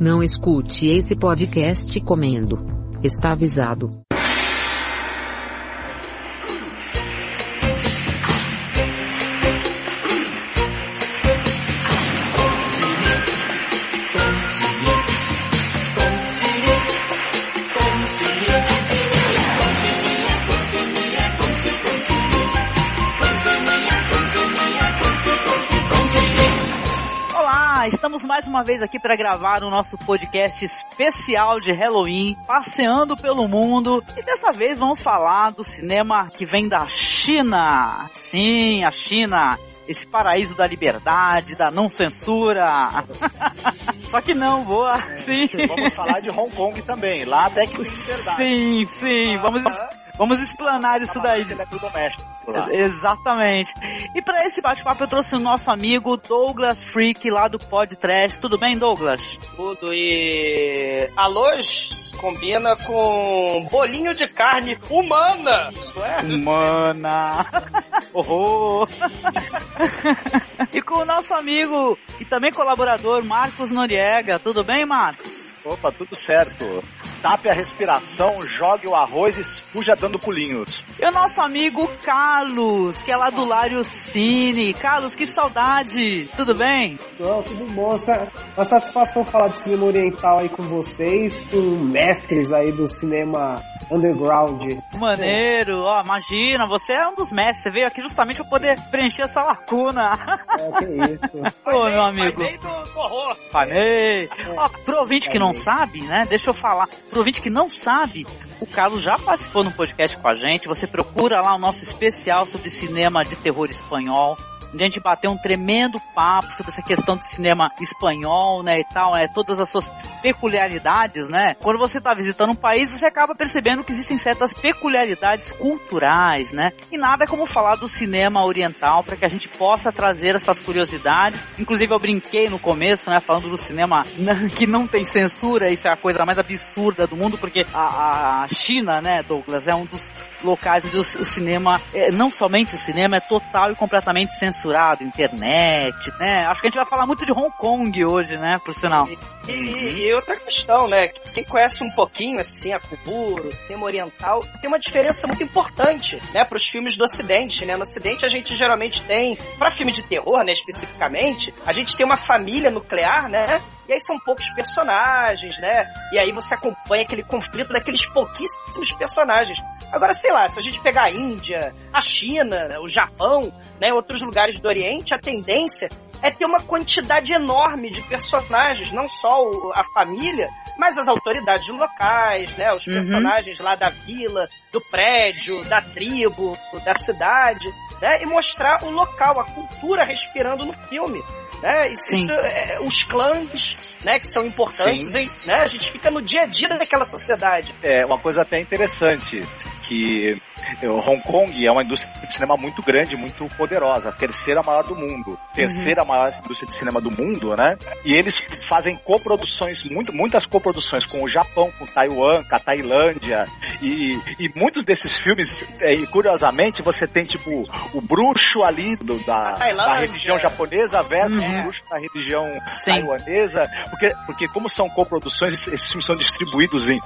Não escute esse podcast comendo. Está avisado. Aqui para gravar o nosso podcast especial de Halloween, passeando pelo mundo. E dessa vez vamos falar do cinema que vem da China. Sim, a China. Esse paraíso da liberdade, da não censura. Só que não, boa. Sim. Vamos falar de Hong Kong também. Lá até que tem liberdade. Sim, sim. Vamos, vamos explanar isso daí. Eletrodoméstico lá. Exatamente. E para esse bate-papo eu trouxe o nosso amigo Douglas Freak lá do Pod Trash. Tudo bem, Douglas? Tudo e. Alôs combina com bolinho de carne humana, não é? Humana. Horror. e com o nosso amigo e também colaborador Marcos Noriega. Tudo bem, Marcos? Opa, tudo certo. Tape a respiração, jogue o arroz e fuja dando pulinhos. E o nosso amigo Carlos, que é lá do Lário Cine. Carlos, que saudade. Tudo bem? Não, tudo bom. Uma satisfação falar de cinema oriental aí com vocês, com mestres aí do cinema underground. Maneiro. Ó, imagina, você é um dos mestres. Você veio aqui justamente para poder preencher essa lacuna. É, que isso. Ô, meu amigo. Pai do, horror. Falei. Ó, pro ouvinte que não sabe, né? Deixa eu falar. Pro ouvinte que não sabe, o Carlos já participou no podcast com a gente. Você procura lá o nosso especial sobre cinema de terror espanhol. Onde A gente bateu um tremendo papo sobre essa questão do cinema espanhol, né, e tal, é, todas as suas peculiaridades, né? Quando você está visitando um país, você acaba percebendo que existem certas peculiaridades culturais, né? E nada como falar do cinema oriental para que a gente possa trazer essas curiosidades. Inclusive eu brinquei no começo, né, falando do cinema que não tem censura, isso é a coisa mais absurda do mundo, porque a, a China, né, Douglas, é um dos locais onde o, o cinema, é, não somente o cinema, é total e completamente censurado, internet, né? Acho que a gente vai falar muito de Hong Kong hoje, né, por sinal. E, e- e outra questão, né? Quem conhece um pouquinho assim a cultura, o cinema oriental, tem uma diferença muito importante, né, para os filmes do Ocidente, né? No Ocidente a gente geralmente tem, para filme de terror, né, especificamente, a gente tem uma família nuclear, né? E aí são poucos personagens, né? E aí você acompanha aquele conflito daqueles pouquíssimos personagens. Agora, sei lá, se a gente pegar a Índia, a China, o Japão, né, outros lugares do Oriente, a tendência é ter uma quantidade enorme de personagens, não só a família, mas as autoridades locais, né, os Uhum. personagens lá da vila, do prédio, da tribo, da cidade, né, e mostrar o local, a cultura respirando no filme. Né, isso, isso, é, os clãs, né, que são importantes, hein, né, a gente fica no dia a dia daquela sociedade. É uma coisa até interessante que é, Hong Kong é uma indústria de cinema muito grande, muito poderosa, a terceira maior do mundo, terceira maior indústria de cinema do mundo, né? E eles fazem coproduções, muito, muitas coproduções com o Japão, com Taiwan, com a Tailândia e, e muitos desses filmes, é, e curiosamente, você tem tipo o bruxo ali do- da, da religião japonesa versus Uhum. Bruxo da religião Sim. taiwanesa, porque, porque como são coproduções, esses, filmes são distribuídos em,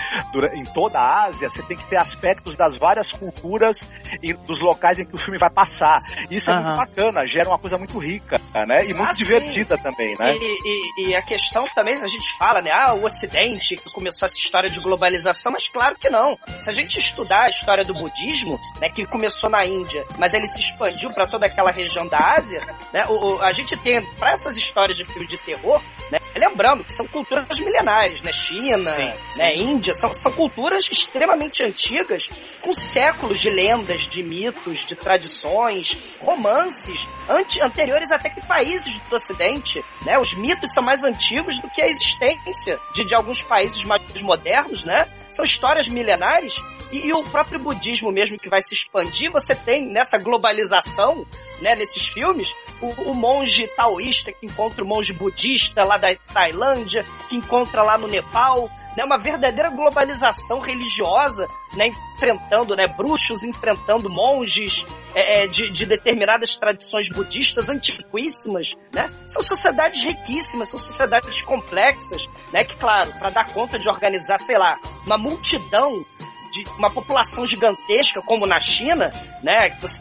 em toda a Ásia, você tem que ter aspectos das várias culturas e dos locais em que o filme vai passar. Isso é muito bacana, gera uma coisa muito rica, né? E muito Ah, sim. divertida também, né? E, e- e a questão também, a gente fala, né? Ah, o Ocidente que começou essa história de globalização, mas claro que não. Se a gente estudar a história do budismo, né, que começou na Índia, mas ele se expandiu para toda aquela região da Ásia, né? O, o- a gente tem para essas histórias de filme de terror, né? Lembrando que são culturas milenares, né? China, Sim, né? Índia, são, são culturas extremamente antigas, com séculos de lendas, de mitos, de tradições, romances ante- anteriores até que países do Ocidente, né? Os mitos são mais antigos do que a existência de, de alguns países mais modernos, né? São histórias milenares e, e o próprio budismo mesmo que vai se expandir, você tem nessa globalização, né? Nesses filmes, o, o monge taoísta que encontra o monge budista lá da Tailândia, que encontra lá no Nepal, né, uma verdadeira globalização religiosa, né, enfrentando né, bruxos, enfrentando monges é, é, de, de, determinadas tradições budistas antiquíssimas, né? São sociedades riquíssimas, são sociedades complexas, né? Que, claro, para dar conta de organizar, sei lá, uma multidão de uma população gigantesca como na China, né? Você,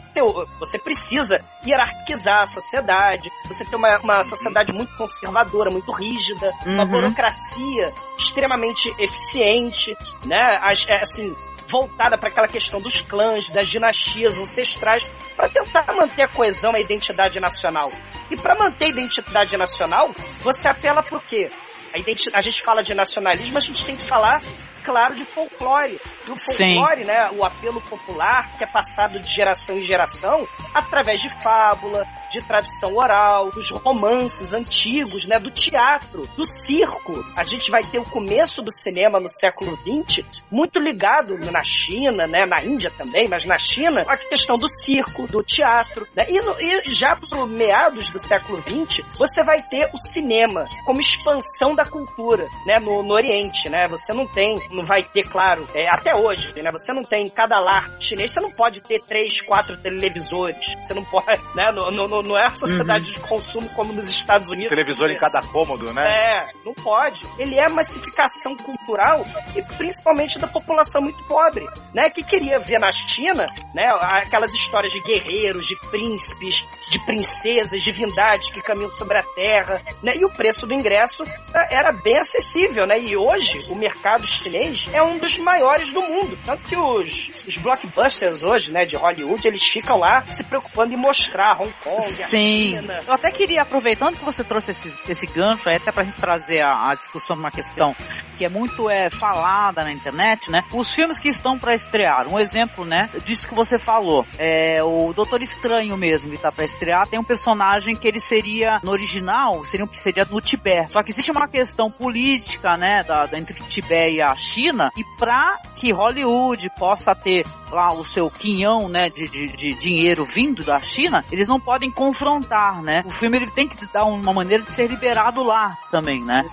você precisa hierarquizar a sociedade, você tem uma, uma sociedade muito conservadora, muito rígida, uhum. uma burocracia extremamente eficiente, né? As, é, assim, voltada para aquela questão dos clãs, das dinastias ancestrais, para tentar manter a coesão e a identidade nacional. E para manter a identidade nacional, você apela por quê? A, a gente fala de nacionalismo, a gente tem que falar claro, de folclore. E o folclore, Sim. né, o apelo popular, que é passado de geração em geração, através de fábula, de tradição oral, dos romances antigos, né, do teatro, do circo. A gente vai ter o começo do cinema no século XX, muito ligado na China, né, na Índia também, mas na China, a questão do circo, do teatro. Né, e, no, e já pro meados do século XX, você vai ter o cinema como expansão da cultura, né, no, no Oriente, né, você não tem não vai ter, claro, é, até hoje, né? Você não tem em cada lar chinês, você não pode ter três, quatro televisores. Você não pode, né? Não, não, não é a sociedade uhum. de consumo como nos Estados Unidos. Televisor em cada cômodo, né? É, não pode. Ele é massificação cultural e principalmente da população muito pobre, né? Que queria ver na China, né? Aquelas histórias de guerreiros, de príncipes, de princesas, divindades que caminham sobre a terra, né? E o preço do ingresso é, era bem acessível, né? E hoje o mercado chinês é um dos maiores do mundo. Tanto que os, os blockbusters hoje, né, de Hollywood, eles ficam lá se preocupando em mostrar Hong Kong, Sim. Eu até queria, aproveitando que você trouxe esse, esse gancho, até pra gente trazer a, a discussão de uma questão que é muito é, falada na internet, né? Os filmes que estão para estrear. Um exemplo, né, disso que você falou. É o Doutor Estranho mesmo, que tá pra estrear, tem um personagem que ele seria, no original, seria um que seria no Tibete. Só que existe uma questão política, né, da, da entre o Tibete e a China China e para que Hollywood possa ter lá o seu quinhão, né, de, de, de, dinheiro vindo da China, eles não podem confrontar, né? O filme ele tem que dar uma maneira de ser liberado lá também, né?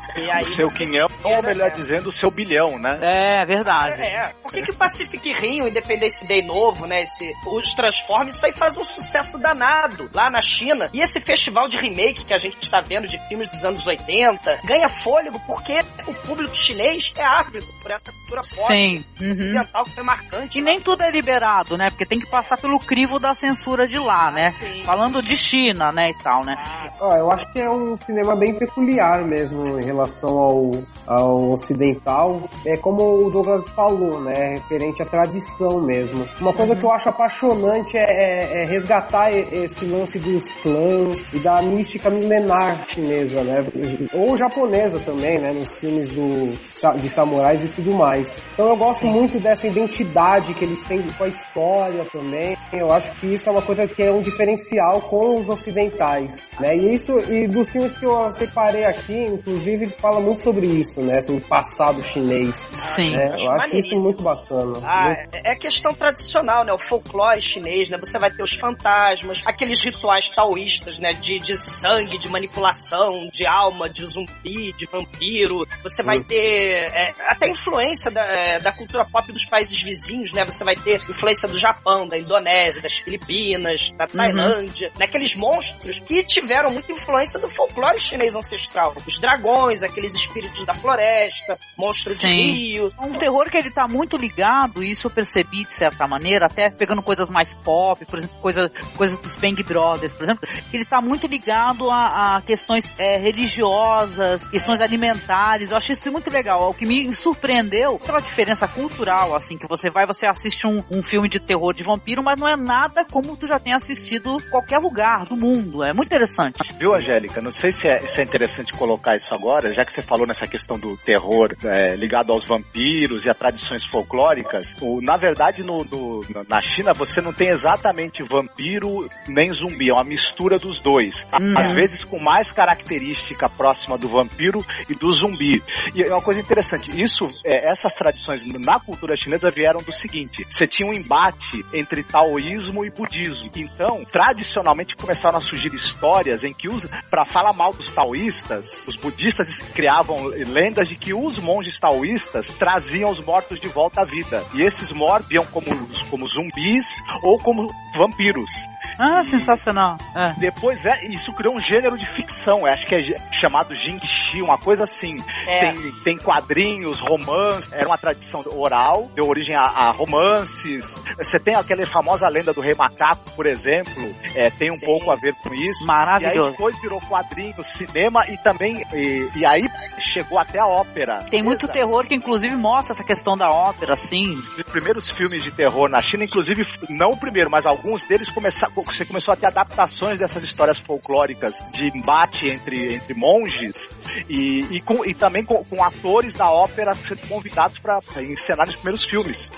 o seu quinhão, ou melhor é. dizendo, o seu bilhão, né? É, verdade. É, é. Por que que Pacific Rio, Independence Day novo, né, esse, os Transformers, isso aí faz um sucesso danado lá na China. E esse festival de remake que a gente está vendo de filmes dos anos 80 ganha fôlego porque o público chinês é ávido por essa cultura pop Sim. Uhum. ocidental que foi marcante. E nem tudo é liberado, né? Porque tem que passar pelo crivo da censura de lá, né? Sim. Falando de China, né, e tal, né? Ah, eu acho que é um cinema bem peculiar mesmo em relação ao, ao ocidental. É como o Douglas falou, né? Referente à tradição mesmo. Uma coisa uhum. que eu acho apaixonante é, é, é, resgatar esse lance dos clãs e da mística milenar chinesa, né? Ou japonesa também, né? Nos filmes do, de samurais e tudo mais. Então eu gosto Sim. muito dessa identidade que eles têm com a história também. Eu acho que isso é uma coisa que é um diferencial com os ocidentais, né? E isso e dos filmes que eu separei aqui, inclusive fala muito sobre isso, né? Sobre o passado chinês. Sim. Né? Eu acho isso muito bacana. Ah, muito... é questão tradicional, né? O folclore chinês, né? Você vai ter os fantasmas, aqueles rituais taoístas, né? De, de sangue, de manipulação, de alma, de zumbi, de vampiro. Você vai hum. ter é, até influência da, é, da cultura pop dos países vizinhos, né? Você vai ter influência do Japão, da Indonésia, das Filipinas, da uhum. Tailândia, uhum. naqueles monstros que tiveram muita influência do folclore chinês ancestral. Os dragões, aqueles espíritos da floresta, monstros Sim. de rio. Um terror que ele tá muito ligado, e isso eu percebi de certa maneira, até pegando coisas mais pop, por exemplo, coisa, coisas dos Bang Brothers, por exemplo, que ele tá muito ligado a, a questões é, religiosas, questões alimentares. Eu achei isso muito legal. O que me surpreendeu, aquela diferença cultural, assim, que você vai, você assiste um, um filme de terror de vampiro, mas não é nada como tu já tem assistido qualquer lugar do mundo. É muito interessante. Viu, Angélica? Não sei se é, se é interessante colocar isso agora, já que você falou nessa questão do terror é, ligado aos vampiros e a tradições folclóricas. O, na verdade, no, no, na China, você não tem exatamente vampiro nem zumbi, é uma mistura dos dois. Hum. Às vezes com mais característica próxima do vampiro e do zumbi. E é uma coisa interessante, isso, é, essas tradições na cultura chinesa vieram do seguinte: você tinha um embate entre taoísmo e budismo. Então, tradicionalmente começaram a surgir histórias em que, para falar mal dos taoístas, os budistas criavam lendas de que os monges taoístas traziam os mortos de volta à vida. E esses mortos viam como, como zumbis ou como vampiros. Ah, sensacional. É. Depois é, isso criou um gênero de ficção, acho que é chamado Jingxi, uma coisa assim. É. Tem, tem quadrinhos, romances, era uma tradição oral, deu origem a, a romances. Você tem aquela famosa lenda do Rei Macaco, por exemplo, é, tem um Sim. pouco a ver com isso. E aí Maravilhoso. depois virou quadrinho, cinema e também. E, e aí chegou até a ópera. Tem muito Exato. terror que inclusive mostra essa questão da ópera, assim. Os primeiros filmes de terror na China, inclusive, não o primeiro, mas alguns deles começaram. Você começou a ter adaptações dessas histórias folclóricas de embate entre, entre monges e, e, com- e também com, com atores da ópera sendo convidados para encenar os primeiros filmes.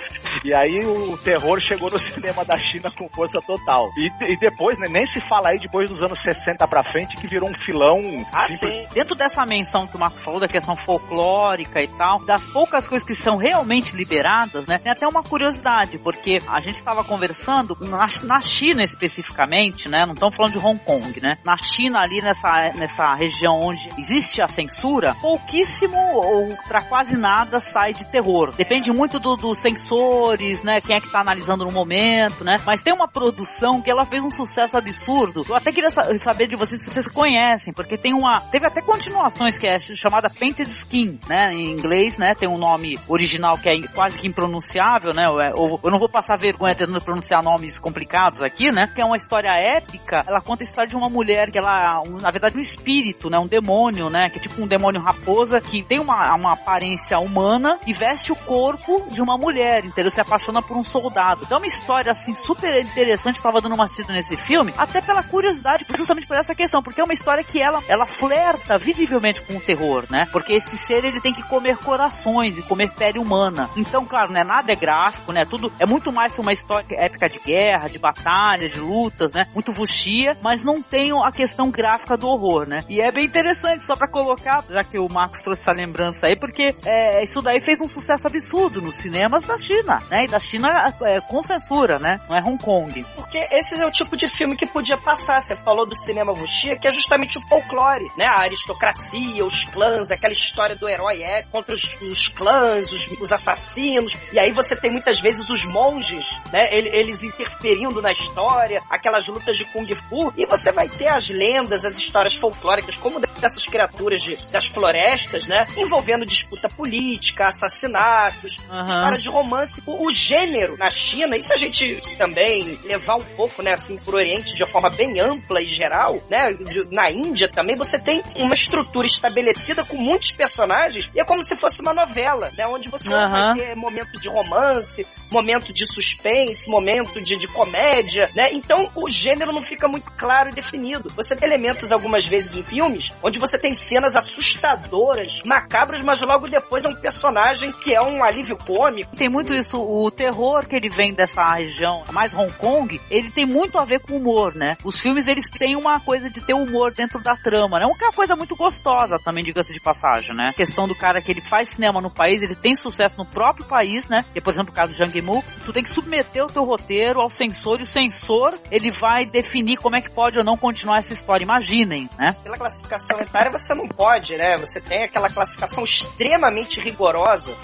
E aí o terror chegou no cinema da China com força total. E, e depois, né, nem se fala aí depois dos anos 60 pra frente que virou um filão Ah, simples. sim. Dentro dessa menção que o Marcos falou, da questão folclórica e tal, das poucas coisas que são realmente liberadas, né? Tem até uma curiosidade, porque a gente estava conversando, na, na China especificamente, né? Não estamos falando de Hong Kong, né? Na China, ali nessa, nessa região onde existe a censura, pouquíssimo ou pra quase nada sai de terror. Depende muito do- dos sensores, né? Quem é que tá analisando no momento, né? Mas tem uma produção que ela fez um sucesso absurdo. Eu até queria sa- saber de vocês se vocês conhecem, porque tem uma. Teve até continuações que é ch- chamada Painted Skin, né? Em inglês, né? Tem um nome original que é quase que impronunciável, né? Ou, é- eu não vou passar vergonha tentando pronunciar nomes complicados aqui, né? Que é uma história épica. Ela conta a história de uma mulher que ela, um- na verdade, um espírito, né? Um demônio, né? Que é tipo um demônio raposa que tem uma, uma aparência humana e veste o corpo de uma mulher, entendeu? Se apaixona por um soldado. Então é uma história assim super interessante. Eu tava dando uma assistida nesse filme, até pela curiosidade, justamente por essa questão, porque é uma história que ela, ela flerta visivelmente com o terror, né? Porque esse ser ele tem que comer corações e comer pele humana. Então, claro, né? Nada é gráfico, né? Tudo é muito mais uma história épica de guerra, de batalha, de lutas, né? Muito vuxia, mas não tem a questão gráfica do horror, né? E é bem interessante, só pra colocar, já que o Marcos trouxe essa lembrança aí, porque é, isso daí fez um sucesso absurdo nos cinemas da China, né? E da China é, com censura, né? Não é Hong Kong. Porque esse é o tipo de filme que podia passar. Você falou do cinema wuxia, que é justamente o folclore, né? A aristocracia, os clãs, aquela história do herói é contra os, os clãs, os, os assassinos. E aí você tem muitas vezes os monges, né? Ele- Eles interferindo na história, aquelas lutas de Kung Fu. E você vai ter as lendas, as histórias folclóricas, como dessas criaturas de- das florestas, né? Envolvendo disputa política, assassinatos, Aham. história de romance. O, o gênero na China, e se a gente também levar um pouco, né, assim, pro Oriente de uma forma bem ampla e geral, né, de- na Índia também, você tem uma estrutura estabelecida com muitos personagens e é como se fosse uma novela, né, onde você Aham. vai ter momento de romance, momento de suspense, momento de, de comédia, né, então o gênero não fica muito claro e definido. Você tem elementos algumas vezes em filmes onde você tem cenas assustadoras, macabras, mas logo depois é um personagem que é um alívio cômico. Tem muito isso, o terror que ele vem dessa região, mais Hong Kong, ele tem muito a ver com humor, né? Os filmes, eles têm uma coisa de ter humor dentro da trama, né? Uma coisa muito gostosa também, diga-se de passagem, né? A questão do cara que ele faz cinema no país, ele tem sucesso no próprio país, né? Que, por exemplo, o caso do Zhang Yimou, tu tem que submeter o teu roteiro ao censor e o censor, ele vai definir como é que pode ou não continuar essa história. Imaginem, né? Pela classificação etária você não pode, né? Você tem aquela classificação extremamente rigorosa,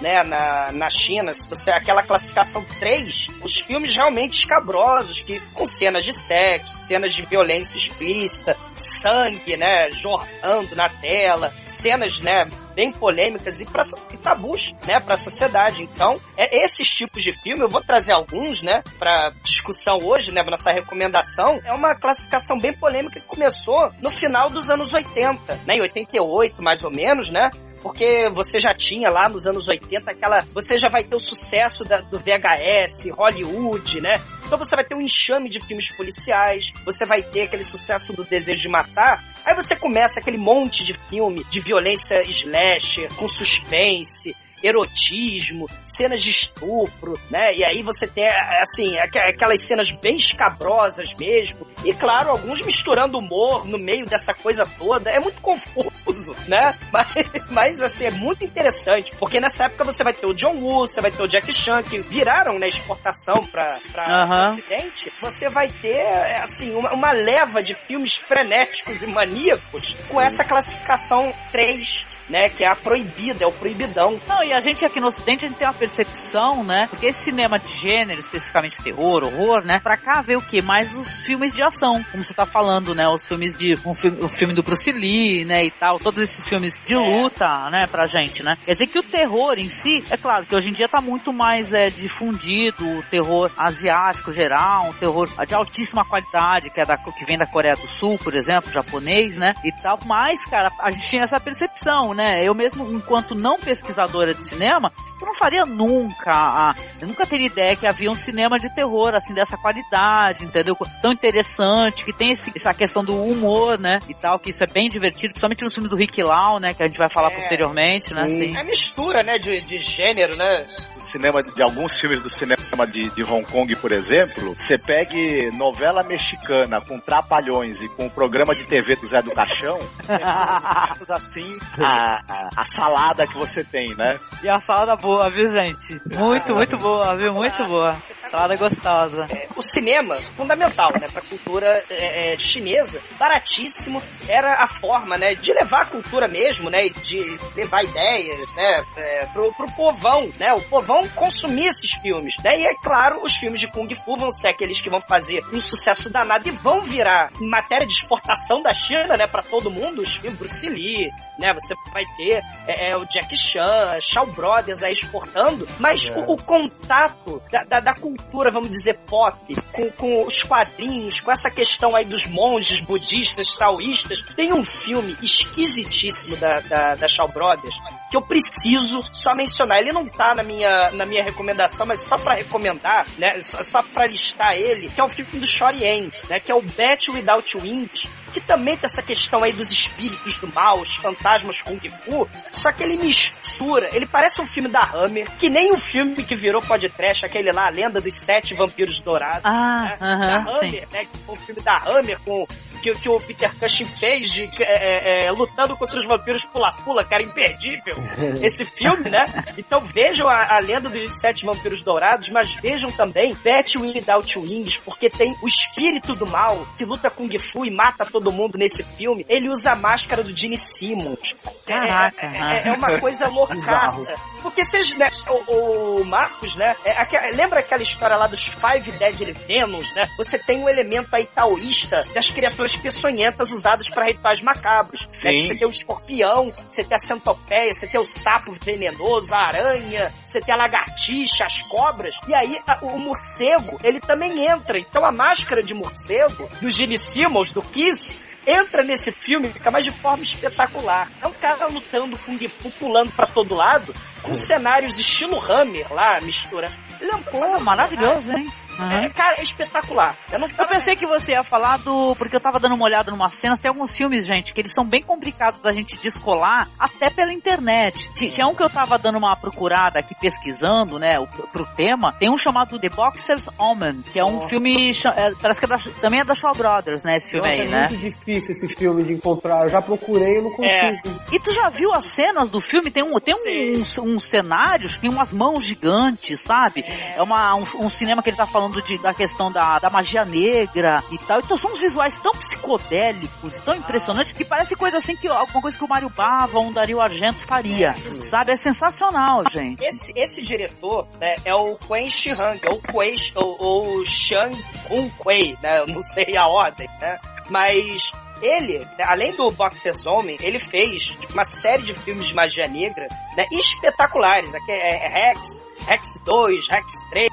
né? Na, na China, se você aquela classificação 3, os filmes realmente escabrosos, que com cenas de sexo, cenas de violência explícita, sangue, né? Jorrando na tela, cenas, né? Bem polêmicas e, pra, e tabus, né, para a sociedade. Então, é esses tipos de filme, eu vou trazer alguns, né, para discussão hoje, né, nossa recomendação. É uma classificação bem polêmica que começou no final dos anos 80, né, em 88 mais ou menos, né, porque você já tinha lá nos anos 80 aquela. Você já vai ter o sucesso da- do VHS, Hollywood, né? Então você vai ter um enxame de filmes policiais, você vai ter aquele sucesso do Desejo de Matar. Aí você começa aquele monte de filme de violência slasher, com suspense, erotismo, cenas de estupro, né? E aí você tem, assim, aqu- aquelas cenas bem escabrosas mesmo. E claro, alguns misturando humor no meio dessa coisa toda. É muito confuso, né? Mas, mas assim, é muito interessante. Porque nessa época você vai ter o John Woo, você vai ter o Jack Chan, que viraram na exportação pra, pra Aham. Ocidente. Você vai ter, assim, uma, uma leva de filmes frenéticos e maníacos com essa classificação 3 né? Que é a proibida, é o proibidão. Não, e a gente aqui no Ocidente, a gente tem uma percepção, né? Porque esse cinema de gênero, especificamente terror, horror, né? Pra cá vê o quê? Mais os filmes de ação, como você tá falando, né? Os filmes de. Um filme, o filme do Bruce Lee, né? E tal, todos esses filmes de É. luta, né? Pra gente, né? Quer dizer que o terror em si, é claro que hoje em dia tá muito mais é, difundido o terror asiático geral, um terror de altíssima qualidade, que é da que vem da Coreia do Sul, por exemplo, japonês, né? E tal. Mas, cara, a gente tinha essa percepção, né? Eu mesmo, enquanto não pesquisadora de cinema, eu não faria nunca, a- eu nunca teria ideia que havia um cinema de terror, assim, dessa qualidade, entendeu? Tão interessante, que tem esse- essa questão do humor, né? E tal, que isso é bem divertido, principalmente nos filmes do Rick Lau, né? Que a gente vai falar É. posteriormente, né? Sim. Assim. É mistura, né? De, de gênero, né? do cinema de alguns filmes do cinema de, de Hong Kong, por exemplo, você pegue novela mexicana com trapalhões e com o programa de TV do Zé do Caixão, é assim a, a, a salada que você tem, né? E a salada boa, viu, gente? Muito, muito boa, viu? Muito boa. Salada gostosa. É, o cinema, fundamental, né, pra cultura é, é, chinesa, baratíssimo, era a forma, né, de levar a cultura mesmo, né, e de levar ideias, né, é, pro, pro povão, né, o povão consumir esses filmes, né, e é claro, os filmes de Kung Fu vão ser aqueles que vão fazer um sucesso danado e vão virar matéria de exportação da China, né, pra todo mundo, os filmes Bruce Lee, né, você vai ter é, é, o Jack Chan, Shaw Brothers aí exportando, mas o, o contato da, da, da cultura, vamos dizer, pop, com, com os quadrinhos, com essa questão aí dos monges budistas, taoístas, tem um filme esquisitíssimo da, da, da Shaw Brothers que eu preciso só mencionar. Ele não tá na minha, na minha recomendação, mas só pra recomendar, né, só, só pra listar ele, que é o filme do Shoryuken, né, que é o Bat Without Wings, que também tem essa questão aí dos espíritos do mal, os fantasmas Kung Fu, só que ele mistura, ele parece um filme da Hammer, que nem o filme que virou podcast, aquele lá, A Lenda dos Sete Vampiros Dourados. Ah, né, aham, da sim. Hammer, né, que foi um filme da Hammer com que, que o Peter Cushing fez de é, é, é, lutando contra os vampiros pula-pula, cara, imperdível. Esse filme, né? Então vejam a, a lenda dos sete vampiros dourados, mas vejam também Bat Without Wings, porque tem o espírito do mal que luta Kung Fu e mata todo mundo nesse filme. Ele usa a máscara do Gene Simmons. É- Caraca, é, é- é uma coisa loucaça. Porque vocês, né, o, o Marcos, né? é aque- lembra aquela história lá dos Five Deadly Venoms, né? Você tem um elemento aí taoísta das criaturas peçonhentas usadas para rituais macabros. né? Sim. Você tem o escorpião, você tem a centopeia, você tem o sapo venenoso, a aranha, você tem a lagartixa, as cobras. E aí a- o morcego, ele também entra. Então a máscara de morcego do Gene Simmons, do Kiss, entra nesse filme, fica mais de forma espetacular. É um cara lutando com Fu pulando pra todo lado, com cenários estilo Hammer lá, mistura. Ele é um Coisa maravilhoso, hein? Aham. É, cara, é espetacular. Eu não Eu pensei que você ia falar do. Porque eu tava dando uma olhada numa cenas. Tem alguns filmes, gente, que eles são bem complicados da gente descolar até pela internet. Ti- Tinha um que eu tava dando uma procurada aqui pesquisando, né, pro tema. Tem um chamado The Boxer's Omen, que é um filme. cha- é, parece que é da- também é da Shaw Brothers, né, esse filme Nossa, aí, é né? muito difícil esse filme de encontrar. Eu já procurei e não consigo. E tu já viu as cenas do filme? Tem um, tem um, uns, uns cenários, tem umas mãos gigantes, sabe? É uma, um, um cinema que ele tá falando de, da questão da, da magia negra e tal. Então são uns visuais tão psicodélicos tão impressionantes que parece coisa assim que alguma coisa que o Mário Bava ou um Dario Argento faria, sabe? É sensacional, gente. Esse, esse diretor né, é o Quen Shi Hang, ou Quei, ou, ou Shang Hun Quei, né? Eu não sei a ordem, né? Mas ele, né, além do Boxer's Homem, ele fez uma série de filmes de magia negra né, espetaculares. Aqui é, é Rex, Rex 2, Rex 3,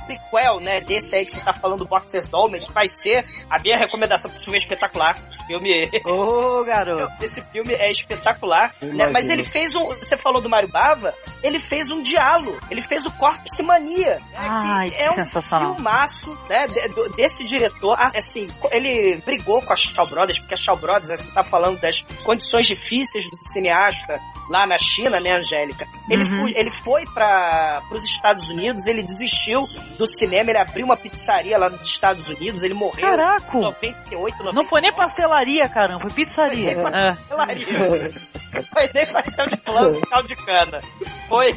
prequel, né, desse aí que você tá falando, Boxer's que vai ser a minha recomendação pra esse filme é espetacular. Esse filme Ô, garoto. esse filme é espetacular, né? Mas ele fez um. Você falou do Mário Bava, ele fez um diálogo, ele fez o Corpse Mania. Né? Ai, que é um sensacional. filmaço, né? desse diretor. Assim, ele brigou com a Shaw Brothers, porque a Shaw Brothers, né, você tá falando das condições difíceis do cineasta lá na China, né, Angélica? Ele, Uhum. foi, ele foi para os Estados Unidos, ele desistiu do cinema, ele abriu uma pizzaria lá nos Estados Unidos, ele morreu em Caraca! 98, 99. Não foi nem pastelaria, caramba, foi pizzaria. Foi É. pastelaria. Foi nem pastel de plano e caldo de cana. Foi.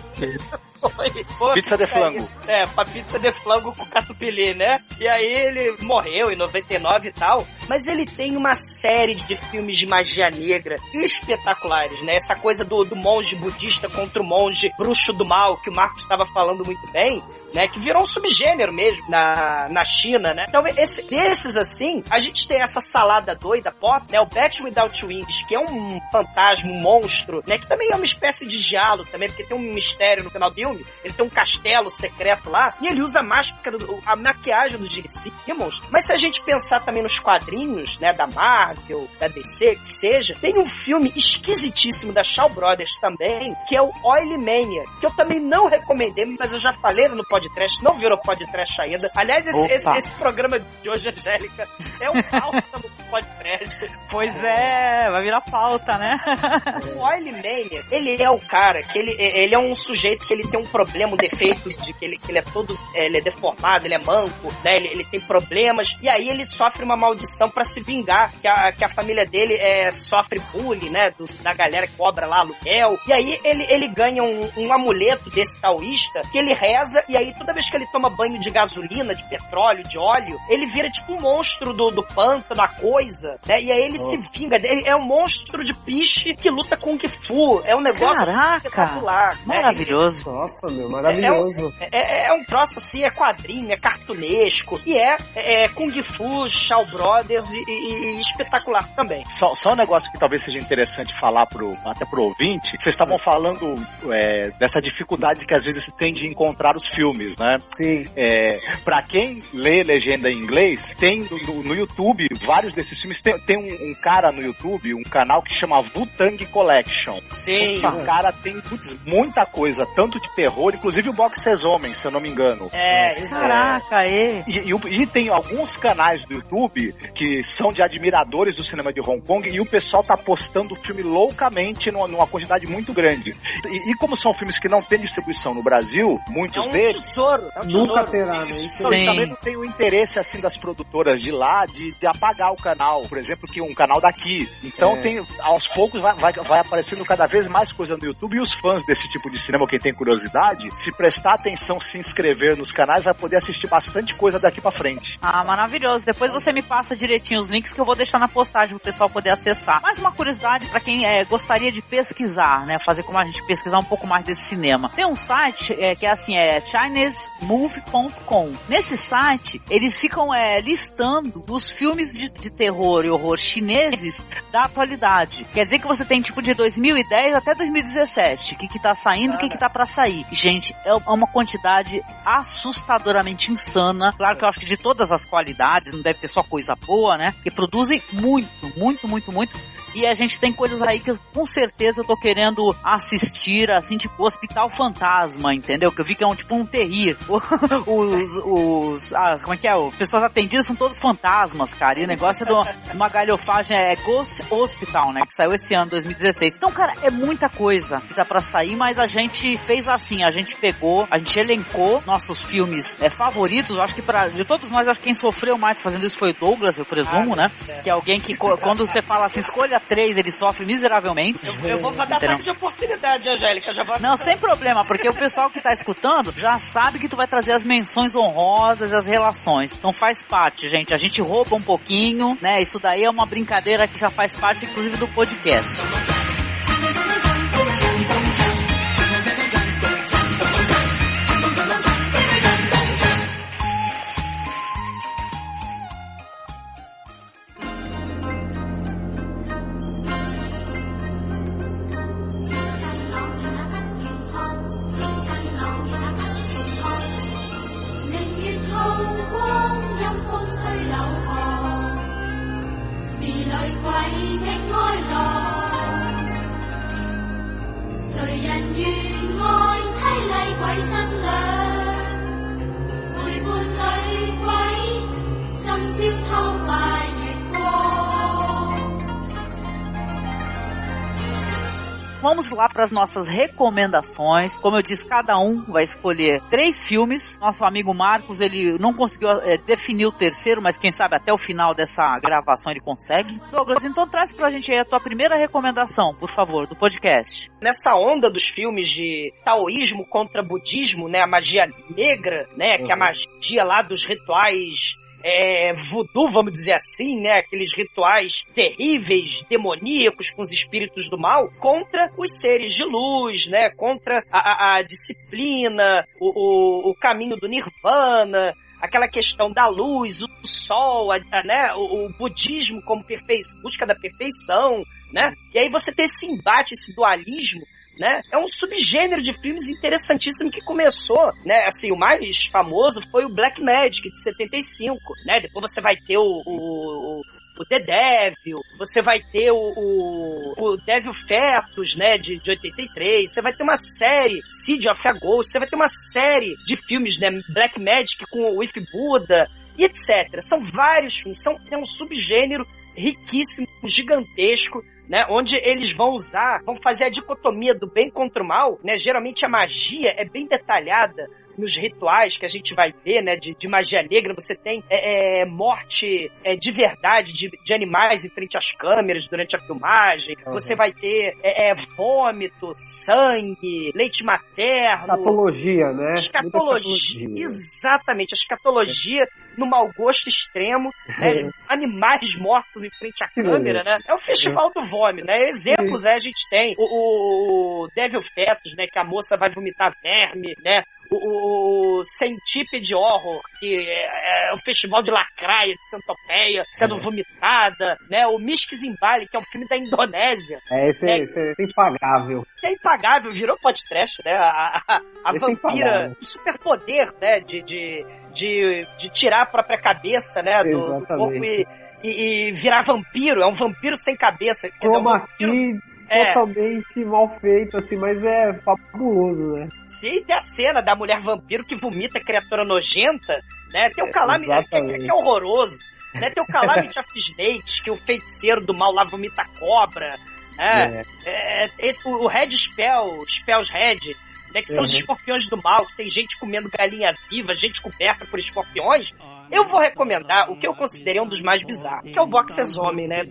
Foi, Pizza de flango. É, pra pizza de flango com catupiry, né? E aí ele morreu em 99 e tal. Mas ele tem uma série de filmes de magia negra espetaculares, né? Essa coisa do, do monge budista contra o monge bruxo do mal, que o Marcos estava falando muito bem né? Que virou um subgênero mesmo na, na China, né? Então, esse, desses assim, a gente tem essa salada doida pop, né? O Bat Without Wings, que é um fantasma, um monstro, né? Que também é uma espécie de diálogo também, porque tem um mistério no final do filme. Ele tem um castelo secreto lá, e ele usa a máscara, a maquiagem do Gene Simmons. Mas se a gente pensar também nos quadrinhos, né? Da Marvel, da DC, que seja, tem um filme esquisitíssimo da Shaw Brothers também, que é o Oil Mania, que eu também não recomendei, mas eu já falei no podcast podcast, não virou podcast ainda. Aliás, esse, esse, esse, programa de hoje, Angélica, é um pauta do podcast. Pois é, vai virar pauta, né? o Oily Mania, ele é o cara que ele, ele é um sujeito que ele tem um problema, um defeito de que ele, que ele é todo, ele é deformado, ele é manco, né? Ele, ele tem problemas, e aí ele sofre uma maldição para se vingar, que a, que a família dele é, sofre bullying, né? Do, da galera que cobra lá aluguel. E aí ele, ele ganha um, um amuleto desse taoísta que ele reza, e aí toda vez que ele toma banho de gasolina, de petróleo, de óleo, ele vira tipo um monstro do, do pântano, da coisa, né? E aí ele oh. se vinga. Ele é um monstro de piche que luta com Kung Fu. É um negócio Caraca, espetacular. Né? Maravilhoso. Né? Nossa, meu, maravilhoso. É, é, é, é, um troço assim, é quadrinho, é cartunesco. E é, é Kung Fu, Shaw Brothers e, e, e espetacular também. Só, só um negócio que talvez seja interessante falar pro, até pro ouvinte. Vocês estavam falando é, dessa dificuldade que às vezes se tem de encontrar os filmes filmes, né? Sim. É, pra quem lê legenda em inglês, tem no, no YouTube vários desses filmes. Tem, tem um, um, cara no YouTube, um canal que chama Wu-Tang Collection. Sim. O cara tem putz, muita coisa, tanto de terror, inclusive o Boxes Homens, se eu não me engano. É, é. caraca, é. E, e, e, tem alguns canais do YouTube que são de admiradores do cinema de Hong Kong e o pessoal tá postando o filme loucamente numa, numa quantidade muito grande. E, e, como são filmes que não têm distribuição no Brasil, muitos é um deles tesouro. É um tesouro. Nunca terá, né? Isso Sim. também não tem o interesse assim das produtoras de lá de, de apagar o canal, por exemplo, que um canal daqui. Então é. tem aos poucos vai, vai, vai, aparecendo cada vez mais coisa no YouTube e os fãs desse tipo de cinema, quem tem curiosidade, se prestar atenção, se inscrever nos canais, vai poder assistir bastante coisa daqui para frente. Ah, maravilhoso. Depois você me passa direitinho os links que eu vou deixar na postagem pro pessoal poder acessar. Mais uma curiosidade para quem é, gostaria de pesquisar, né, fazer como a gente pesquisar um pouco mais desse cinema. Tem um site é, que é assim, é China cinesmove.com. Nesse site, eles ficam é, listando os filmes de, de, terror e horror chineses da atualidade. Quer dizer que você tem tipo de 2010 até 2017. O que, que tá saindo, o que, que tá para sair. Gente, é uma quantidade assustadoramente insana. Claro que eu acho que de todas as qualidades, não deve ter só coisa boa, né? Que produzem muito, muito, muito, muito e a gente tem coisas aí que com certeza eu tô querendo assistir, assim, tipo Hospital Fantasma, entendeu? Que eu vi que é um tipo um terrir. os, os as, como é que é? As pessoas atendidas são todos fantasmas, cara. E o negócio é de uma, galhofagem, é Ghost Hospital, né? Que saiu esse ano, 2016. Então, cara, é muita coisa que tá pra sair, mas a gente fez assim, a gente pegou, a gente elencou nossos filmes é, favoritos. Eu acho que para de todos nós, acho que quem sofreu mais fazendo isso foi o Douglas, eu presumo, ah, né? É. Que é alguém que quando você fala assim, escolha 3 ele sofre miseravelmente. Eu, eu vou dar ataque de oportunidade, Angélica. Já vou... Não, sem problema, porque o pessoal que tá escutando já sabe que tu vai trazer as menções honrosas e as relações. Então faz parte, gente. A gente rouba um pouquinho, né? Isso daí é uma brincadeira que já faz parte, inclusive, do podcast. 貴的哀樂。誰人願愛淒厲鬼新娘？陪伴女鬼，深宵偷。Vamos lá para as nossas recomendações. Como eu disse, cada um vai escolher três filmes. Nosso amigo Marcos, ele não conseguiu é, definir o terceiro, mas quem sabe até o final dessa gravação ele consegue. Douglas, então traz pra gente aí a tua primeira recomendação, por favor, do podcast. Nessa onda dos filmes de taoísmo contra budismo, né, a magia negra, né, uhum. que é a uhum. magia lá dos rituais é, voodoo, vamos dizer assim, né? Aqueles rituais terríveis, demoníacos com os espíritos do mal, contra os seres de luz, né? Contra a, a, a disciplina, o, o, o caminho do nirvana, aquela questão da luz, o sol, a, a, né, o, o, budismo como perfei busca da perfeição, né? E aí você tem esse embate, esse dualismo né? É um subgênero de filmes interessantíssimo que começou, né? Assim, o mais famoso foi o Black Magic, de 75, né? Depois você vai ter o, o, o The Devil, você vai ter o, o, o Devil Fetus, né, de, de 83, você vai ter uma série, Seed of a Ghost, você vai ter uma série de filmes, né, Black Magic com o If Buddha, e etc. São vários filmes, são, é um subgênero riquíssimo, gigantesco, né? Onde eles vão usar, vão fazer a dicotomia do bem contra o mal, né? Geralmente a magia é bem detalhada nos rituais que a gente vai ver, né, de, de magia negra, você tem é, é, morte é, de verdade de, de, animais em frente às câmeras durante a filmagem, uhum. você vai ter é, é, vômito, sangue, leite materno. Escatologia, né? Escatologia, exatamente, a escatologia no mau gosto extremo, né? animais mortos em frente à câmera, né? É o festival do vômito, né? Exemplos, né? A gente tem o, o Devil Fetus, né? Que a moça vai vomitar verme, né? O, o Centípede Horror, que é, é, o festival de lacraia, de centopeia, sendo é. vomitada, né? O Misk Zimbali, que é um filme da Indonésia. É, esse, né? esse é impagável. É impagável, virou podcast, né? A, a, a é vampira, o superpoder, né? De, de, de, de, tirar a própria cabeça, né? Do, do corpo e, e, e, virar vampiro. É um vampiro sem cabeça. Quer dizer, um vampiro é. totalmente mal feito, assim, mas é fabuloso, né? Sim, tem a cena da mulher vampiro que vomita criatura nogenta, né? Tem o Calamity, é, que, que, é horroroso. Né? Tem o Calamity of Snakes, que o feiticeiro do mal lá vomita cobra. Né? É. É, esse, o Red Spell, Spells Red, né, que são uhum. os escorpiões do mal, que tem gente comendo galinha viva, gente coberta por escorpiões, eu vou recomendar o que eu considerei um dos mais bizarros, que é o Boxers Homem, né?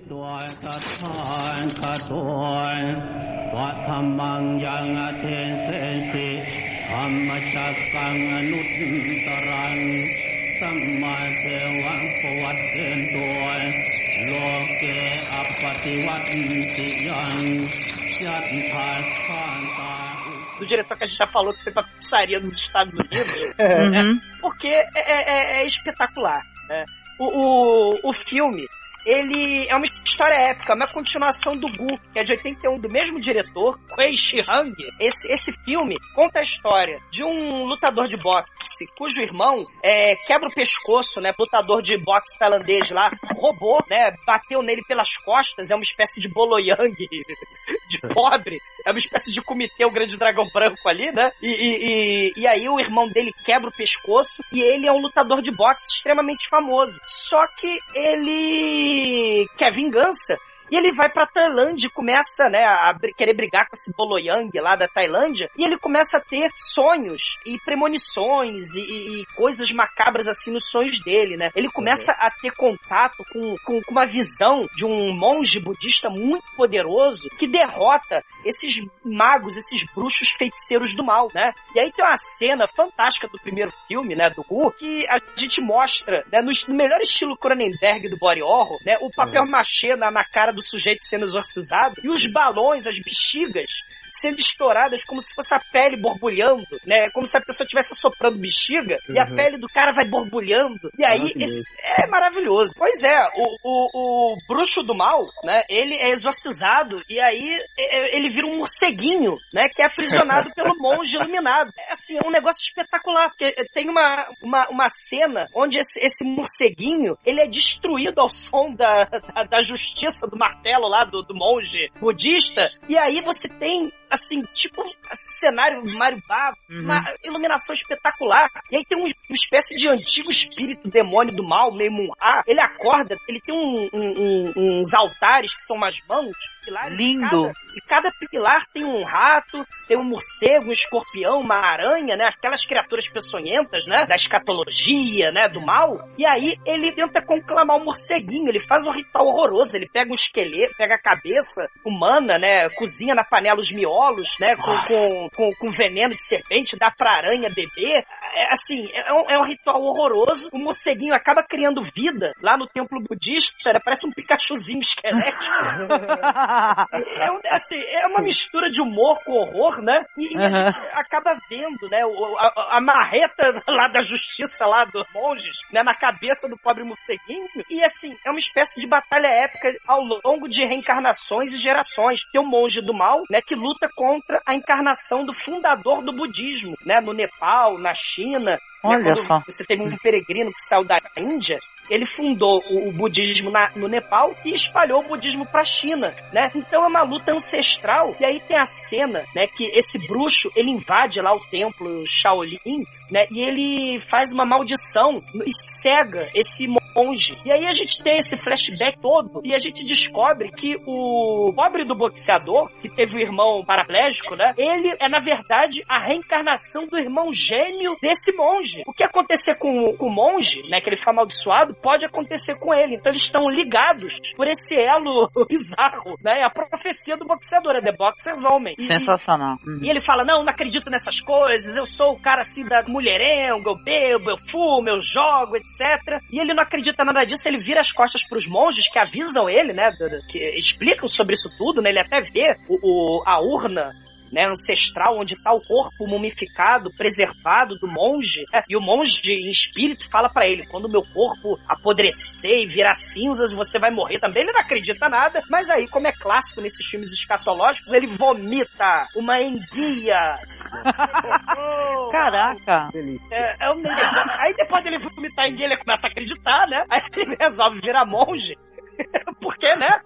Do diretor que a gente já falou que foi pra pizzaria nos Estados Unidos, é. né? uhum. porque é, é, é, espetacular. Né? O, o, o filme, ele é uma história épica, uma continuação do Gu, que é de 81, do mesmo diretor, Kuei Shihang. Esse, esse filme conta a história de um lutador de boxe cujo irmão é, quebra o pescoço, né? Lutador de boxe tailandês lá, roubou, né? Bateu nele pelas costas, é uma espécie de boloyang de pobre. É uma espécie de comitê, o grande dragão branco ali, né? E, e, e, e aí o irmão dele quebra o pescoço e ele é um lutador de boxe extremamente famoso. Só que ele quer vingança e ele vai pra Tailândia e começa, né, a querer brigar com esse Boloyang lá da Tailândia. E ele começa a ter sonhos e premonições e, e, coisas macabras assim nos sonhos dele, né? Ele começa a ter contato com, com, com uma visão de um monge budista muito poderoso que derrota esses magos, esses bruxos feiticeiros do mal, né? E aí tem uma cena fantástica do primeiro filme, né, do Gu, que a gente mostra, né, no, no melhor estilo Cronenberg do body horror, né, o papel uhum. machê na, na cara do do sujeito sendo exorcizado, e os balões, as bexigas, sendo estouradas como se fosse a pele borbulhando, né? Como se a pessoa estivesse soprando bexiga uhum. e a uhum. pele do cara vai borbulhando. E aí, esse, é maravilhoso. Pois é, o, o, o, bruxo do mal, né? Ele é exorcizado e aí é, é, ele vira um morceguinho, né? Que é aprisionado pelo monge iluminado. É assim, é um negócio espetacular, porque tem uma, uma, uma cena onde esse, esse morceguinho, ele é destruído ao som da, da, da justiça do martelo lá do, do monge budista, e aí você tem assim, tipo cenário Mario Baba, uhum. uma iluminação espetacular. E aí tem um, uma espécie de antigo espírito demônio do mal, meio Munha. Ele acorda, ele tem um, um, uns altares que são umas mãos, pilares. Lindo. E cada, e cada pilar tem um rato, tem um morcego, um escorpião, uma aranha, né? Aquelas criaturas peçonhentas, né? Da escatologia, né? Do mal. E aí ele tenta conclamar o morceguinho, ele faz um ritual horroroso, ele pega um esqueleto, pega a cabeça humana, né? Cozinha na panela os miolos, né? Com, com, com, com, veneno de serpente, dá pra aranha beber. É, assim, é um, é um ritual horroroso. O morceguinho acaba criando vida lá no templo budista, né? parece um Pikachuzinho esquelético. é, é, assim, é uma mistura de humor com horror, né? E, a gente acaba vendo, né? A, a, marreta lá da justiça lá dos monges, né? Na cabeça do pobre morceguinho. E assim, é uma espécie de batalha épica ao longo de reencarnações e gerações. Tem um monge do mal, né? Que luta contra a encarnação do fundador do budismo, né? No Nepal, na China, Olha só. Você teve um peregrino que saiu da Índia, ele fundou o, o budismo na, no Nepal e espalhou o budismo para a China, né? Então é uma luta ancestral. E aí tem a cena, né, que esse bruxo, ele invade lá o templo Shaolin, né? E ele faz uma maldição e cega esse monge. E aí a gente tem esse flashback todo e a gente descobre que o pobre do boxeador, que teve o irmão paraplégico, né? Ele é, na verdade, a reencarnação do irmão gêmeo desse monge. O que acontecer com, com o monge, né? Que ele fica amaldiçoado, pode acontecer com ele. Então eles estão ligados por esse elo bizarro, né? É a profecia do boxeador, é The Boxer's Homem. Sensacional. E, uhum. e ele fala: Não, não acredito nessas coisas, eu sou o cara assim da mulherengo, eu bebo, eu fumo, eu jogo, etc. E ele não acredita nada disso, ele vira as costas pros monges que avisam ele, né? Que explicam sobre isso tudo, né? Ele até vê o, o a urna né, ancestral, onde está o corpo mumificado, preservado do monge. Né? E o monge, em espírito, fala para ele: quando o meu corpo apodrecer e virar cinzas, você vai morrer também. Ele não acredita nada, mas aí, como é clássico nesses filmes escatológicos, ele vomita uma enguia. Caraca! É, é um Aí depois dele vomitar a enguia, ele começa a acreditar, né? Aí ele resolve virar monge. Porque, né?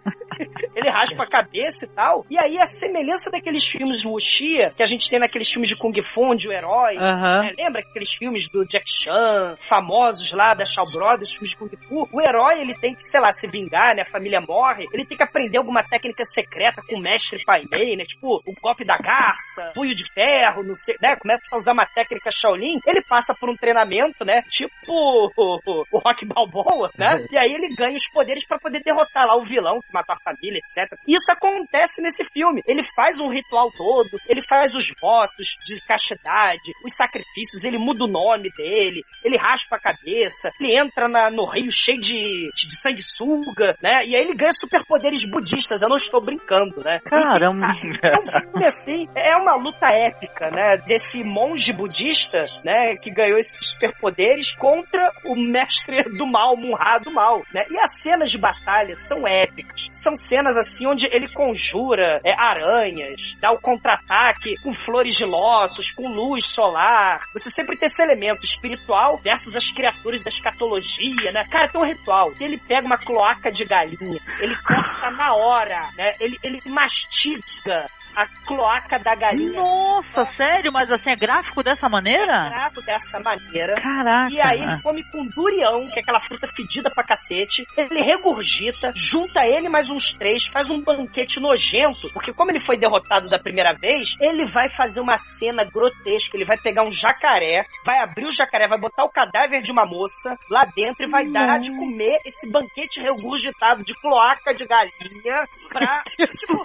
Ele raspa a cabeça e tal. E aí a semelhança daqueles filmes de Wuxia, que a gente tem naqueles filmes de Kung Fu, onde o herói. Uhum. Né? Lembra aqueles filmes do Jack Chan, famosos lá da Shaw Brothers, filmes de Kung Fu? O herói, ele tem que, sei lá, se vingar, né? A família morre. Ele tem que aprender alguma técnica secreta com o mestre Pai Mei, né? Tipo, o golpe da garça, punho de ferro, não sei, né? Começa a usar uma técnica Shaolin. Ele passa por um treinamento, né? Tipo o, o, o Rock Balboa, né? E aí ele ganha os poderes para poder derrotar lá o vilão que matou a família, etc. Isso acontece nesse filme. Ele faz um ritual todo, ele faz os votos de castidade, os sacrifícios, ele muda o nome dele, ele raspa a cabeça, ele entra na, no rio cheio de, de sanguessuga, né? E aí ele ganha superpoderes budistas, eu não estou brincando, né? Caramba! É um filme assim, é uma luta épica, né? Desse monge budista, né? Que ganhou esses superpoderes contra o mestre do mal, Munra do mal, né? E as cenas de batalha são épicas. São cenas assim onde ele conjura é, aranhas, dá o contra-ataque com flores de lótus, com luz solar. Você sempre tem esse elemento espiritual versus as criaturas da escatologia, né? Cara, tem um ritual. Ele pega uma cloaca de galinha, ele corta na hora, né? Ele, ele mastiga a cloaca da galinha. Nossa, sério? Mas assim, é gráfico dessa maneira? É gráfico dessa maneira. Caraca. E aí ele come com durião, que é aquela fruta fedida pra cacete. Ele regurgita, junta ele mais uns três, faz um banquete nojento, porque como ele foi derrotado da primeira vez, ele vai fazer uma cena grotesca. Ele vai pegar um jacaré, vai abrir o jacaré, vai botar o cadáver de uma moça lá dentro e vai dar de comer esse banquete regurgitado de cloaca de galinha pra. tipo,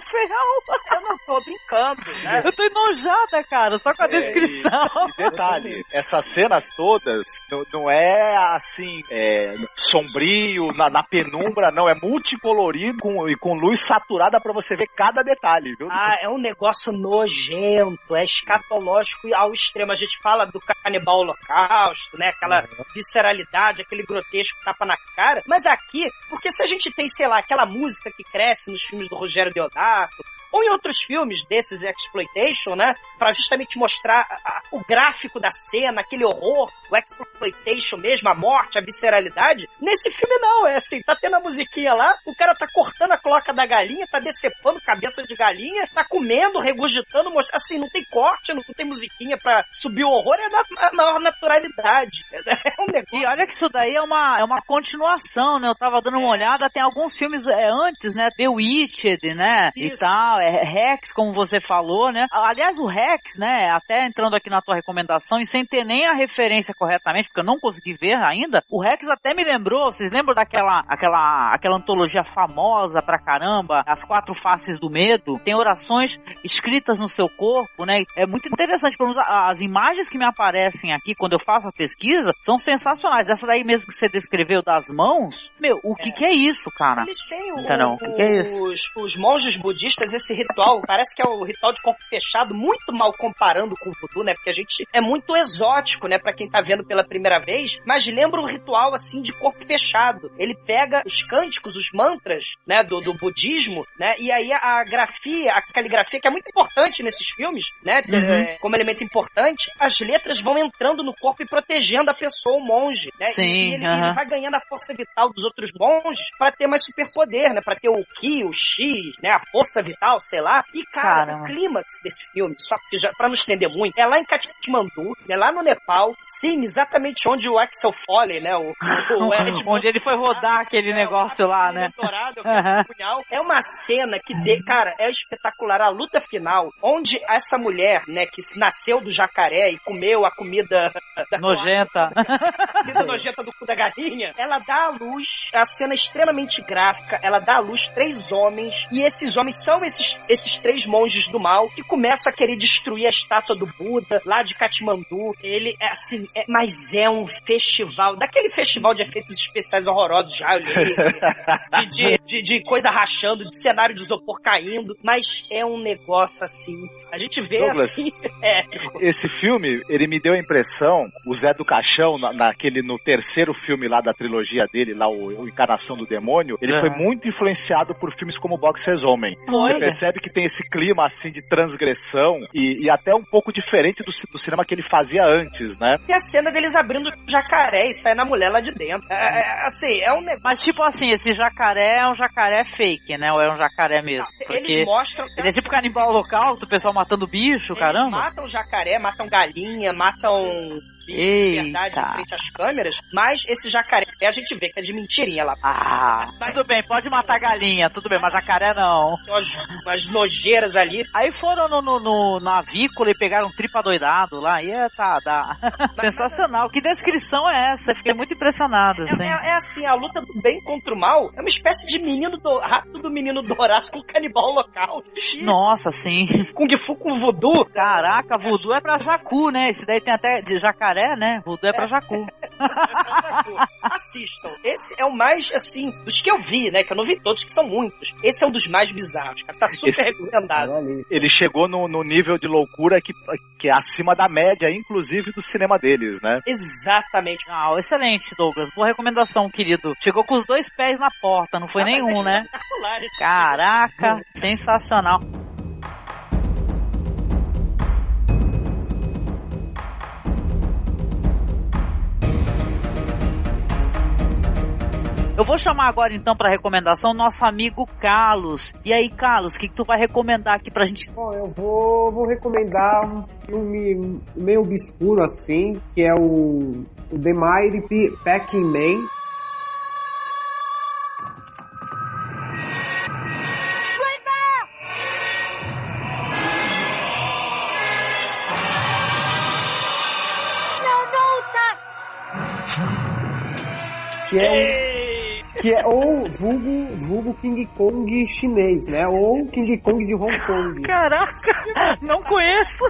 eu não tô brincando, né? Eu tô enojada, cara, só com a é, descrição. E, e detalhe, essas cenas todas não, não é assim, é, sombrio, na, na, penumbra, não, é multicolorido com, e com luz saturada para você ver cada detalhe, viu? Ah, é um negócio nojento, é escatológico ao extremo. A gente fala do canibal holocausto, né? Aquela visceralidade, aquele grotesco tapa na cara. Mas aqui, porque se a gente tem, sei lá, aquela música que cresce nos filmes do Rogério Deodato, ou em outros filmes desses exploitation, né? Pra justamente mostrar a, a, o gráfico da cena, aquele horror, o exploitation mesmo, a morte, a visceralidade. Nesse filme não, é assim, tá tendo a musiquinha lá, o cara tá cortando a cloaca da galinha, tá decepando cabeça de galinha, tá comendo, regurgitando, assim, não tem corte, não tem musiquinha pra subir o horror, é na, a maior naturalidade. É um negócio. E olha que isso daí é uma, é uma continuação, né? Eu tava dando uma olhada, tem alguns filmes é, antes, né? The Witched, né? Isso. E tal, é, Rex, como você falou, né? Aliás, o Rex, né? Até entrando aqui na tua recomendação, e sem ter nem a referência corretamente, porque eu não consegui ver ainda, o Rex até me lembrou, vocês lembram daquela aquela, aquela antologia famosa pra caramba, As Quatro Faces do Medo? Tem orações escritas no seu corpo, né? É muito interessante, pelo menos as imagens que me aparecem aqui quando eu faço a pesquisa são sensacionais. Essa daí mesmo que você descreveu das mãos, meu, o que é. que é isso, cara? Eles têm o, o, o que, que é isso? Os, os monges budistas, esse ritual, parece que é o ritual de corpo fechado, muito mal comparando com o voodoo, né? Porque a gente é muito exótico, né? Pra quem tá vendo pela primeira vez, mas lembra um ritual, assim, de corpo fechado. Ele pega os cânticos, os mantras, né? Do, do budismo, né? E aí a grafia, a caligrafia, que é muito importante nesses filmes, né? Uhum. É, como elemento importante, as letras vão entrando no corpo e protegendo a pessoa, o monge, né? Sim, e ele, uhum. ele vai ganhando a força vital dos outros monges para ter mais superpoder, né? Para ter o ki, o chi, né? A força vital, sei lá. E cara, Caramba. o clímax desse filme, só que já para não estender muito, é lá em Katmandu, é lá no Nepal, sim, exatamente onde o Axel Foley, né? O, o Ed onde ele foi rodar aquele é, negócio lá, né? Dourado, uhum. punhal. É uma cena que, de, cara, é espetacular. A luta final, onde essa mulher, né, que nasceu do jacaré e comeu a comida nojenta, comida nojenta do cu da galinha, ela dá à luz, a cena é extremamente gráfica, ela dá à luz três homens, e esses homens são esses, esses três monges do mal que começam a querer destruir a estátua do Buda lá de Katmandu. Ele é assim, é, mas é um festival, daquele festival de efeitos especiais horrorosos, já olhei, de, de, de, de coisa rachando, de cenário de isopor caindo, mas é um negócio assim. A gente vê Douglas, assim. É. Esse filme, ele me deu a impressão, o Zé do Caixão, na, naquele, no terceiro filme lá da trilogia dele, lá o, o Encarnação do Demônio, ele foi muito influenciado por filmes como Boxers Homem. Você percebe que tem esse clima assim de transgressão e, e até um pouco diferente do, do, cinema que ele fazia antes, né? E a cena deles abrindo o jacaré e saindo a mulher lá de dentro. É, é, assim, é um negócio. Mas tipo assim, esse jacaré é um jacaré fake, né? Ou é um jacaré mesmo? Não, Porque eles mostram. Ele é tipo canibal local, o pessoal matando bicho, eles caramba. matam jacaré, matam galinha, matam de verdade em frente às câmeras, mas esse jacaré a gente vê que é de mentirinha lá. Ah, tudo bem, pode matar galinha, tudo bem, mas jacaré não. Umas, nojeiras ali. Aí foram no, no, no, no avícola e pegaram um tripa doidado lá, e é, tá, dá. Sensacional. Que descrição é essa? Fiquei muito impressionado, assim. É, é, é, assim, a luta do bem contra o mal é uma espécie de menino do rato do menino dourado com canibal local. Nossa, sim. Kung Fu com voodoo. Caraca, voodoo é pra jacu, né? Esse daí tem até de jacaré jacaré, né? Voodoo é pra jacu. Assistam. Esse é o mais, assim, dos que eu vi, né? Que eu não vi todos, que são muitos. Esse é um dos mais bizarros, cara. Tá super Esse, recomendado. Ele chegou no, no, nível de loucura que, que é acima da média, inclusive do cinema deles, né? Exatamente. Ah, excelente, Douglas. Boa recomendação, querido. Chegou com os dois pés na porta, não foi ah, nenhum, é né? Caraca, sensacional. Eu vou chamar agora então para recomendação nosso amigo Carlos. E aí, Carlos, o que, que tu vai recomendar aqui pra gente? Bom, eu vou, vou recomendar um filme meio obscuro assim, que é o, o The Mighty Packing Man. que é um que é ou vulgo, vulgo King Kong chinês, né? Ou King Kong de Hong Kong. Caraca, não conheço.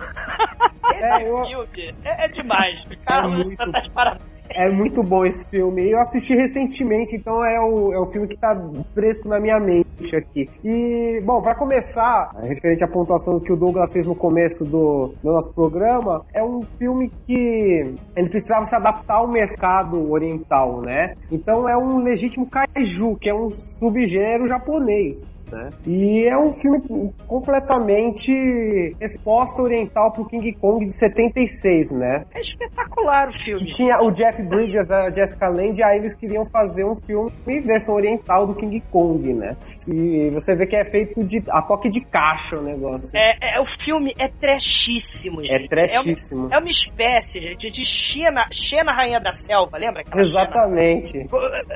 Esse é, eu... filme é, é demais. Carlos, é muito... tá de parabéns. É muito bom esse filme. Eu assisti recentemente, então é o, é o filme que tá fresco na minha mente aqui. E, bom, para começar, referente à pontuação que o Douglas fez no começo do, do nosso programa, é um filme que ele precisava se adaptar ao mercado oriental, né? Então é um legítimo kaiju, que é um subgênero japonês. Né? E é um filme completamente resposta oriental pro King Kong de 76, né? É espetacular o filme. Que tinha o Jeff Bridges, a Jessica Lange, e aí eles queriam fazer um filme versão oriental do King Kong, né? E você vê que é feito de a toque de caixa o negócio. É, é o filme é trashíssimo, É gente. trashíssimo. É uma, é uma espécie, gente, de Xena, Xena Rainha da Selva, lembra? Aquela Exatamente. Xena,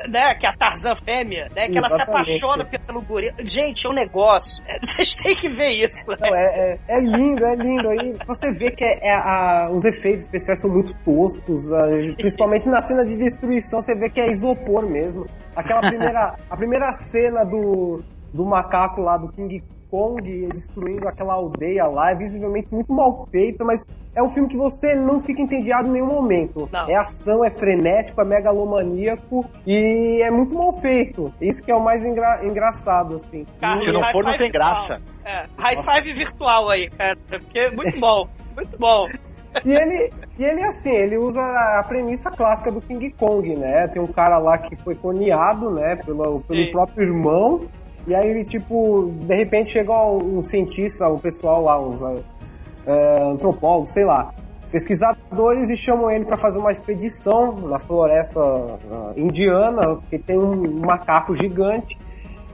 né, que é a Tarzan fêmea, né? Que ela se Exatamente. apaixona pelo gorila. Gente, é um negócio. Vocês têm que ver isso. Não, é, é, é lindo, é lindo. Aí você vê que é, é a- os efeitos especiais são muito toscos, a- principalmente na cena de destruição, você vê que é isopor mesmo. Aquela primeira, a primeira cena do, do macaco lá do King Kong destruindo aquela aldeia lá é visivelmente muito mal feita, mas é um filme que você não fica entediado em nenhum momento. Não. É ação, é frenético, é megalomaníaco e é muito mal feito. Isso que é o mais engra- engraçado, assim. Carlos, Se não for, não tem virtual. graça. É, high five virtual aí, cara. Porque é muito bom. Muito bom. E ele, e ele assim, ele usa a premissa clássica do King Kong, né? Tem um cara lá que foi clonado, né, pelo, pelo Sim. próprio irmão. E aí, tipo, de repente chega um cientista, o pessoal lá, os eh, antropólogos, sei lá, pesquisadores e chamam ele para fazer uma expedição na floresta ah, indiana, porque tem um macaco gigante.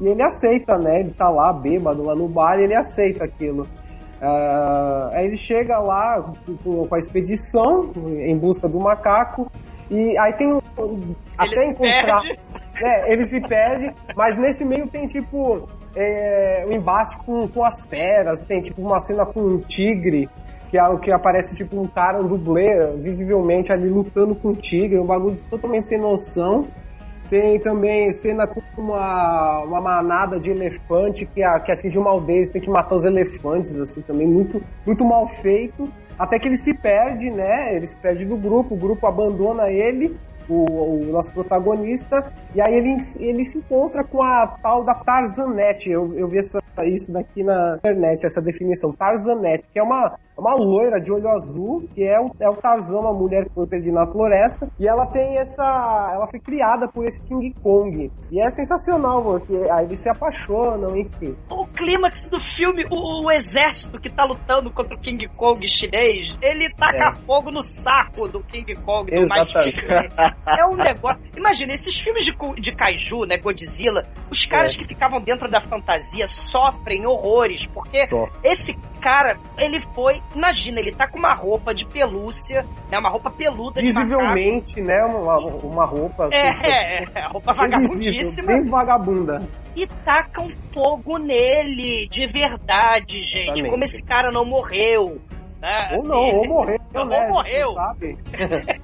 E ele aceita, né? Ele tá lá, bêbado, lá no bar, e ele aceita aquilo. Ah, aí ele chega lá com, a expedição em busca do macaco e aí tem um, até encontrar perde. É, ele se perde mas nesse meio tem tipo é, um embate com, com as feras tem tipo uma cena com um tigre que é o que aparece tipo um cara um dublê visivelmente ali lutando com um tigre um bagulho totalmente sem noção tem também cena com uma, uma manada de elefante que, a, que atinge uma aldeia, têm que matar os elefantes, assim, também muito, muito mal feito. Até que ele se perde, né? Ele se perde do grupo, o grupo abandona ele, o, o nosso protagonista, e aí ele, ele se encontra com a tal da Tarzanete. Eu, eu vi essa, isso daqui na internet, essa definição, Tarzanete, que é uma, uma loira de olho azul, que é o, é o Tarzan, uma mulher que foi perdida na floresta, e ela tem essa. Ela foi criada por esse King Kong. E é sensacional, porque aí eles se apaixonam, enfim. O clímax do filme, o, o exército que tá lutando contra o King Kong chinês, ele taca fogo no saco do King Kong do mais Exatamente. chinês. É um negócio. Imagina, esses filmes de, de kaiju, né? Godzilla, os caras É. que ficavam dentro da fantasia sofrem horrores, porque Só. esse cara, ele foi. Imagina, ele tá com uma roupa de pelúcia, né? Uma roupa peluda de macaco. Visivelmente, né? Uma, uma roupa. assim, É, é, é, roupa bem vagabundíssima. Bem vagabunda. e tacam fogo nele, de verdade, gente. Exatamente. Como esse cara não morreu. Né? Ou Assim, não, ou ele- morreu, Ou né? morreu. Sabe?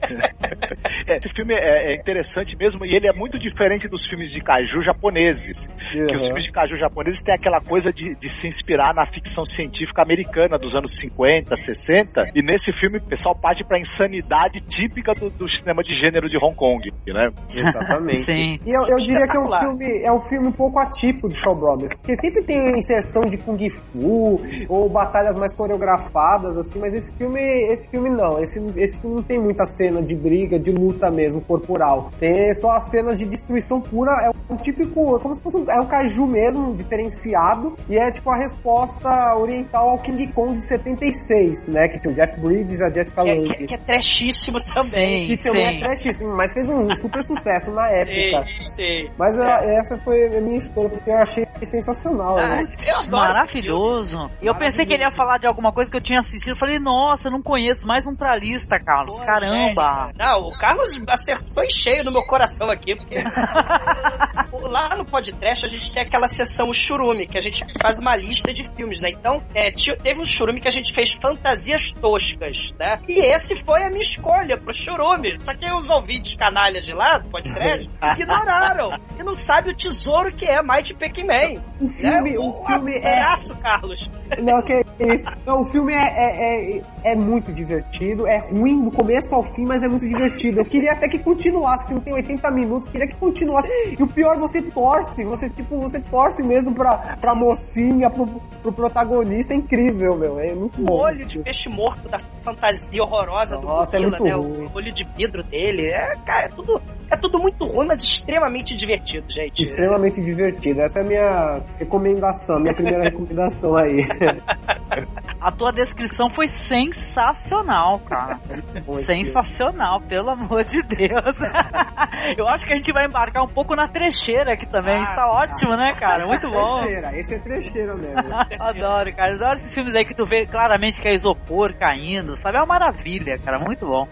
É, esse filme é, é interessante mesmo e ele é muito diferente dos filmes de kaiju japoneses. Que os Uhum. filmes de kaiju japoneses têm aquela coisa de, de se inspirar na ficção científica americana dos anos 50, 60. E nesse filme o pessoal parte pra insanidade típica do, do cinema de gênero de Hong Kong, né? Exatamente. Sim. E eu, eu diria que é um filme, é um filme um pouco atípico do Shaw Brothers, porque sempre tem inserção de Kung Fu ou batalhas mais coreografadas, assim, mas esse filme, esse filme não. Esse, esse filme não tem muita cena de briga, de luta mesmo, corporal. Tem só as cenas de destruição pura, é um típico, é como se fosse um, é um kaiju mesmo, diferenciado, e é tipo a resposta oriental ao King Kong de 76, né? Que tem o Jeff Bridges e a Jessica Que, é- Lange. que, que é trashíssimo também. Que Sim, também sim. é trashíssimo, mas fez um super sucesso na época. Sim, sim. Mas a- essa foi a minha escolha, porque eu achei sensacional. Ah, né? eu adoro esse Maravilhoso. E eu pensei que ele ia falar de alguma coisa que eu tinha assistido. Eu falei, nossa, não conheço. Mais um pra lista, Carlos. Pô, Caramba. gente. Não, o Carlos acertou em cheio no meu coração aqui, porque lá no podcast a gente tem aquela sessão churume, que a gente faz uma lista de filmes, né? Então, é, teve um churume que a gente fez fantasias toscas, né? E esse foi a minha escolha pro churume. Só que os ouvintes canalhas de lá do podcast ignoraram. E não sabe o tesouro que é Mighty Pac-Man. O filme, o filme é. abraço, Carlos. Não, que é isso. Não, o filme é, é, é, é muito divertido, é ruim do começo ao fim, mas é muito divertido. Eu queria até que continuasse, o filme tem 80 minutos, queria que continuasse. E o pior, você torce, você, tipo, você torce mesmo pra, pra mocinha, pro, pro protagonista, é incrível, meu. É muito O bom. olho de peixe morto da fantasia horrorosa Nossa, do é gorila, muito né? ruim. O olho de vidro dele. É, cara, é tudo, É tudo muito ruim, mas extremamente divertido, gente. Extremamente divertido. Essa é a minha recomendação, minha primeira recomendação aí. A tua descrição foi sensacional, cara. sensacional, pelo amor de Deus. Eu acho que a gente vai embarcar um pouco na trecheira aqui também. Ah, Está ótimo, né, cara? Muito é bom. Trecheira, esse é trecheiro mesmo. Adoro, cara. Adoro esses filmes aí que tu vê claramente que é isopor caindo, sabe? É uma maravilha, cara. Muito bom.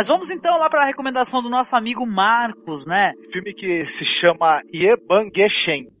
Mas vamos então lá para a recomendação do nosso amigo Marcos, né? Filme que se chama Yebangeshen.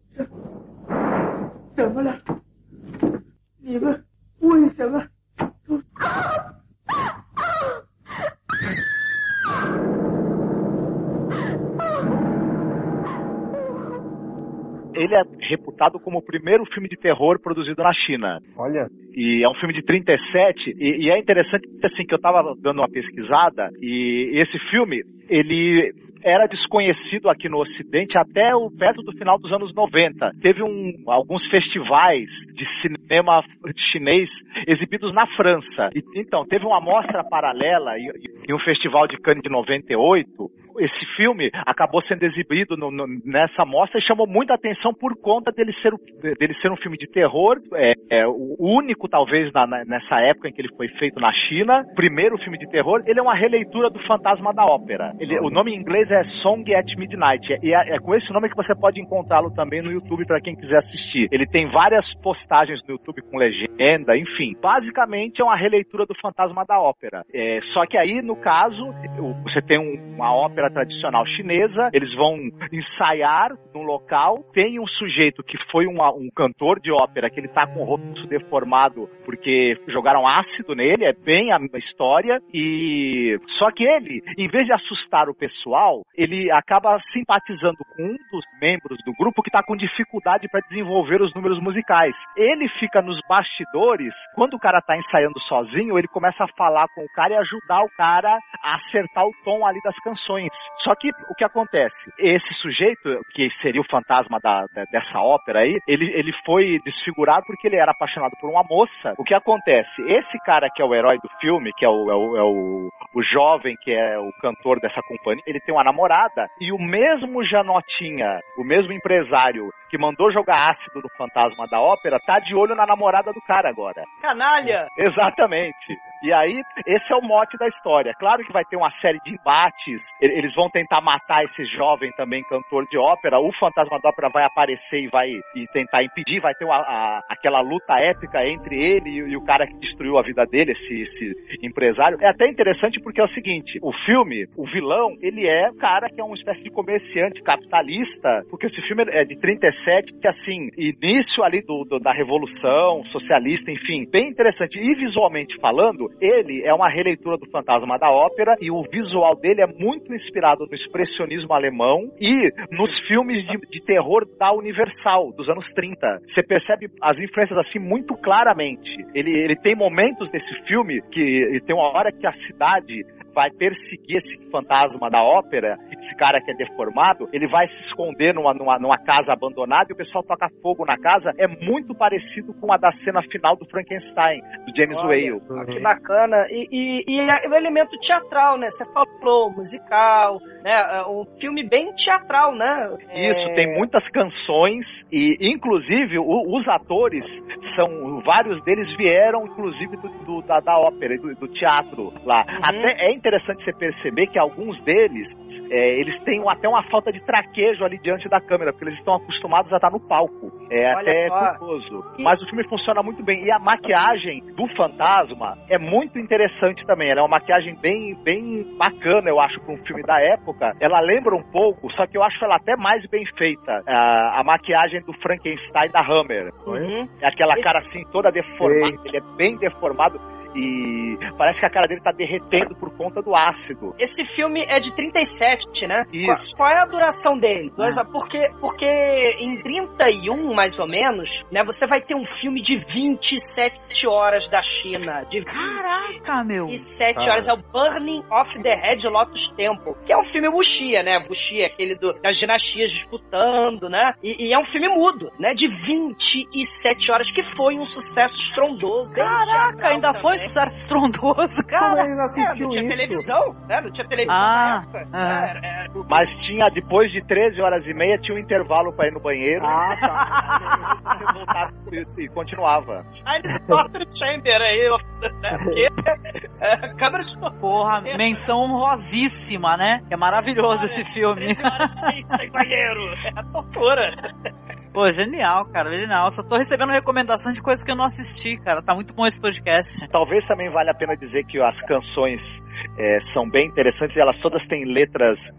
Ele é reputado como o primeiro filme de terror produzido na China. Olha. E é um filme de 37, e, e é interessante assim que eu tava dando uma pesquisada, e esse filme, ele era desconhecido aqui no Ocidente até o perto do final dos anos 90. Teve um, alguns festivais de cinema chinês exibidos na França. E, então, teve uma mostra paralela e, e um festival de Cannes de 98 esse filme acabou sendo exibido no, no, nessa mostra e chamou muita atenção por conta dele ser, dele ser um filme de terror, é, é o único talvez na, nessa época em que ele foi feito na China, primeiro filme de terror, ele é uma releitura do Fantasma da Ópera. Ele, o nome em inglês é Song at Midnight, e é, é com esse nome que você pode encontrá-lo também no YouTube para quem quiser assistir. Ele tem várias postagens no YouTube com legenda, enfim. Basicamente é uma releitura do Fantasma da Ópera. É, só que aí, no caso, você tem um, uma ópera tradicional chinesa, eles vão ensaiar no local, tem um sujeito que foi um, um cantor de ópera, que ele tá com o rosto deformado porque jogaram ácido nele, é bem a história, e só que ele, em vez de assustar o pessoal, ele acaba simpatizando com um dos membros do grupo que tá com dificuldade para desenvolver os números musicais. Ele fica nos bastidores, quando o cara tá ensaiando sozinho, ele começa a falar com o cara e ajudar o cara a acertar o tom ali das canções. Só que o que acontece? Esse sujeito, que seria o fantasma da, da, dessa ópera aí, ele, ele foi desfigurado porque ele era apaixonado por uma moça. O que acontece? Esse cara que é o herói do filme, que é o, é o, é o, o jovem que é o cantor dessa companhia, ele tem uma namorada e o mesmo Janotinha, o mesmo empresário que mandou jogar ácido no fantasma da ópera, tá de olho na namorada do cara agora. Canalha! Exatamente. E aí, esse é o mote da história. Claro que vai ter uma série de embates, eles vão tentar matar esse jovem também cantor de ópera, o fantasma da ópera vai aparecer e vai e tentar impedir, vai ter uma, a, aquela luta épica entre ele e, e, o cara que destruiu a vida dele, esse, esse empresário. É até interessante porque é o seguinte, o filme, o vilão, ele é o cara que é uma espécie de comerciante capitalista, porque esse filme é de 37, que assim, início ali do, do da revolução socialista, enfim, bem interessante. E visualmente falando, ele é uma releitura do Fantasma da Ópera e o visual dele é muito inspirado no expressionismo alemão e nos filmes de, de terror da Universal, dos anos 30. Você percebe as influências assim muito claramente. Ele, ele tem momentos desse filme que tem uma hora que a cidade vai perseguir esse fantasma da ópera, esse cara que é deformado, ele vai se esconder numa, numa, numa casa abandonada e o pessoal toca fogo na casa. É muito parecido com a da cena final do Frankenstein, do James Olha, Whale. Que bacana. E, e, e é o elemento teatral, né? Você falou, musical, né? É um filme bem teatral, né? Isso, é... tem muitas canções e, inclusive, o, os atores são, vários deles vieram, inclusive, do, do da, da ópera, do, do teatro lá. Uhum. Até é interessante você perceber que alguns deles, é, eles têm até uma falta de traquejo ali diante da câmera, porque eles estão acostumados a estar no palco. É Olha até só. curioso. Mas o filme funciona muito bem. E a maquiagem do fantasma é muito interessante também. Ela é uma maquiagem bem, bem bacana, eu acho, para um filme da época. Ela lembra um pouco, só que eu acho ela até mais bem feita. A, a maquiagem do Frankenstein da Hammer. Uhum. É aquela Esse... cara assim, toda deformada. Ele é bem deformado e parece que a cara dele tá derretendo por conta do ácido. Esse filme é de 37, né? Isso. Qual, qual é a duração dele? Dois, porque, porque em 31, mais ou menos, né, você vai ter um filme de 27 horas da China. De Caraca, meu! 27 Ah. horas. É o Burning of the Red Lotus Temple, que é um filme wuxia, né? Wuxia, aquele do, das dinastias disputando, né? E, e é um filme mudo, né? De 27 horas, que foi um sucesso estrondoso. Caraca, ainda foi sucesso estrondoso, Como cara! eles É, não tinha isso? televisão, né? Não tinha televisão Ah, na época. ah. Era- era- Mas tinha, depois de 13 horas e meia, tinha um intervalo pra ir no banheiro. Ah, tá. Você voltava e, e continuava. Chinese Torture Chamber aí, né? Porque é, câmera de tortura. Porra, menção honrosíssima, né? É maravilhoso esse filme. 13 horas sem, sem banheiro. É tortura. Pô, genial, cara, genial. Só tô recebendo recomendação de coisas que eu não assisti, cara. Tá muito bom esse podcast. Talvez também valha a pena dizer que as canções é, são bem interessantes, elas todas têm letras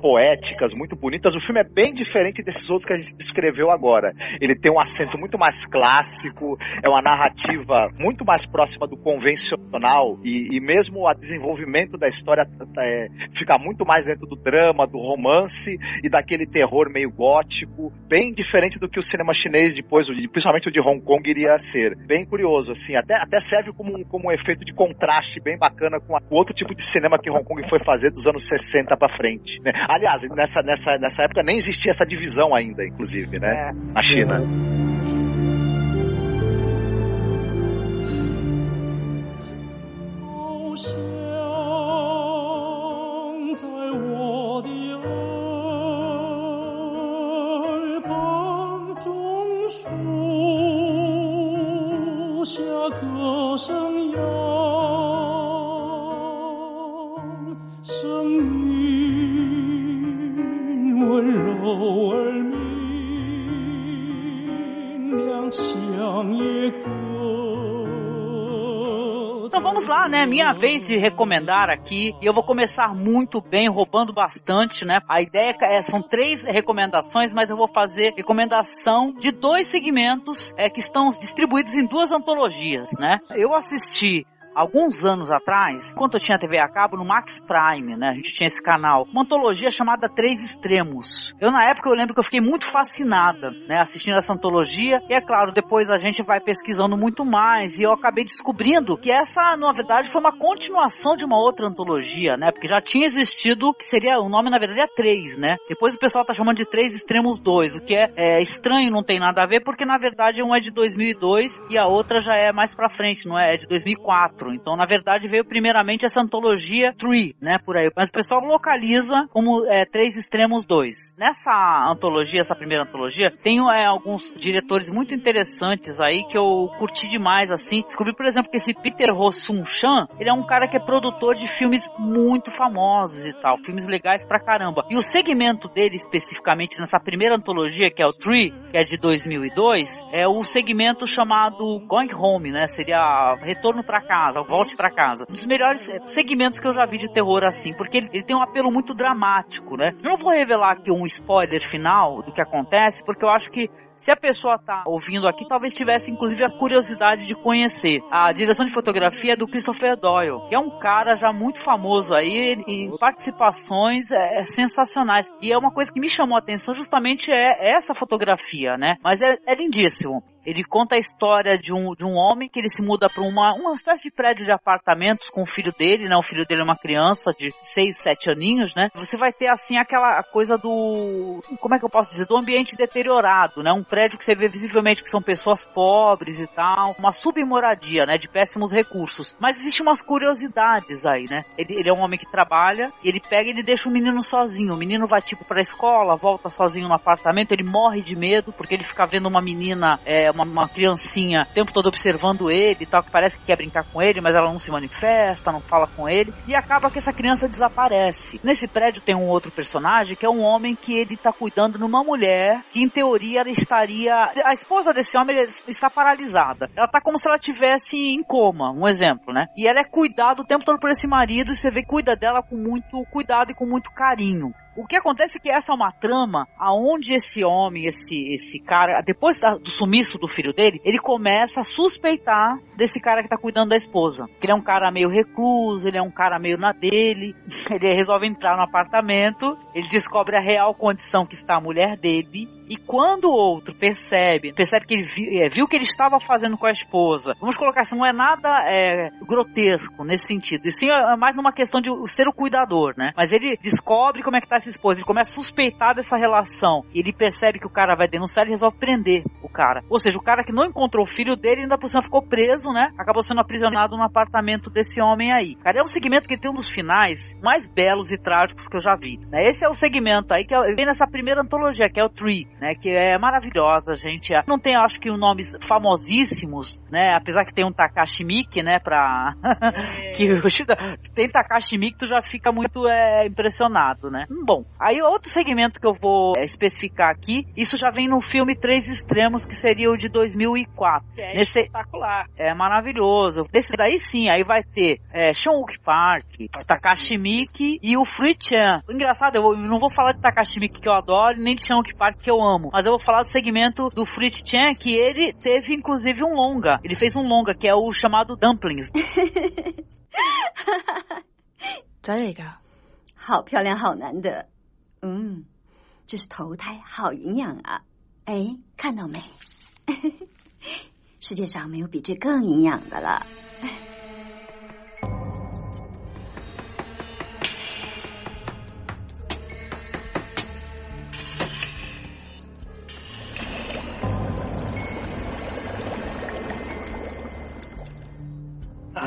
poéticas, muito bonitas. O filme é bem diferente desses outros que a gente descreveu agora. Ele tem um acento muito mais clássico, é uma narrativa muito mais próxima do convencional e, e mesmo o desenvolvimento da história é, fica muito mais dentro do drama, do romance e daquele terror meio gótico, bem diferente do que o cinema chinês depois, principalmente o de Hong Kong, iria ser. Bem curioso, assim, até, até serve como um, como um efeito de contraste bem bacana com o outro tipo de cinema que Hong Kong foi fazer dos anos 60 pra frente. né? Aliás, nessa, nessa, nessa época nem existia essa divisão ainda, inclusive, né? Na China. 好声扬，声音温柔而明亮，像野歌。Então vamos lá, né? Minha vez de recomendar aqui. E eu vou começar muito bem, roubando bastante, né? A ideia é, são três recomendações, mas eu vou fazer recomendação de dois segmentos é, que estão distribuídos em duas antologias, né? Eu assisti alguns anos atrás, enquanto eu tinha TV a cabo, no Max Prime, né? A gente tinha esse canal. Uma antologia chamada Três Extremos. Eu, na época, eu lembro que eu fiquei muito fascinada, né? Assistindo essa antologia. E, é claro, depois a gente vai pesquisando muito mais. E eu acabei descobrindo que essa, na verdade, foi uma continuação de uma outra antologia, né? Porque já tinha existido, que seria, o nome, na verdade, é Três, né? Depois o pessoal tá chamando de Três Extremos 2, o que é, é estranho, não tem nada a ver, porque, na verdade, um é de 2002 e a outra já é mais pra frente, não é? É de 2004. Então, na verdade, veio primeiramente essa antologia Three, né? Por aí. Mas o pessoal localiza como é, Três Extremos 2. Nessa antologia, essa primeira antologia, tem é, alguns diretores muito interessantes aí que eu curti demais, assim. Descobri, por exemplo, que esse Peter Rossum Chan, ele é um cara que é produtor de filmes muito famosos e tal. Filmes legais pra caramba. E o segmento dele, especificamente, nessa primeira antologia, que é o Three, que é de 2002, é o segmento chamado Going Home, né? Seria Retorno pra Casa, Volte pra Casa. Um dos melhores eh, segmentos que eu já vi de terror assim, porque ele, ele tem um apelo muito dramático, né? Eu não vou revelar aqui um spoiler final do que acontece, porque eu acho que se a pessoa tá ouvindo aqui, talvez tivesse inclusive a curiosidade de conhecer. A direção de fotografia é do Christopher Doyle, que é um cara já muito famoso aí e participações é, sensacionais. E é uma coisa que me chamou a atenção justamente é essa fotografia, né? Mas é, é lindíssimo. Ele conta a história de um, de um homem que ele se muda para uma, uma espécie de prédio de apartamentos com o filho dele, né? O filho dele é uma criança de 6, 7 aninhos, né? Você vai ter assim aquela coisa do. Como é que eu posso dizer? Do ambiente deteriorado, né? Um prédio que você vê visivelmente que são pessoas pobres e tal. Uma submoradia, né? De péssimos recursos. Mas existe umas curiosidades aí, né? Ele, ele é um homem que trabalha e ele pega e ele deixa o menino sozinho. O menino vai tipo pra escola, volta sozinho no apartamento, ele morre de medo porque ele fica vendo uma menina. É, uma, uma criancinha o tempo todo observando ele e tal, que parece que quer brincar com ele, mas ela não se manifesta, não fala com ele, e acaba que essa criança desaparece. Nesse prédio tem um outro personagem que é um homem que ele tá cuidando de uma mulher que, em teoria, ela estaria. A esposa desse homem está paralisada. Ela tá como se ela tivesse em coma, um exemplo, né? E ela é cuidada o tempo todo por esse marido, e você vê que cuida dela com muito cuidado e com muito carinho. O que acontece é que essa é uma trama aonde esse homem, esse, esse cara, depois da, do sumiço do filho dele, ele começa a suspeitar desse cara que tá cuidando da esposa. Que ele é um cara meio recluso, ele é um cara meio na dele. Ele resolve entrar no apartamento, ele descobre a real condição que está a mulher dele. E quando o outro percebe, percebe que ele viu, é, viu que ele estava fazendo com a esposa, vamos colocar assim, não é nada é, grotesco nesse sentido, e sim é mais numa questão de ser o cuidador, né? Mas ele descobre como é que tá essa esposa, ele começa a suspeitar dessa relação, e ele percebe que o cara vai denunciar e resolve prender o cara. Ou seja, o cara que não encontrou o filho dele ainda por cima ficou preso, né? Acabou sendo aprisionado no apartamento desse homem aí. Cara, é um segmento que tem um dos finais mais belos e trágicos que eu já vi. Né? Esse é o segmento aí que vem nessa primeira antologia, que é o Tree né? Que é maravilhosa, gente. Não tem, acho que, nomes famosíssimos, né? Apesar que tem um Takashi Miike, né? Pra... É. que tem Takashi Miike, tu já fica muito é, impressionado, né? Bom, aí outro segmento que eu vou é, especificar aqui, isso já vem no filme Três Extremos, que seria o de 2004. É Nesse... espetacular. É maravilhoso. Desse daí sim, aí vai ter é, Sean Park, Takashi Miike e o Free Chan. Engraçado, eu não vou falar de Takashi Miike que eu adoro, nem de Sean Park que eu amo amo. Mas eu vou falar do segmento do Fritz Chan, que ele teve inclusive um longa. Ele fez um longa, que é o chamado Dumplings. 这个好漂亮，好难得。嗯，这是头胎，好营养啊！哎，看到没？世界上没有比这更营养的了。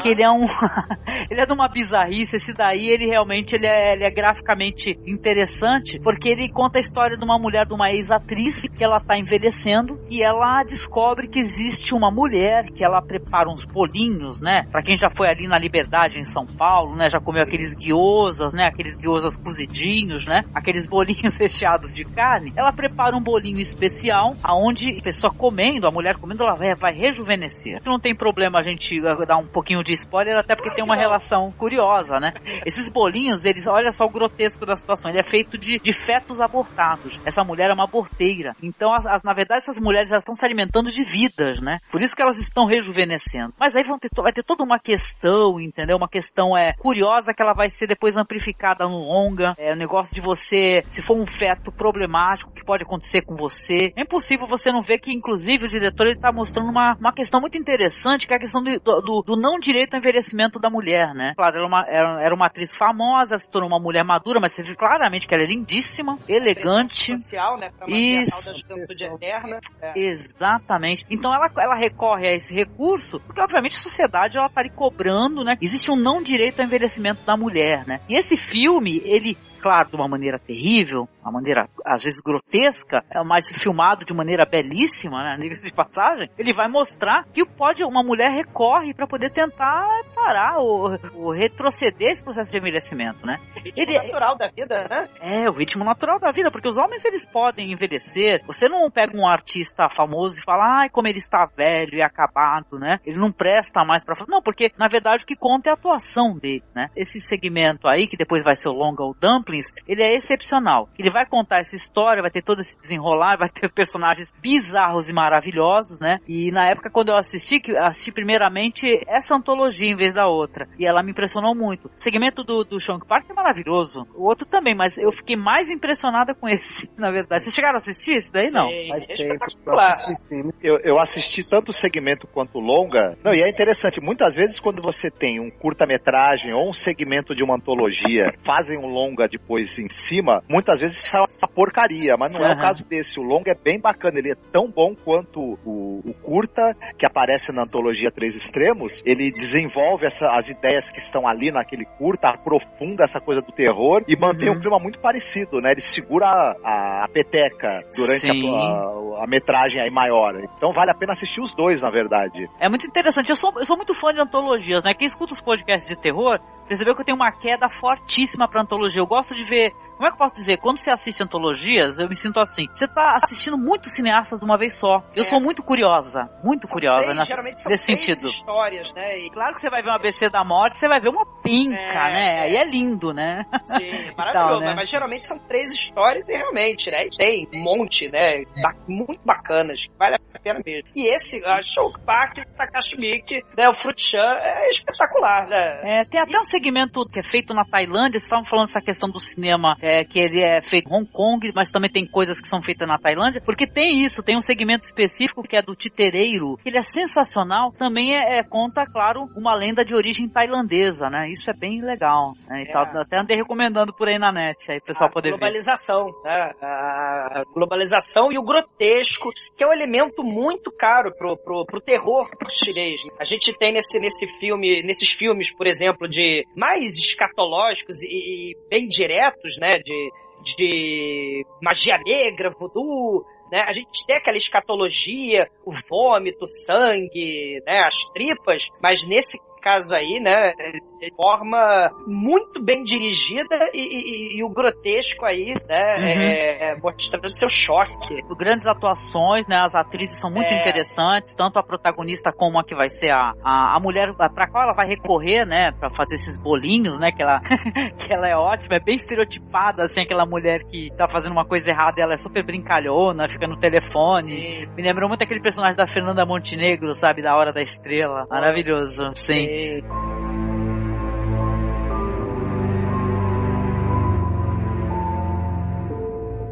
que ele é um. ele é de uma bizarrice. Esse daí, ele realmente ele é, ele é graficamente interessante, porque ele conta a história de uma mulher, de uma ex-atriz, que ela tá envelhecendo e ela descobre que existe uma mulher que ela prepara uns bolinhos, né? Pra quem já foi ali na Liberdade em São Paulo, né? Já comeu aqueles guiosas, né? Aqueles guiosas cozidinhos, né? Aqueles bolinhos recheados de carne. Ela prepara um bolinho especial, aonde a pessoa comendo, a mulher comendo, ela vai, vai rejuvenescer. Não tem problema a gente uh, dar um pouquinho de spoiler, até porque tem uma relação curiosa, né? Esses bolinhos, eles, olha só o grotesco da situação, ele é feito de, de fetos abortados. Essa mulher é uma aborteira. Então, as, as, na verdade, essas mulheres elas estão se alimentando de vidas, né? Por isso que elas estão rejuvenescendo. Mas aí vão ter, vai ter toda uma questão, entendeu? Uma questão é curiosa que ela vai ser depois amplificada no longa. É o negócio de você, se for um feto problemático, que pode acontecer com você. É impossível você não ver que, inclusive, o diretor ele tá mostrando uma, uma questão muito interessante, que é a questão do, do, do não direito respeito ao envelhecimento da mulher, né? Claro, era uma, era, era uma atriz famosa, se tornou uma mulher madura, mas você viu claramente que ela é lindíssima, elegante. Social, né? Pra Isso. A eterna. É. Exatamente. Então ela, ela recorre a esse recurso, porque obviamente a sociedade ela tá ali cobrando, né? Existe um não direito ao envelhecimento da mulher, né? E esse filme, ele claro, de uma maneira terrível, uma maneira às vezes grotesca, é mas filmado de maneira belíssima, né, nível de passagem, ele vai mostrar que pode uma mulher recorre para poder tentar parar ou, ou, retroceder esse processo de envelhecimento, né? O ritmo ele, natural da vida, né? É, o ritmo natural da vida, porque os homens eles podem envelhecer. Você não pega um artista famoso e fala, ai, como ele está velho e acabado, né? Ele não presta mais para Não, porque na verdade o que conta é a atuação dele, né? Esse segmento aí, que depois vai ser o longa ou dumpling, ele é excepcional. Ele vai contar essa história, vai ter todo esse desenrolar, vai ter personagens bizarros e maravilhosos, né? E na época quando eu assisti, que assisti primeiramente essa antologia em vez da outra, e ela me impressionou muito. O segmento do, do Sean Park é maravilhoso, o outro também, mas eu fiquei mais impressionada com esse, na verdade. Vocês chegaram a assistir esse daí? Não. Faz é tempo. Eu, eu assisti tanto o segmento quanto o longa. Não, e é interessante, muitas vezes quando você tem um curta-metragem ou um segmento de uma antologia, fazem um longa de depois em cima, muitas vezes sai uma porcaria, mas não uhum. é o caso desse. O longa é bem bacana, ele é tão bom quanto o, o curta, que aparece na antologia Três Extremos, ele desenvolve essa, as ideias que estão ali naquele curta, aprofunda essa coisa do terror e mantém uhum. um clima muito parecido, né? Ele segura a, a peteca durante a, a, a, metragem aí maior. Então vale a pena assistir os dois, na verdade. É muito interessante. Eu sou, eu sou muito fã de antologias, né? Quem escuta os podcasts de terror percebeu que eu tenho uma queda fortíssima pra antologia. Eu gosto de ver. Como é que eu posso dizer? Quando você assiste antologias, eu me sinto assim. Você tá assistindo muitos cineastas de uma vez só. Eu É. sou muito curiosa. Muito curiosa Três, nessa- geralmente são nesse três sentido. histórias, né? E, Claro que você vai ver uma ABC da morte, você vai ver uma pinca, É, né? é. Aí é lindo, né? sim, é maravilhoso, né? mas geralmente são três histórias e realmente, né? E tem um monte, né? Muito bacanas, que vale a pena mesmo. E esse, a Show Park, Takashi Miike, né? O Fruit Chan é espetacular, né? É, tem até um segmento que é feito na Tailândia, vocês estavam falando essa questão do cinema, é, que ele é feito em Hong Kong, mas também tem coisas que são feitas na Tailândia, porque tem isso, tem um segmento específico que é do titereiro, que ele é sensacional, também é, é, conta, claro, uma lenda de origem tailandesa, né? Isso é bem legal, né? E É. tal, até andei recomendando por aí na net, aí o pessoal a poder ver. globalização, né? A globalização e o grotesco, que é um elemento muito caro pro, pro, pro terror chinês. A gente tem nesse, nesse filme, nesses filmes, por exemplo, de mais escatológicos e, e bem diretos, né? De, de magia negra, voodoo, né? A gente tem aquela escatologia, o vômito, o sangue, né? As tripas, mas nesse caso aí, né? De forma muito bem dirigida e, e- e o grotesco aí, né? Uhum. É, é, mostrando seu choque. Grandes atuações, né? As atrizes são muito É. interessantes, tanto a protagonista como a que vai ser a, a, a mulher pra qual ela vai recorrer, né? Pra fazer esses bolinhos, né? Que ela, que ela é ótima, é bem estereotipada, assim, aquela mulher que tá fazendo uma coisa errada, ela é super brincalhona, fica no telefone. Sim. Me lembrou muito aquele personagem da Fernanda Montenegro, sabe? Da Hora da Estrela. Maravilhoso, sim. Sim.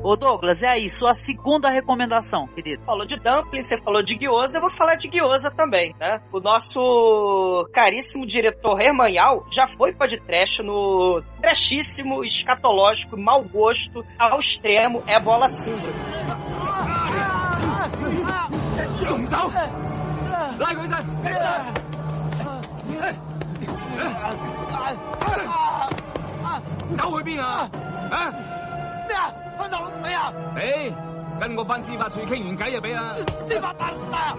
Ô Douglas, é aí, sua segunda recomendação, querido. Falou de dumpling, você falou de guiosa, eu vou falar de guiosa também, né? O nosso caríssimo diretor Hermanhal já foi para de trecho no trechíssimo, escatológico, mau gosto, ao extremo, é bola síndrome. 走去边啊？啊？咩啊？翻大陸未啊？誒，跟我翻司法处倾完偈就俾啦。司法大人啊！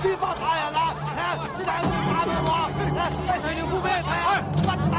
司法大人啊！你睇我打我，除條褲俾你睇啊！乜大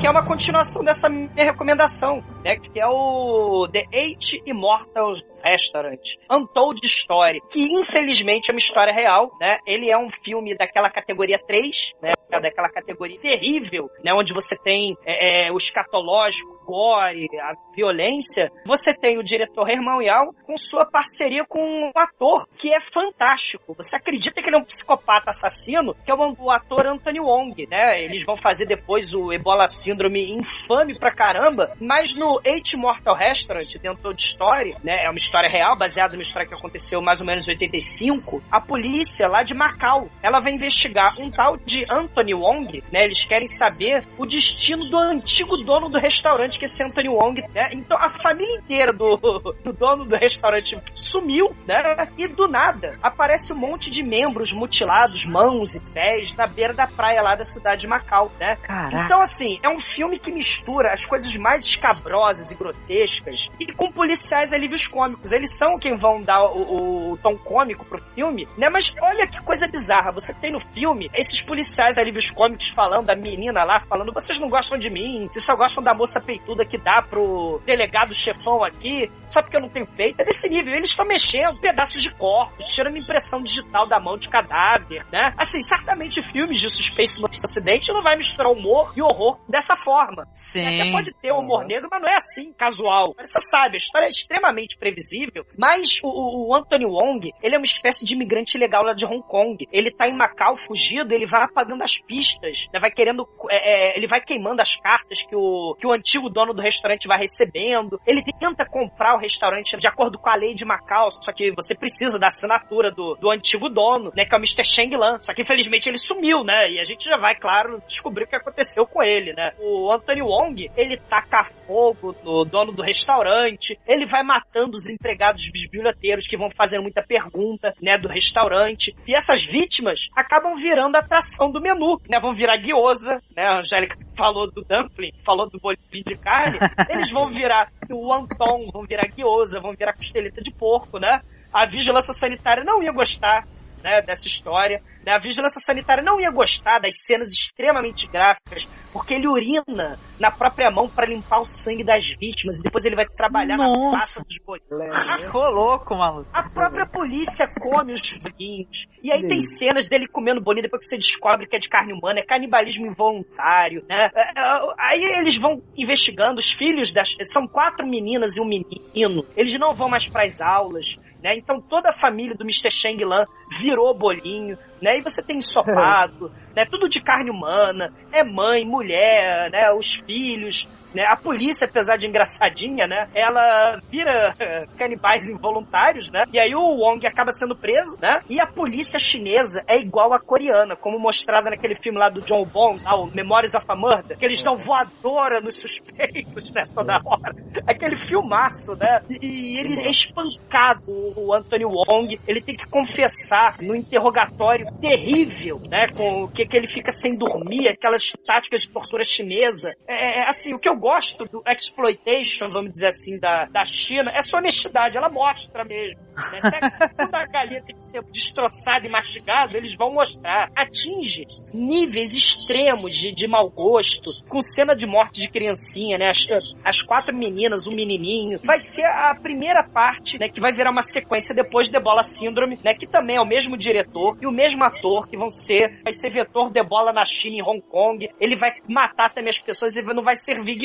que é uma continuação dessa minha recomendação, né? Que é o The Eight Immortal Restaurant, Untold Story, que infelizmente é uma história real, né? Ele é um filme daquela categoria 3, né? Daquela categoria terrível, né? Onde você tem é, é, o escatológico, gore, a violência. Você tem o diretor Herman Yao com sua parceria com um ator que é fantástico. Você acredita que ele é um psicopata assassino, que é o, ator Anthony Wong, né? Eles vão fazer depois o Ebola Síndrome infame pra caramba, mas no Eight Mortal Restaurant, dentro de história, né? É uma história real, baseada numa história que aconteceu mais ou menos em 85. A polícia lá de Macau, ela vai investigar um tal de Anthony Wong, né? Eles querem saber o destino do antigo dono do restaurante, que esse Anthony Wong, né? Então a família inteira do, do dono do restaurante sumiu, né? E do nada aparece um monte de membros mutilados, mãos e pés, na beira da praia lá da cidade de Macau, né? Caraca. Então, assim, é um filme que mistura as coisas mais escabrosas e grotescas e com policiais alívios cômicos. Eles são quem vão dar o, o- tom cômico pro filme, né? Mas olha que coisa bizarra. Você tem no filme esses policiais alívios cômicos falando, da menina lá falando, vocês não gostam de mim, vocês só gostam da moça peituda que dá pro delegado chefão aqui, só porque eu não tenho peito. É desse nível. Eles estão mexendo pedaços de corpos, tirando impressão digital da mão de cadáver, né? Assim, certamente filmes de suspense no ocidente não vai misturar humor e horror dessa forma. Sim. Até pode ter humor negro, mas não é assim, casual. Você sabe, a história é extremamente previsível, mas o, o Anthony Wong, ele é uma espécie de imigrante ilegal lá de Hong Kong. Ele tá em Macau fugido, ele vai apagando as pistas, né, vai querendo, é, é, ele vai queimando as cartas que o, que o antigo dono do restaurante vai recebendo. Ele tenta comprar o restaurante de acordo com a lei de Macau, só que você precisa da assinatura do, do antigo dono, né, que é o Mr. Sheng Lan. Só que infelizmente ele sumiu, né, e a gente já vai, claro, descobrir o que aconteceu com ele, né. O Anthony Wong, ele taca fogo no dono do restaurante, ele vai matando os empregados biblioteiros que vão fazendo muita pergunta, né, do restaurante. E essas vítimas acabam virando atração do menu, né, vão virar guiosa, né, a Angélica falou do dumpling, falou do bolinho de carne, eles vão virar o Anton, vão virar guiosa, vão virar costeleta de porco, né? a vigilância sanitária não ia gostar né, dessa história. Né? A vigilância sanitária não ia gostar das cenas extremamente gráficas, porque ele urina na própria mão para limpar o sangue das vítimas e depois ele vai trabalhar Nossa. na praça dos boiões. Ficou louco, maluco. A própria polícia come os bolinhos. E aí tem cenas dele comendo bolinho depois que você descobre que é de carne humana, é canibalismo involuntário, né? É, é, Aí eles vão investigando, os filhos das. São quatro meninas e um menino. Eles não vão mais pras aulas. Né? Então toda a família do Mr. Shang Lan virou bolinho, né? E você tem ensopado, né? Tudo de carne humana, é mãe, mulher, né? Os filhos, né? A polícia, apesar de engraçadinha, né? Ela vira canibais involuntários, né? E aí o Wong acaba sendo preso, né? E a polícia chinesa é igual à coreana, como mostrada naquele filme lá do John Bond, o Memories of a Murder, que eles dão voadora nos suspeitos, né? Toda hora. Aquele filmaço, né? E, e ele é espancado, o Anthony Wong. Ele tem que confessar no interrogatório terrível, né? Com o que, que ele fica sem dormir, aquelas táticas de tortura chinesa. É, é, assim, o que eu gosto do exploitation, vamos dizer assim, da, da China, é sua honestidade, ela mostra mesmo. Né? Se, toda a galinha tem que ser destroçada e mastigada, eles vão mostrar. Atinge níveis extremos de, de mau gosto, com cena de morte de criancinha, né? As, as quatro meninas, um menininho. Vai ser a primeira parte, né? Que vai virar uma sequência depois de Ebola Síndrome, né? Que também é o mesmo diretor e o mesmo ator que vão ser, vai ser vetor de Ebola na China e Hong Kong. Ele vai matar também as pessoas e não vai servir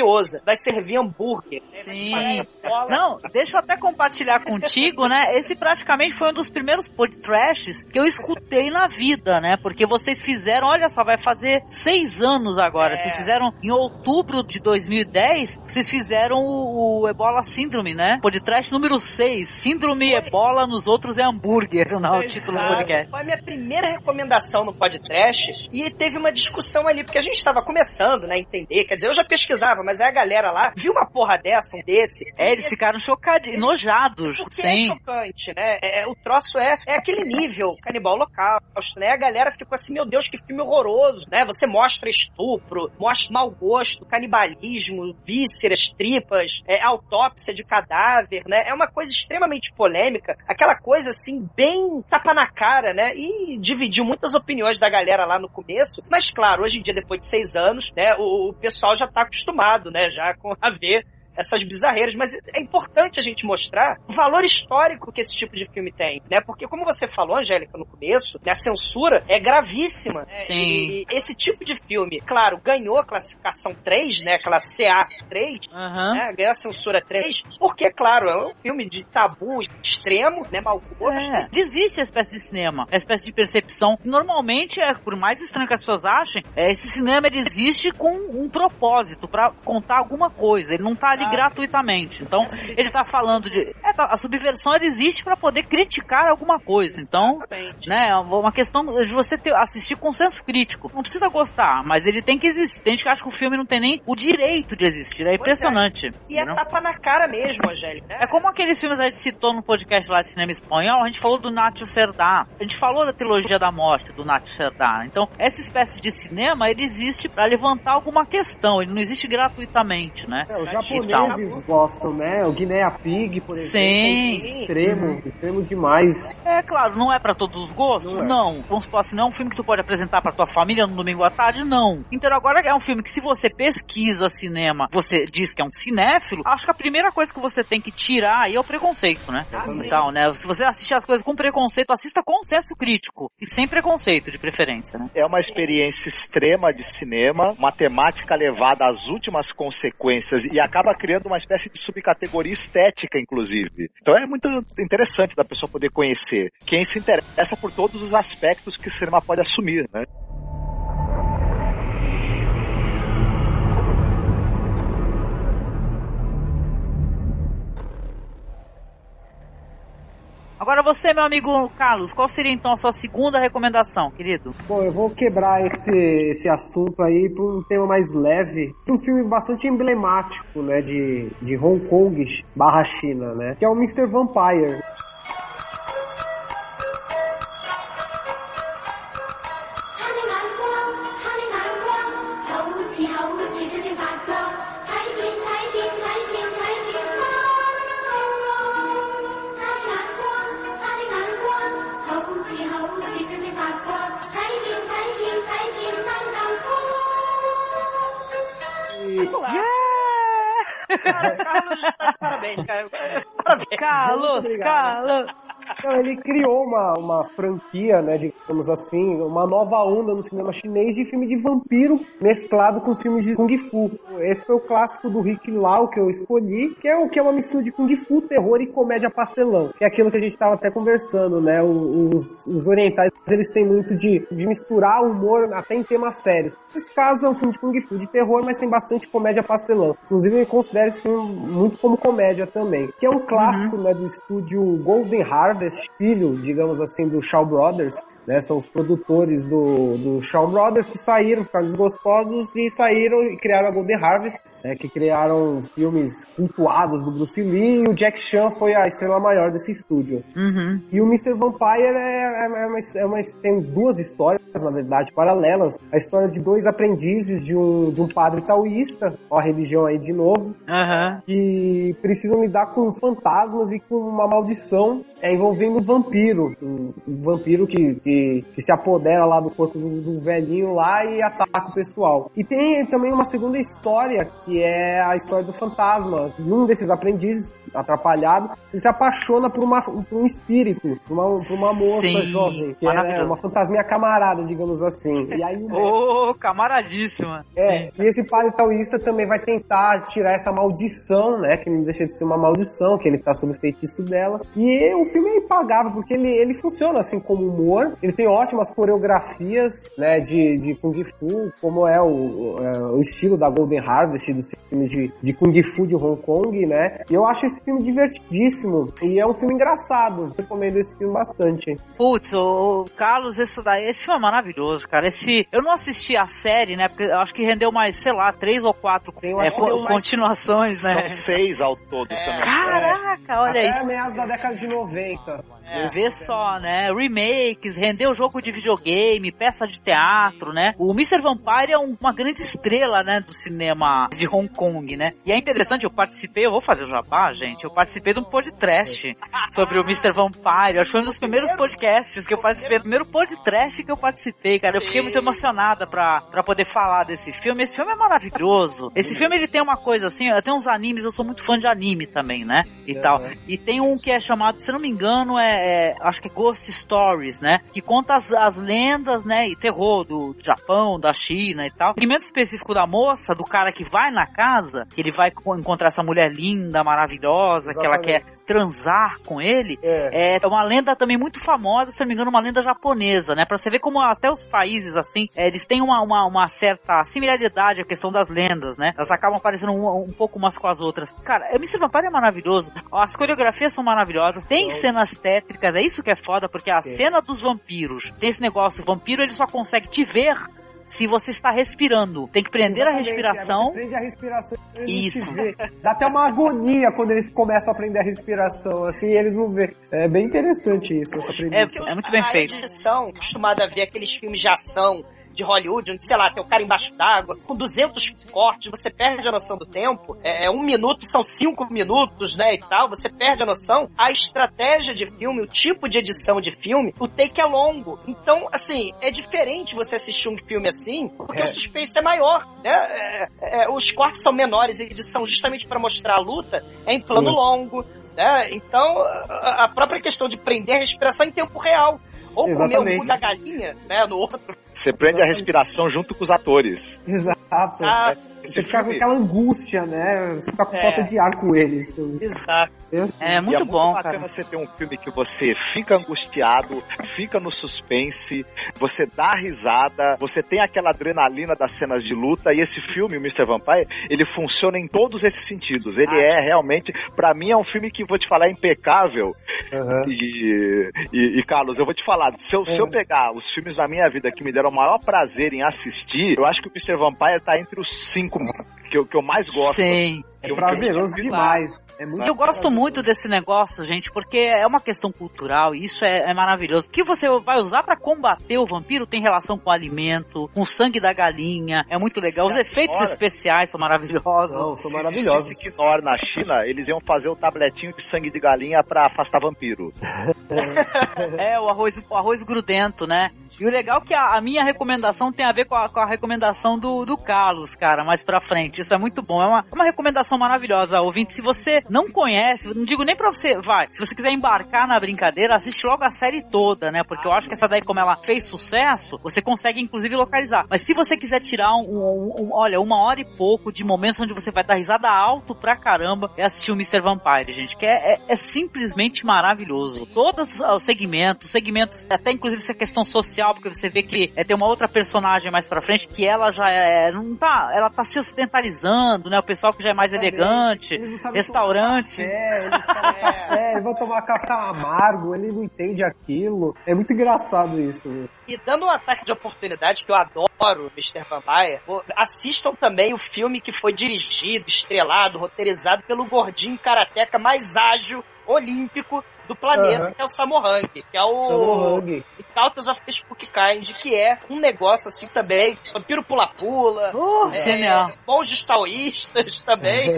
vai servir hambúrguer. Vai Sim. Não, deixa eu até compartilhar contigo, né? Esse praticamente foi um dos primeiros podcasts que eu escutei na vida, né? Porque vocês fizeram, olha só, vai fazer seis anos agora. É. Vocês fizeram em outubro de 2010, vocês fizeram o, o Ebola Síndrome, né? Podcast número 6, Síndrome Ebola nos outros é hambúrguer, não, é o título do podcast. Foi a minha primeira recomendação no podcast e teve uma discussão ali, porque a gente estava começando, né, a entender. Quer dizer, eu já pesquisava, mas aí a galera lá viu uma porra dessa, um desse. É, eles ficaram chocados, enojados, Porque é sim. chocante, né? É, é, o troço é, é aquele nível canibal holocausto, né? A galera ficou assim, meu Deus, que filme horroroso, né? Você mostra estupro, mostra mau gosto, canibalismo, vísceras, tripas, é, autópsia de cadáver, né? É uma coisa extremamente polêmica, aquela coisa assim, bem tapa na cara, né? E dividiu muitas opiniões da galera lá no começo, mas claro, hoje em dia, depois de seis anos, né? O, o pessoal já tá acostumado, né? Já com a ver essas bizarreiras, mas é importante a gente mostrar o valor histórico que esse tipo de filme tem, né? Porque como você falou, Angélica, no começo, né, a censura é gravíssima. né? Sim. E esse tipo de filme, claro, ganhou a classificação 3, né? Aquela CA3, Aham. né? Ganhou a censura 3, porque, claro, é um filme de tabu extremo, né? Mau gosto. É, desiste a espécie de cinema, a espécie de percepção. Normalmente, é, por mais estranho que as pessoas achem, é, esse cinema ele existe com um propósito, pra contar alguma coisa. Ele não tá ali Ah. gratuitamente. Então, ele tá falando de. é, tá, a subversão ela existe pra poder criticar alguma coisa. Então, Exatamente. né, é uma questão de você ter, assistir com senso crítico. Não precisa gostar, mas ele tem que existir. Tem gente que acha que o filme não tem nem o direito de existir. É impressionante. E é entendeu? tapa na cara mesmo, Angélica. É como aqueles filmes que a gente citou no podcast lá de cinema espanhol, a gente falou do Nacho Cerdá, a gente falou da trilogia da morte do Nacho Cerdá. Então, essa espécie de cinema, ele existe pra levantar alguma questão, ele não existe gratuitamente, né? É, os Então. Japoneses gostam, né? O Guinea Pig, por exemplo. Sim. É extremo, extremo demais. É claro, não é pra todos os gostos? Não é. Não. Vamos supor assim, não é um filme que tu pode apresentar pra tua família no domingo à tarde? Não. Então agora é um filme que se você pesquisa cinema, você diz que é um cinéfilo, acho que a primeira coisa que você tem que tirar aí é o preconceito, né? Ah. Então, né? Se você assistir as coisas com preconceito, assista com senso crítico. E sem preconceito, de preferência, né? É uma experiência extrema de cinema, uma temática levada às últimas consequências e acaba criando uma espécie de subcategoria estética, inclusive. Então é muito interessante da pessoa poder conhecer quem se interessa por todos os aspectos que o cinema pode assumir, né? Agora você, meu amigo Carlos, qual seria então a sua segunda recomendação, querido? Bom, eu vou quebrar esse, esse assunto aí por um tema mais leve. Um filme bastante emblemático, né, de, de Hong Kong barra China, né? Que é o Mr. Vampire. parabéns, cara. Parabéns. Carlos. Carlos. Então, ele criou uma, uma franquia, né, digamos assim, uma nova onda no cinema chinês de filme de vampiro mesclado com filmes de Kung Fu. Esse foi o clássico do Rick Lau que eu escolhi, que é o que é uma mistura de Kung Fu, terror e comédia pastelão. Que é aquilo que a gente estava até conversando, né? Os, os orientais, eles têm muito de, de misturar humor até em temas sérios. Nesse caso é um filme de Kung Fu, de terror, mas tem bastante comédia pastelão. Inclusive eu considero esse filme muito como comédia também. Que é um clássico, né, do estúdio Golden Harvest, filho, digamos assim, do Shaw Brothers. Né, são os produtores do, do Shaw Brothers que saíram, ficaram desgostosos e saíram e criaram a Golden Harvest, né, que criaram filmes cultuados do Bruce Lee e o Jack Chan foi a estrela maior desse estúdio. Uhum. E o Mr. Vampire é, é, é uma, é uma- tem duas histórias, na verdade, paralelas. A história de dois aprendizes de um, de um padre taoísta, ó a religião aí de novo, Aham. que precisam lidar com fantasmas e com uma maldição é, envolvendo um vampiro. Um, um vampiro que, que, que se apodera lá do corpo do, velhinho lá e ataca o pessoal. E tem também uma segunda história, que é a história do fantasma. De um desses aprendizes, atrapalhado, ele se apaixona por, uma, por um espírito, por uma, por uma moça Sim, jovem, que é maravilhoso. uma fantasminha camarada, digamos assim. E aí o Ô, camaradíssima. é, e esse padre taoísta também vai tentar tirar essa maldição, né? Que não deixa de ser uma maldição, que ele tá sob o feitiço dela. E o filme é impagável, porque ele, ele funciona assim como humor, ele tem ótimas coreografias, né? De, de Kung Fu, como é o, o, é, o estilo da Golden Harvest, do filme de, de Kung Fu de Hong Kong, né? E eu acho esse filme divertidíssimo. E é um filme engraçado. Recomendo esse filme bastante. Putz, ô, Carlos, esse, daí, esse filme é maravilhoso, cara. Esse, eu não assisti a série, né? Porque eu acho que rendeu mais, sei lá, três ou quatro Eu é, acho que co- deu mais- continuações, né? São seis ao todo, engano. Caraca, olha Até isso. meados da década de 90. Vê só, né? Remakes, rendeu jogo de videogame, peça de teatro, né? O Mr. Vampire é um- uma grande estrela, né, do cinema de Hong Kong, né? E é interessante, eu participei, eu vou fazer o jabá, gente, eu participei de um podcast sobre o Mr. Vampire. Acho que foi um dos primeiros podcasts que eu participei, o primeiro podcast que eu participei, cara. Eu fiquei muito emocionada pra, pra poder falar desse filme. Esse filme é maravilhoso. Esse filme, ele tem uma coisa assim, tem uns animes, eu sou muito fã de anime também, né? E tal. E tem um que é chamado, se não me engano, é, é- acho que é Ghost Stories, né? Que conta as, as lendas, né? E terror do Japão, da China e tal. O segmento específico da moça, do cara que vai na casa, que ele vai co- encontrar essa mulher linda, maravilhosa, que ela quer Exatamente. Transar com ele, É. é uma lenda também muito famosa, se não me engano, uma lenda japonesa, né? Pra você ver como até os países, assim, é, eles têm uma, uma, uma certa similaridade à questão das lendas, né? Elas acabam parecendo um, um pouco umas com as outras. Cara, o Mr. Vampire é maravilhoso. As coreografias são maravilhosas. Tem cenas tétricas, é isso que é foda, porque a cena dos vampiros tem esse negócio, o vampiro ele só consegue te ver se você está respirando. Tem que prender a Exatamente, é, respiração. você prende a respiração. Isso. Dá até uma agonia quando eles começam a aprender a respiração, assim, e eles não vê. É bem interessante isso, essa É, premissa. é muito bem a feito. edição, acostumada a ver aqueles filmes de ação de Hollywood, onde, sei lá, tem o cara embaixo d'água, com 200 cortes, você perde a noção do tempo. É, um minuto são cinco minutos, né, e tal, você perde a noção. A estratégia de filme, o tipo de edição de filme, o take é longo. Então, assim, é diferente você assistir um filme assim, porque o suspense é maior, né? É, é, os cortes são menores, a edição justamente para mostrar a luta é em plano longo. Né? Então, a própria questão de prender a respiração em tempo real. Ou comer o Exatamente. cu da galinha, né, no outro. Você prende a respiração junto com os atores. Exato. Ah, Você fica com aquela angústia, né? Você fica com É. falta de ar com eles. Exato. É e muito é bom, muito bacana cara. você ter um filme que você fica angustiado, fica no suspense, você dá risada, você tem aquela adrenalina das cenas de luta e esse filme, o Mr. Vampire, ele funciona em todos esses sentidos. Ele é realmente, pra mim é um filme que vou te falar é impecável. E, e, e, Carlos, eu vou te falar, se eu, se eu pegar os filmes da minha vida que me deram o maior prazer em assistir, eu acho que o Mr. Vampire tá entre os cinco que eu, que eu mais gosto. Sim. É prazeroso demais. É muito Eu gosto muito desse negócio, gente, porque é uma questão cultural e isso é, é maravilhoso. O que você vai usar pra combater o vampiro tem relação com o alimento, com o sangue da galinha. É muito legal. Os Se efeitos especiais são maravilhosos. Não, são Se maravilhosos. existisse Knorr na China, eles iam fazer o tabletinho de sangue de galinha pra afastar vampiro. É, o arroz, o arroz grudento, né? E o legal é que a, a minha recomendação tem a ver com a, com a recomendação do, do Carlos, cara, mais pra frente. Isso é muito bom. É uma, uma recomendação maravilhosa, ouvinte. Se você não conhece, não digo nem pra você, vai. Se você quiser embarcar na brincadeira, assiste logo a série toda, né? Porque eu acho que essa daí, como ela fez sucesso, você consegue inclusive localizar. Mas se você quiser tirar um, um, um olha, uma hora e pouco de momentos onde você vai dar risada alto pra caramba, é assistir o Mr. Vampire, gente, que é, é, é simplesmente maravilhoso. Todos os segmentos, segmentos, até inclusive essa questão social, porque você vê que é, tem uma outra personagem mais pra frente que ela já é, não tá, ela tá se ocidentalizando, né? O pessoal que já é mais elegante, restaurante. É, eles tomam café, eles vão tomar café amargo, ele não entende aquilo. É muito engraçado isso. Viu? E dando um ataque de oportunidade que eu adoro, Mr. Vampire, assistam também o filme que foi dirigido, estrelado, roteirizado pelo gordinho karateca mais ágil olímpico do planeta, Aham. que é o Samorang, que é o. Countess of the Spook Kind, que é um negócio assim também, vampiro pula-pula, Uh, é, genial. monges taoístas também.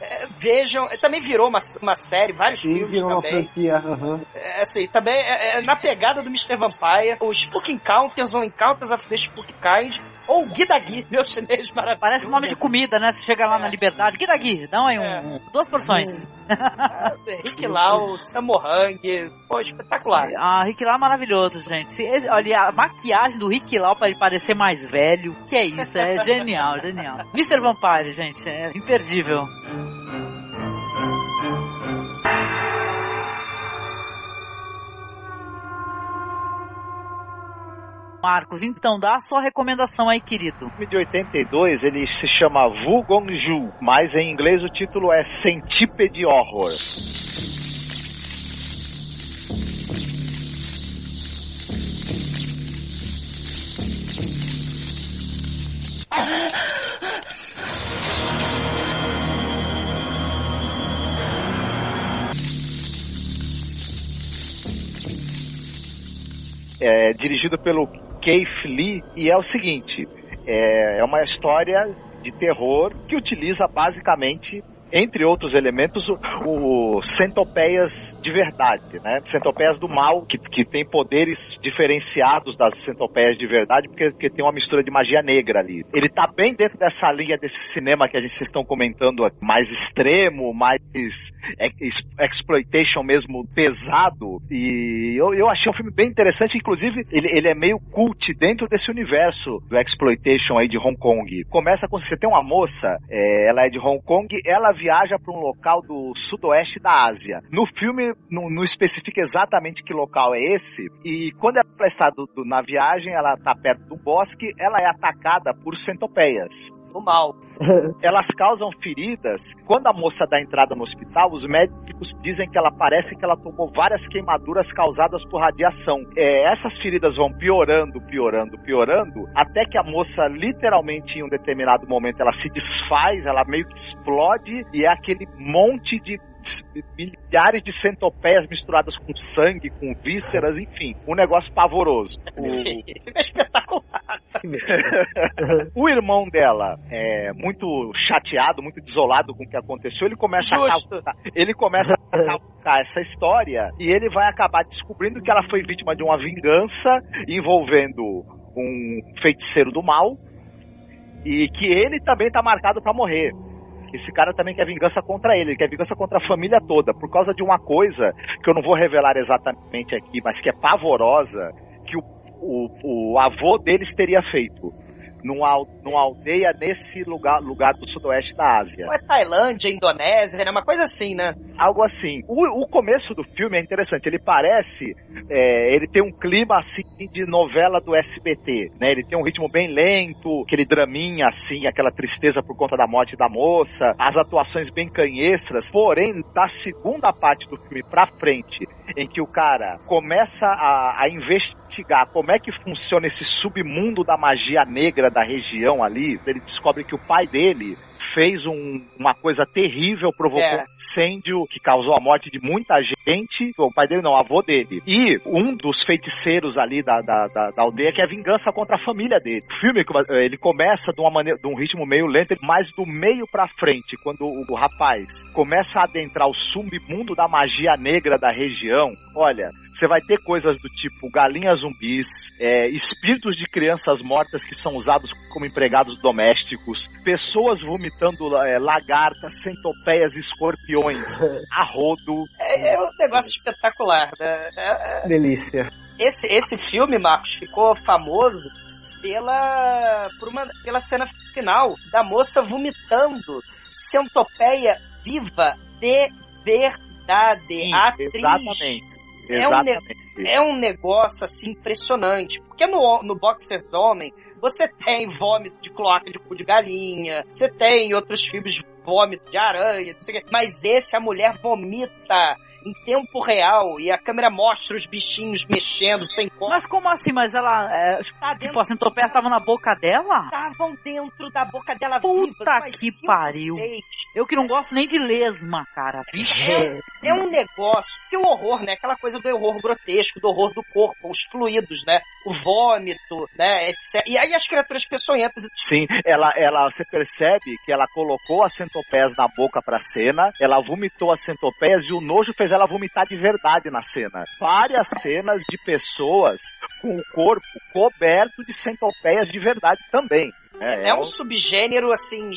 É, vejam, também virou uma, uma série, vários Sim, filmes virou uma também. franquia. aham. É, assim, também é, é na pegada do Mr. Vampire, o Spook Encounters ou Encounters of the Spook Kind, ou Guida Gui, meu chinês maravilhoso. Parece nome de comida, né? Você chega lá na Liberdade, Guida Gui, dá aí um, É. um- duas porções. Rick Lau, Samorang, pô, espetacular. Ah, Rick Lau é maravilhoso, gente. Se- olha, a maquiagem do Rick Lau pra ele parecer mais velho, que é isso, é genial, genial. Mr. Vampire, gente, é imperdível. Marcos, então dá a sua recomendação aí, querido. O filme de 82 ele se chama Vu Gongju, mas em inglês o título é Centipede Horror. É dirigido pelo Keith Lee e é o seguinte: é, é uma história de terror que utiliza basicamente entre outros elementos, o, o centopeias de verdade, né? Centopeias do mal, que, que tem poderes diferenciados das centopeias de verdade, porque, porque tem uma mistura de magia negra ali. Ele tá bem dentro dessa linha desse cinema que a gente estão comentando, mais extremo, mais ex, exploitation mesmo pesado. E eu, eu achei um filme bem interessante, inclusive ele, ele é meio cult dentro desse universo do exploitation aí de Hong Kong. Começa com você tem uma moça, é, ela é de Hong Kong, ela viaja para um local do sudoeste da Ásia. No filme não, não especifica exatamente que local é esse, e quando ela está do, do, na viagem, ela está perto do bosque, ela é atacada por centopeias. O mal. Elas causam feridas. Quando a moça dá entrada no hospital, os médicos dizem que ela parece que ela tomou várias queimaduras causadas por radiação. É, essas feridas vão piorando, piorando, piorando, até que a moça, literalmente, em um determinado momento, ela se desfaz, ela meio que explode e é aquele monte de milhares de centopeias misturadas com sangue, com vísceras, enfim, um negócio pavoroso. Sim, é espetacular. o irmão dela é muito chateado, muito desolado com o que aconteceu, ele começa Justo. a cavucar, ele começa a cavucar essa história e ele vai acabar descobrindo que ela foi vítima de uma vingança envolvendo um feiticeiro do mal e que ele também tá marcado para morrer. Esse cara também quer vingança contra ele, ele quer vingança contra a família toda, por causa de uma coisa que eu não vou revelar exatamente aqui, mas que é pavorosa, que o, o, o avô deles teria feito numa, numa aldeia nesse lugar, lugar do sudoeste da Ásia. Ou é Tailândia, Indonésia, né? Uma coisa assim, né? Algo assim. O, o começo do filme é interessante. Ele parece. É, ele tem um clima assim de novela do SBT. Né? Ele tem um ritmo bem lento, aquele draminha assim, aquela tristeza por conta da morte da moça, as atuações bem canhestras. Porém, da segunda parte do filme pra frente, em que o cara começa a, a investigar como é que funciona esse submundo da magia negra da região ali, ele descobre que o pai dele fez um, uma coisa terrível, provocou É. um incêndio que causou a morte de muita gente o pai dele não, o avô dele. E um dos feiticeiros ali da, da, da, da aldeia quer vingança contra a família dele. O filme ele começa de uma maneira, de um ritmo meio lento, mas do meio pra frente, quando o, o rapaz começa a adentrar o submundo da magia negra da região, olha, você vai ter coisas do tipo galinhas zumbis, é, espíritos de crianças mortas que são usados como empregados domésticos, pessoas vomitando é, lagartas, centopeias, escorpiões, a rodo. É, é um negócio espetacular, né? É, é... Delícia. Esse, esse filme, Marcos, ficou famoso pela, por uma, pela cena final da moça vomitando centopeia viva de verdade. Sim, atriz. Exatamente. É um, é um negócio assim impressionante. Porque no, no Boxer Homem, você tem vômito de cloaca de cu de galinha, você tem outros filmes de vômito de aranha, mas esse a mulher vomita em tempo real e a câmera mostra os bichinhos mexendo sem corte. Mas como assim? Mas ela. É, tá tipo, a centopeia tava na boca dela? Estavam dentro da boca dela Puta vivas, que pariu. Seis. Eu que não gosto nem de lesma, cara. Vixe. É, é um negócio. Que o horror, né? Aquela coisa do horror grotesco, do horror do corpo, os fluidos, né? O vômito, né? Etc. E aí as criaturas peçonhentas. Sim, ela, ela, você percebe que ela colocou as centopeias na boca pra cena, ela vomitou as centopeias e o nojo fez ela vomitar de verdade na cena. Várias cenas de pessoas com o corpo coberto de centopeias de verdade também. É, é um subgênero assim.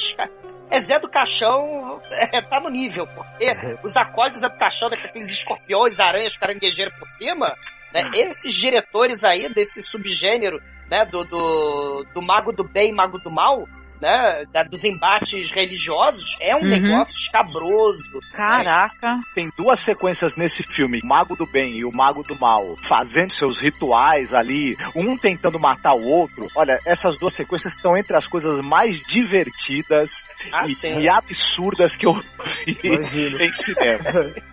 É Zé do Caixão, é, tá no nível, porque os acólitos Zé do Caixão, né, aqueles escorpiões, aranhas, caranguejeiras por cima, né, esses diretores aí desse subgênero, né, do, do, do mago do bem e mago do mal, né, da- dos embates religiosos, é um Uhum. negócio escabroso. Caraca. Tem duas sequências nesse filme, o Mago do Bem e o Mago do Mal, fazendo seus rituais ali, um tentando matar o outro. Olha, essas duas sequências estão entre as coisas mais divertidas Ah, e, e absurdas que eu vi Imagino. em cinema.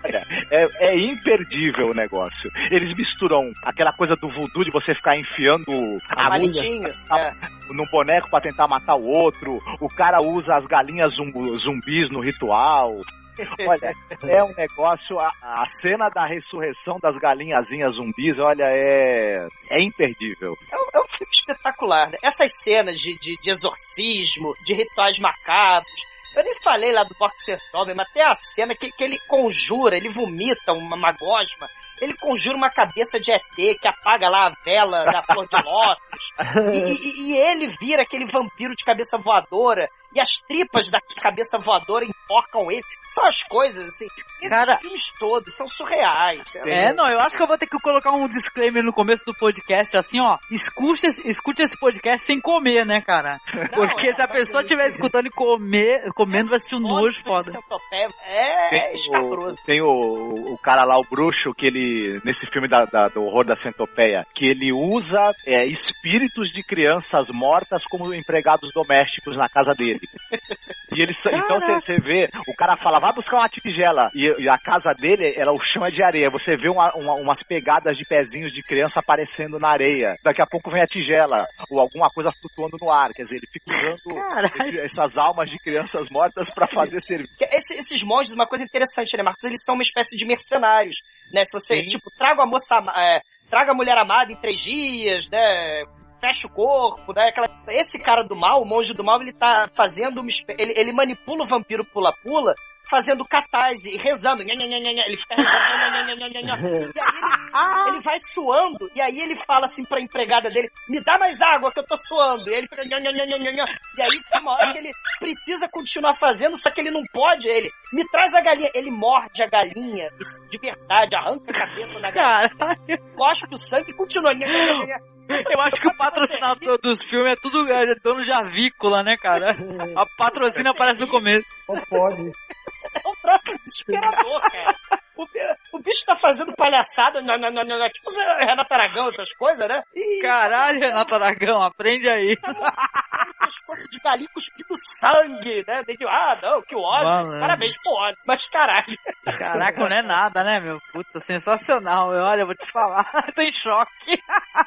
Olha, é, é imperdível o negócio. Eles misturam aquela coisa do voodoo de você ficar enfiando agulha Palitinho. É. num boneco pra tentar matar o outro. O cara usa as galinhas zumbis no ritual. Olha, é um negócio. A, a cena da ressurreição das galinhazinhas zumbis, olha, é. É imperdível. É um, é um filme espetacular, né? Essas cenas de, de, de exorcismo, de rituais macabros. Eu nem falei lá do Boxer Homem, mas até a cena que, que ele conjura, ele vomita uma, uma gosma, ele conjura uma cabeça de ET que apaga lá a vela da flor de lótus. E, e- e ele vira aquele vampiro de cabeça voadora. E as tripas da cabeça voadora enforcam ele. São as coisas, assim. Esses Cara- filmes todos são surreais. É, não, eu acho que eu vou ter que colocar um disclaimer no começo do podcast, assim, ó. Escute, esse- escute esse podcast sem comer, né, cara? Porque é, se a pessoa estiver escutando e comer, comendo, vai ser um nojo foda. É, é Tem escabroso. o, tem o, o cara lá, o bruxo, que ele, nesse filme da, da- do horror da centopeia, que ele usa é, espíritos de crianças mortas como empregados domésticos na casa dele. E ele, então você vê, o cara fala, vai buscar uma tigela. E, e a casa dele, ela, o chão é de areia. Você vê uma- uma- umas pegadas de pezinhos de criança aparecendo na areia. Daqui a pouco vem a tigela, ou alguma coisa flutuando no ar. Quer dizer, ele fica usando esse- essas almas de crianças mortas pra fazer serviço. Esse- esses monges, uma coisa interessante, né, Marcos? Eles são uma espécie de mercenários, né? Se você, Sim. tipo, traga a moça, é, traga a mulher amada em três dias, né? Fecha o corpo, né? Aquela... Esse cara do mal, o monge do mal, ele tá fazendo uma ele, ele manipula o vampiro pula-pula fazendo catarse e rezando. Ele fica rezando. E aí ele, ele vai suando, e aí ele fala assim pra empregada dele, me dá mais água que eu tô suando. E aí ele fica. E aí tem uma hora que ele precisa continuar fazendo, só que ele não pode. Ele, me traz a galinha. Ele morde a galinha de verdade, arranca a cabeça da galinha, Caralho. cospe o sangue e continua. Eu acho que o patrocinador dos filmes é tudo é, dono de avícola, né, cara? A patrocina aparece no começo. Não pode. É um troço desesperador, cara. O, bi- o bicho tá fazendo palhaçada, nha, nha, nha, nha, tipo Renato Aragão, essas coisas, né? E Caralho, Renato Aragão, aprende aí. pescoço de galinha cuspindo sangue, né? Daí, Ah, não, que ódio. Parabéns pro ódio. Mas caralho. Caraca, não é nada, né, meu? Puta, sensacional. Eu, Olha, eu vou te falar. Tô em choque.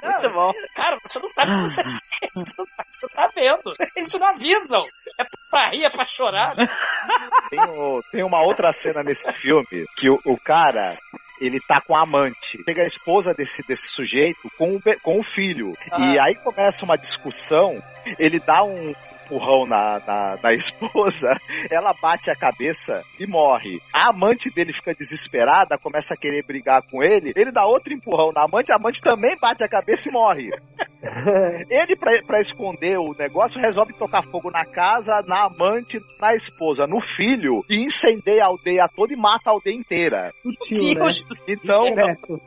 Muito bom. Cara, você não sabe o que você sente. Você não tá vendo. Eles não avisam. É pra rir, é pra chorar. Tem, o- tem uma outra cena nesse filme que o, o cara ele tá com a amante. Chega a esposa desse, desse sujeito com o, com o filho. E aí começa uma discussão, ele dá um empurrão na, na, na esposa, ela bate a cabeça e morre. A amante dele fica desesperada, começa a querer brigar com ele, ele dá outro empurrão na amante, a amante também bate a cabeça e morre. Ele, pra, pra esconder o negócio, resolve tocar fogo na casa, na amante, na esposa, no filho, e incendeia a aldeia toda e mata a aldeia inteira. Sutil, né? Então,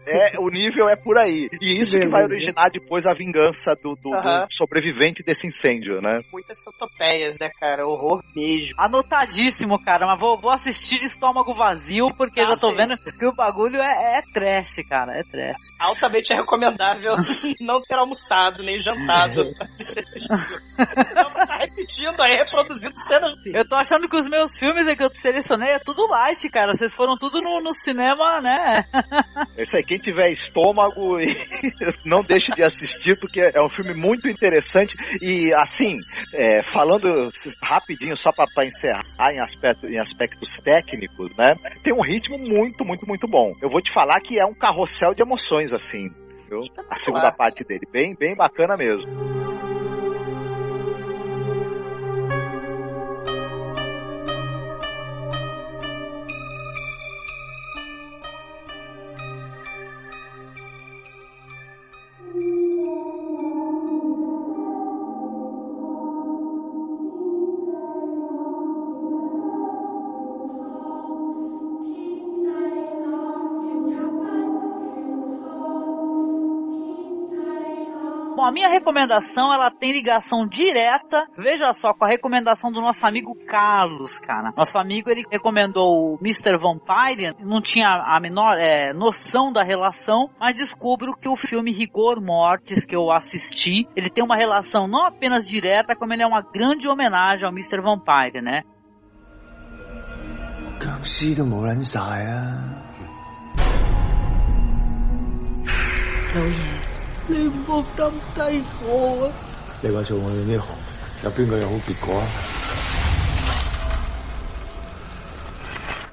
é, o nível é por aí. E isso que vai originar depois a vingança do, do- do sobrevivente desse incêndio, né? Muitas centopeias, né, cara? Horror mesmo. Anotadíssimo, cara, mas vou, vou assistir de estômago vazio, porque Ah, já tô sim. vendo que o bagulho é, é trash, cara, é trash. Altamente recomendável não ter almoçado nem jantado. Senão vai estar repetindo aí, reproduzindo cenas. Eu tô achando que os meus filmes é que eu selecionei é tudo light, cara. Vocês foram tudo no, no cinema, né? É isso aí, quem tiver estômago, e não deixe de assistir, porque é um filme muito interessante. E assim, é, falando rapidinho, só pra encerrar em, aspecto, em aspectos técnicos, né? Tem um ritmo muito, muito, muito bom. Eu vou te falar que é um carrossel de emoções, assim. viu? A segunda parte dele, bem, bem bacana mesmo. recomendação, ela tem ligação direta, veja só, com a recomendação do nosso amigo Carlos, cara. Nosso amigo, ele recomendou o Mr. Vampire, não tinha a menor é, noção da relação, mas descubro que o filme Rigor Mortis, que eu assisti, ele tem uma relação não apenas direta, como ele é uma grande homenagem ao Mr. Vampire, né? 僵尸都冇撚晒啊！老爷， 你唔好咁低我啊！你话做我哋呢行，有边个有好结果啊？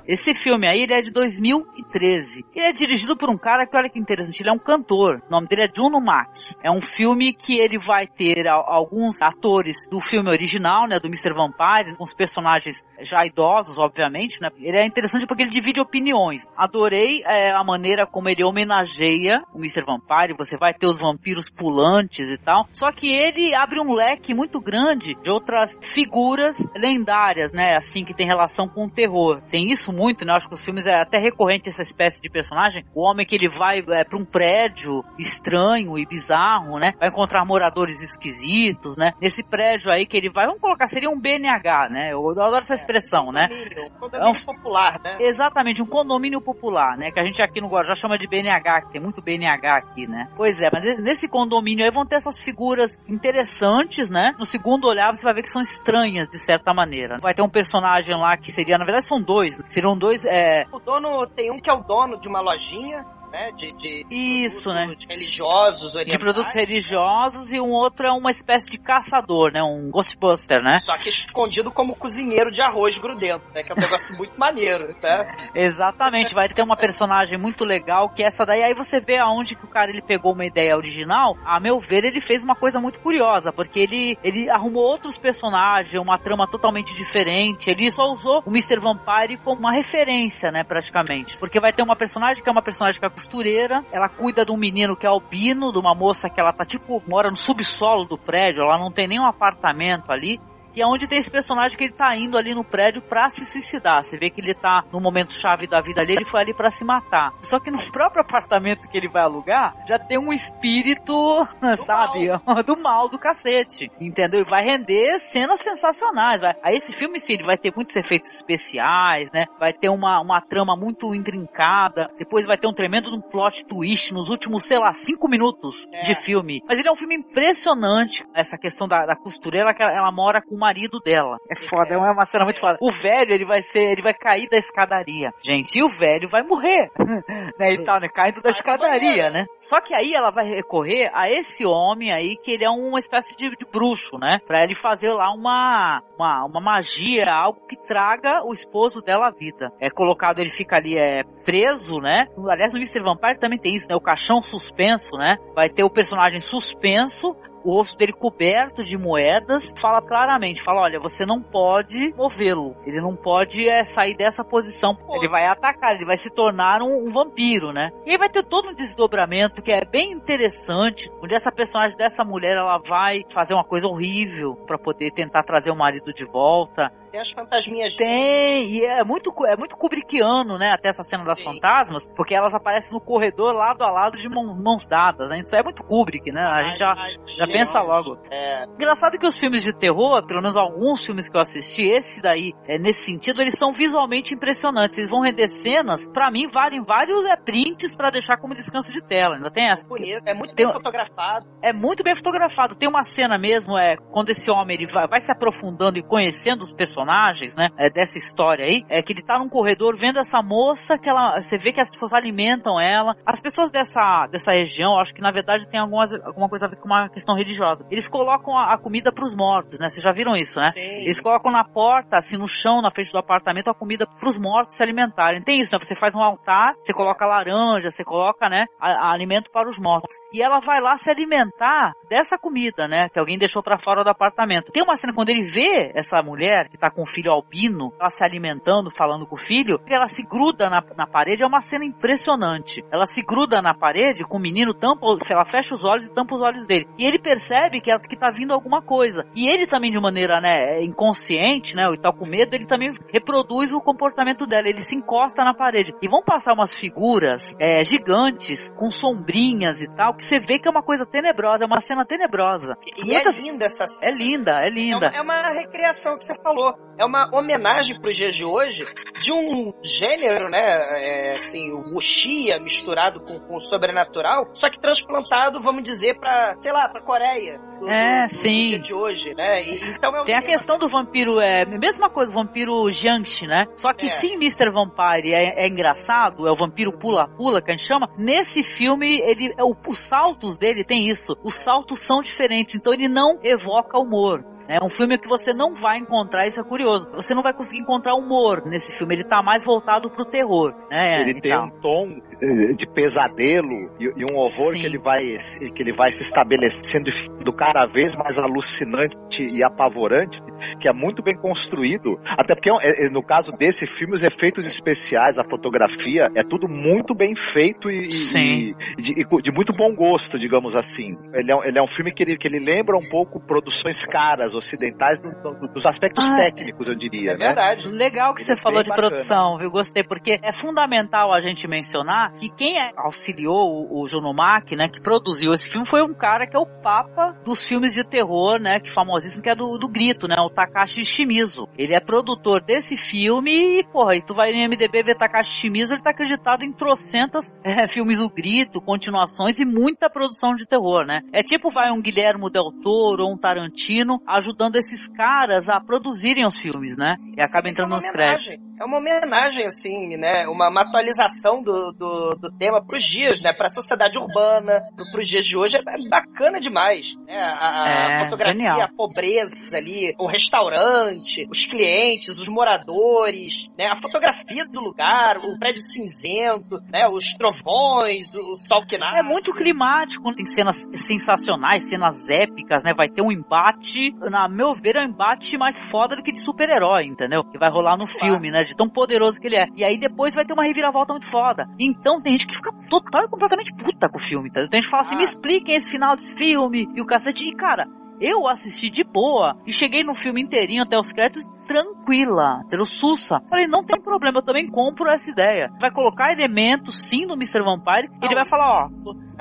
Esse filme aí, ele é de 2013. Ele é dirigido por um cara que, olha que interessante, ele é um cantor. O nome dele é Juno Mack. É um filme que ele vai ter alguns atores do filme original, né, do Mr. Vampire, uns personagens já idosos, obviamente, né. Ele é interessante porque ele divide opiniões. Adorei é, a maneira como ele homenageia o Mr. Vampire. Você vai ter os vampiros pulantes e tal. Só que ele abre um leque muito grande de outras figuras lendárias, né, assim, que tem relação com o terror. Tem isso muito, né? Eu acho que os filmes é até recorrente essa espécie de personagem. O homem que ele vai é, para um prédio estranho e bizarro, né? Vai encontrar moradores esquisitos, né? Nesse prédio aí que ele vai, vamos colocar, seria um BNH, né? Eu adoro essa expressão, né? Condomínio, condomínio É um- popular, né? Exatamente, um condomínio popular, né? Que a gente aqui no Guarujá chama de BNH, que tem muito BNH aqui, né? Pois é, mas nesse condomínio aí vão ter essas figuras interessantes, né? No segundo olhar você vai ver que são estranhas, de certa maneira. Vai ter um personagem lá que seria, na verdade são dois, né? Seriam dois, é... O dono, tem um que é o dono de uma lojinha, né? De, de Isso, né? religiosos, De orientais. produtos religiosos e um outro é uma espécie de caçador, né? Um Ghostbuster, né? Só que escondido como cozinheiro de arroz grudento, né? Que é um negócio muito maneiro, né? Exatamente, vai ter uma personagem muito legal que é essa daí. Aí você vê aonde que o cara ele pegou uma ideia original. A meu ver, ele fez uma coisa muito curiosa, porque ele, ele arrumou outros personagens, uma trama totalmente diferente. Ele só usou o Mr. Vampire como uma referência, né, praticamente. Porque vai ter uma personagem que é uma personagem que é costureira, ela cuida de um menino que é albino, de uma moça que ela tá tipo, mora no subsolo do prédio, ela não tem nenhum apartamento ali. E é onde tem esse personagem que ele tá indo ali no prédio pra se suicidar. Você vê que ele tá no momento chave da vida ali, ele foi ali pra se matar. Só que no próprio apartamento que ele vai alugar, já tem um espírito, sabe, do mal do cacete. Entendeu? E vai render cenas sensacionais. Vai. Aí esse filme, sim, ele vai ter muitos efeitos especiais, né? Vai ter uma, uma trama muito intrincada. Depois vai ter um tremendo um plot twist nos últimos, sei lá, cinco minutos de filme. Mas ele é um filme impressionante. Essa questão da, da costureira, que ela, ela mora com uma marido dela. É foda, é uma cena muito foda. O velho, ele vai ser, ele vai cair da escadaria, gente, e o velho vai morrer, né, e tal, né, caindo da escadaria, né. Só que aí ela vai recorrer a esse homem aí, que ele é uma espécie de, de bruxo, né, pra ele fazer lá uma, uma, uma magia, algo que traga o esposo dela à vida. É colocado, ele fica ali, é preso, né, aliás no Mr. Vampire também tem isso, né, o caixão suspenso, né, vai ter o personagem suspenso, o osso dele coberto de moedas, fala claramente, fala, olha, você não pode movê-lo, ele não pode é, sair dessa posição, ele vai atacar, ele vai se tornar um, um, vampiro, né? E aí vai ter todo um desdobramento que é bem interessante, onde essa personagem dessa mulher, ela vai fazer uma coisa horrível para poder tentar trazer o marido de volta, tem as fantasminhas. Tem, e é muito, é muito Kubrickiano, né? Até essa cena das Sim. fantasmas, porque elas aparecem no corredor lado a lado de mão, mãos dadas, né? Isso é muito Kubrick, né? A gente já, já pensa logo. É. Engraçado que os filmes de terror, pelo menos alguns filmes que eu assisti, esse daí, é, nesse sentido, eles são visualmente impressionantes. Eles vão render cenas, para mim, valem vários é, prints para deixar como descanso de tela. Ainda tem essa. Bonito, é muito tem, bem fotografado. É muito bem fotografado. Tem uma cena mesmo, é, quando esse homem ele vai, vai se aprofundando e conhecendo os personagens personagens, né, é, dessa história aí, é que ele tá num corredor vendo essa moça que ela, você vê que as pessoas alimentam ela. As pessoas dessa, dessa região, acho que na verdade tem algumas, alguma coisa a ver com uma questão religiosa. Eles colocam a, a comida pros mortos, né? Vocês já viram isso, né? Sim. Eles colocam na porta, assim, no chão, na frente do apartamento, a comida pros mortos se alimentarem. Tem isso, né? Você faz um altar, você coloca laranja, você coloca, né, a, a alimento para os mortos. E ela vai lá se alimentar dessa comida, né, que alguém deixou para fora do apartamento. Tem uma cena quando ele vê essa mulher que tá com o filho albino, ela se alimentando, falando com o filho, ela se gruda na, na parede, é uma cena impressionante. Ela se gruda na parede com o menino, tampa, ela fecha os olhos e tampa os olhos dele. E ele percebe que, que tá vindo alguma coisa. E ele também, de maneira né, inconsciente, né, e tal com medo, ele também reproduz o comportamento dela. Ele se encosta na parede. E vão passar umas figuras é, gigantes, com sombrinhas e tal, que você vê que é uma coisa tenebrosa, é uma cena tenebrosa. E Muitas... é linda essa cena. É linda, é linda. É uma, é uma recriação que você falou. É uma homenagem para os dias de hoje de um gênero, né? É, assim, o Wuxia misturado com, com o sobrenatural, só que transplantado, vamos dizer, para, sei lá, para Coreia. Do, é, do, sim. dia de hoje, né? E, então é Tem a questão do vampiro, é mesma coisa, o vampiro Jiangxi, né? Só que é. sim, Mr. Vampire é, é engraçado, é o vampiro pula-pula que a gente chama. Nesse filme, ele, é, os saltos dele tem isso. Os saltos são diferentes, então ele não evoca humor. É um filme que você não vai encontrar, isso é curioso. Você não vai conseguir encontrar humor nesse filme. Ele tá mais voltado pro terror, né? Ele tem um tom eh, de pesadelo e, e um horror que ele vai que ele vai se estabelecendo do cada vez mais alucinante e apavorante, que é muito bem construído. Até porque é, é, no caso desse filme os efeitos especiais, a fotografia é tudo muito bem feito e, e, e de, de, muito bom gosto, digamos assim. Ele é, ele é um filme que ele, que ele lembra um pouco produções caras ocidentais do, do, dos aspectos ah, técnicos, eu diria. É né? verdade. Legal que Ele você é falou de bacana. produção, viu? Gostei, porque é fundamental a gente mencionar que quem é, auxiliou o, o Juno Mack, né, que produziu esse filme, foi um cara que é o papa dos filmes de terror, né, que famosíssimo, que é do, do Grito, né, o Takashi Shimizu. Ele é produtor desse filme e, porra, e tu vai no MDB ver Takashi Shimizu, ele tá acreditado em trocentas é, filmes do Grito, continuações e muita produção de terror, né? É tipo vai um Guilhermo Del Toro ou um Tarantino ajudando esses caras a produzirem os filmes, né? E acaba entrando é nos créditos. É uma homenagem, assim, né? Uma, uma atualização do, do, do tema pros dias, né? Pra sociedade urbana, pros dias de hoje. É bacana demais. Né? A, é, a fotografia, genial. a pobreza ali, o restaurante, os clientes, os moradores, né? A fotografia do lugar, o prédio cinzento, né? Os trovões, o sol que nasce. É muito climático, tem cenas sensacionais, cenas épicas, né? Vai ter um embate, na meu ver, é um embate mais foda do que de super-herói, entendeu? Que vai rolar no claro. filme, né? De tão poderoso que ele é. E aí depois vai ter uma reviravolta muito foda. Então tem gente que fica total e completamente puta com o filme, entendeu? Tem gente que fala assim, ah. me expliquem esse final desse filme e o cacete. E cara, eu assisti de boa e cheguei no filme inteirinho até os créditos tranquila, tendo sussa. Falei, não tem problema, eu também compro essa ideia. Vai colocar elementos sim do Mr. Vampire e ele vai falar, ó,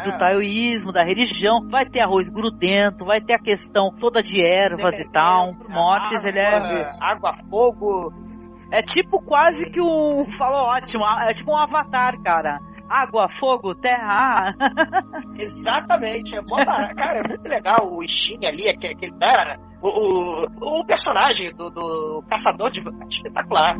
do é. taoísmo, da religião, vai ter arroz grudento, vai ter a questão toda de ervas e tal, mortes, ele é... Água, fogo... É tipo quase que um. Falou ótimo, é tipo um avatar, cara água, fogo, terra. Exatamente. É bom, cara, é muito legal o Steam ali, aquele, aquele, O, o, o personagem do, do caçador de é espetacular.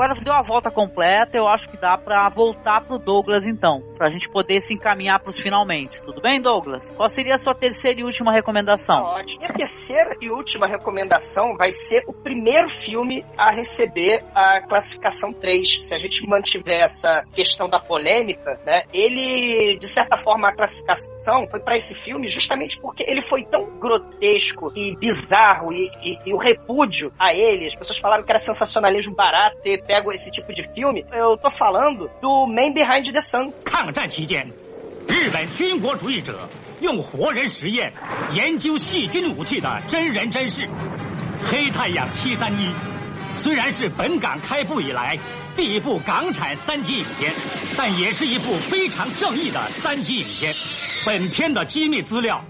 Agora deu a volta completa, eu acho que dá pra voltar pro Douglas então, pra gente poder se encaminhar pros finalmente. Tudo bem, Douglas? Qual seria a sua terceira e última recomendação? Ótimo. Minha terceira e última recomendação vai ser o primeiro filme a receber a classificação 3. Se a gente mantiver essa questão da polêmica, né? Ele, de certa forma, a classificação foi para esse filme justamente porque ele foi tão grotesco e bizarro e, e, e o repúdio a ele. As pessoas falaram que era sensacionalismo barato pego esse tipo de filme. Eu tô falando do Man Behind the Sun. 抗战期间，日本军国主义者用活人实验研究细菌武器的真人真事，《黑太阳七三一》虽然是本港开埠以来第一部港产三级影片，但也是一部非常正义的三级影片。本片的机密资料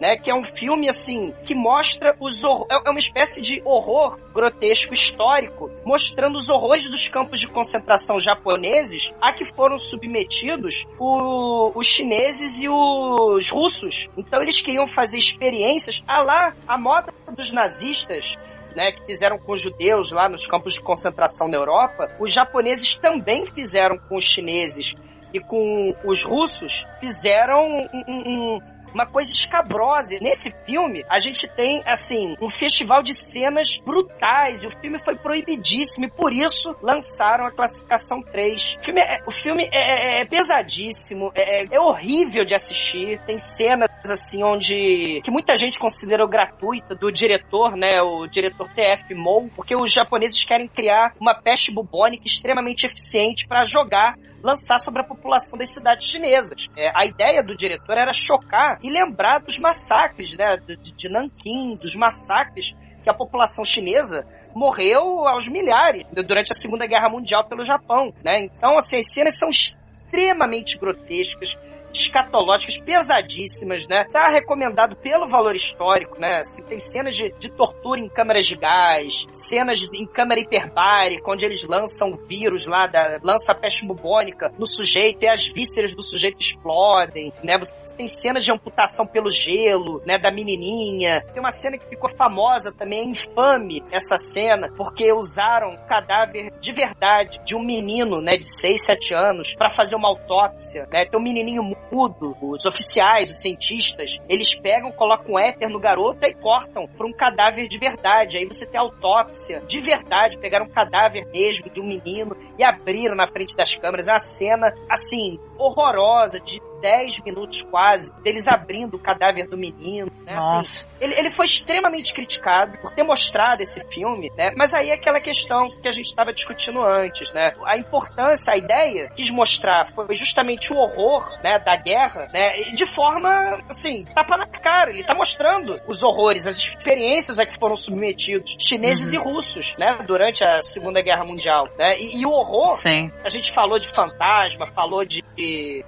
né? Que é um filme assim que mostra os horror... é uma espécie de horror grotesco histórico, mostrando os horrores dos campos de concentração japoneses a que foram submetidos o... os chineses e os russos. Então eles queriam fazer experiências a lá a moda dos nazistas né, que fizeram com os judeus lá nos campos de concentração na Europa, os japoneses também fizeram com os chineses e com os russos, fizeram um, um, uma coisa escabrosa. Nesse filme, a gente tem, assim, um festival de cenas brutais, e o filme foi proibidíssimo, e por isso lançaram a classificação 3. O filme é, o filme é, é, é pesadíssimo, é, é, horrível de assistir, tem cenas, assim, onde... que muita gente considerou gratuita, do diretor, né, o diretor TF Mou, porque os japoneses querem criar uma peste bubônica extremamente eficiente para jogar lançar sobre a população das cidades chinesas. É, a ideia do diretor era chocar e lembrar dos massacres, né, de, de Nanquim, dos massacres que a população chinesa morreu aos milhares durante a Segunda Guerra Mundial pelo Japão, né? Então, assim, as cenas são extremamente grotescas, escatológicas pesadíssimas, né? Tá recomendado pelo valor histórico, né? Assim, tem cenas de, de tortura em câmeras de gás, cenas em câmera hiperbárica, onde eles lançam vírus lá, da, lançam a peste bubônica no sujeito e as vísceras do sujeito explodem, né? Você tem cenas de amputação pelo gelo, né? Da menininha. Tem uma cena que ficou famosa também, é infame essa cena, porque usaram o cadáver de verdade de um menino, né? De 6, 7 anos, para fazer uma autópsia, né? Tem um menininho mudo, os oficiais, os cientistas, eles pegam, colocam um éter no garoto e cortam por um cadáver de verdade. Aí você tem autópsia de verdade, pegaram um cadáver mesmo de um menino e abriram na frente das câmeras. É uma cena, assim, horrorosa, de 10 minutos quase, deles abrindo o cadáver do menino, né? Assim, ele, ele foi extremamente criticado por ter mostrado esse filme, né? Mas aí é aquela questão que a gente estava discutindo antes, né? A importância, a ideia quis mostrar foi justamente o horror, né, da guerra, né? De forma, assim, tapa na cara. Ele tá mostrando os horrores, as experiências a que foram submetidos chineses Uhum. e russos, né? Durante a Segunda Guerra Mundial, né? E, e o horror, Sim. a gente falou de fantasma, falou de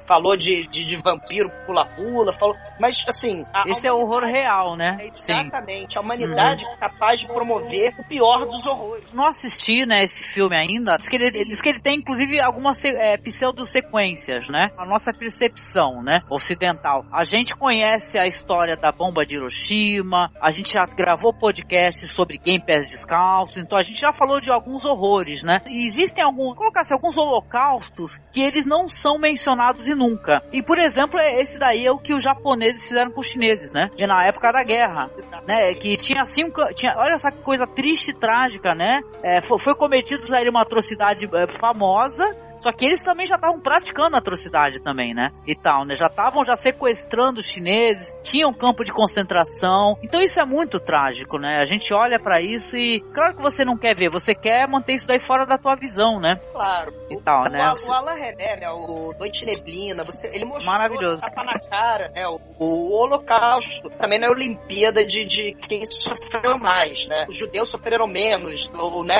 falou de, de, de vampiro pula-pula, falou, mas assim, Esse é o horror real, né? Sim. Exatamente, a humanidade é capaz de promover o pior dos horrores. Não assisti, né, esse filme ainda. Diz que ele, diz que ele tem, inclusive, algumas é, pseudo-sequências, né? A nossa percepção, né, ocidental. A gente conhece a história da bomba de Hiroshima, a gente já gravou podcast sobre Game Pés Descalço, então a gente já falou de alguns horrores, né? E existem alguns, colocar assim, alguns holocaustos que eles não são mencionados e nunca. E, por exemplo, é- esse daí é o que os japoneses fizeram com os chineses, né? E na época da guerra, né? Que tinha cinco, tinha, olha só que coisa triste e trágica, né? É, foi, foi cometido aí uma atrocidade é, famosa Só que eles também já estavam praticando atrocidade também, né? E tal, né? Já estavam já sequestrando os chineses, tinham campo de concentração. Então isso é muito trágico, né? A gente olha para isso e claro que você não quer ver, você quer manter isso daí fora da tua visão, né? Claro. E tal, o, né? O, o Alan René, né? O Noite Neblina, você, ele mostrou Maravilhoso. tapa na cara, né? O, o Holocausto também não é Olimpíada de, de quem sofreu mais, né? Os judeus sofreram menos, ou, né?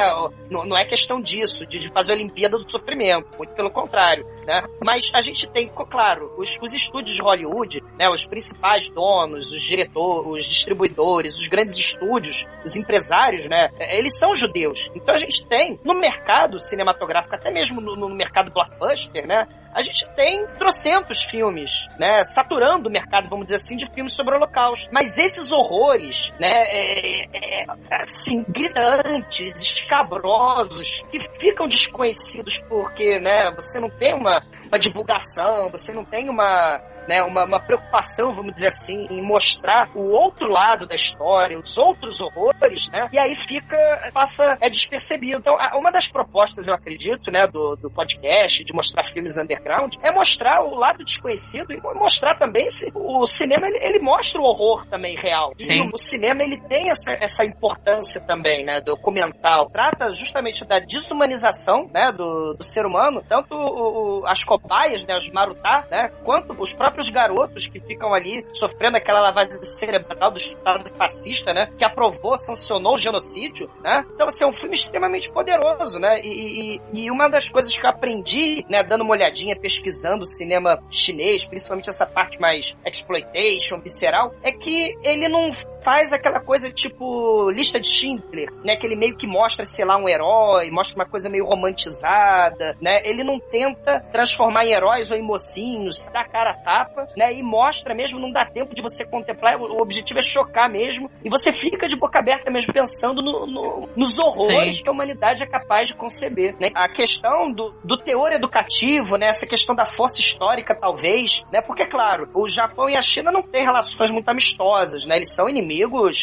Não, não é questão disso, de, de fazer a Olimpíada do sofrimento, muito pelo contrário, né? Mas a gente tem, claro, os, os estúdios de Hollywood, né? Os principais donos, os diretores, os distribuidores, os grandes estúdios, os empresários, né? Eles são judeus. Então a gente tem no mercado cinematográfico, até mesmo no, no mercado blockbuster, né? A gente tem trocentos filmes, né? Saturando o mercado, vamos dizer assim, de filmes sobre o Holocausto. Mas esses horrores, né? É, é, assim, gritantes, escabrosos, que ficam desconhecidos porque, né? Você não tem uma, uma divulgação, você não tem uma, né, uma, uma, preocupação, vamos dizer assim, em mostrar o outro lado da história, os outros horrores, né? E aí fica, passa, é despercebido. Então, uma das propostas, eu acredito, né, do, do podcast, de mostrar filmes underground, é mostrar o lado desconhecido e mostrar também se o cinema, ele, ele mostra o horror também real. Sim. E o cinema, ele tem essa, essa importância também, né, documental. Trata justamente da desumanização, né, do, do ser humano, tanto o, o, as cobaias, né, os marutá, né, quanto os próprios garotos que ficam ali sofrendo aquela lavagem cerebral do Estado fascista, né? Que aprovou, sancionou o genocídio, né? Então, assim, é um filme extremamente poderoso, né? E, e, e uma das coisas que eu aprendi, né, dando uma olhadinha, pesquisando o cinema chinês, principalmente essa parte mais exploitation, visceral, é que ele não faz aquela coisa tipo lista de Schindler, né? Que ele meio que mostra, sei lá, um herói, mostra uma coisa meio romantizada, né? Ele não tenta transformar em heróis ou em mocinhos, dar cara a tapa, né? E mostra mesmo, não dá tempo de você contemplar, o objetivo é chocar mesmo, e você fica de boca aberta mesmo pensando no, no, nos horrores Sim. que a humanidade é capaz de conceber, né? A questão do, do teor educativo, né? Essa questão da força histórica, talvez, né? Porque, claro, o Japão e a China não têm relações muito amistosas, né? Eles são inimigos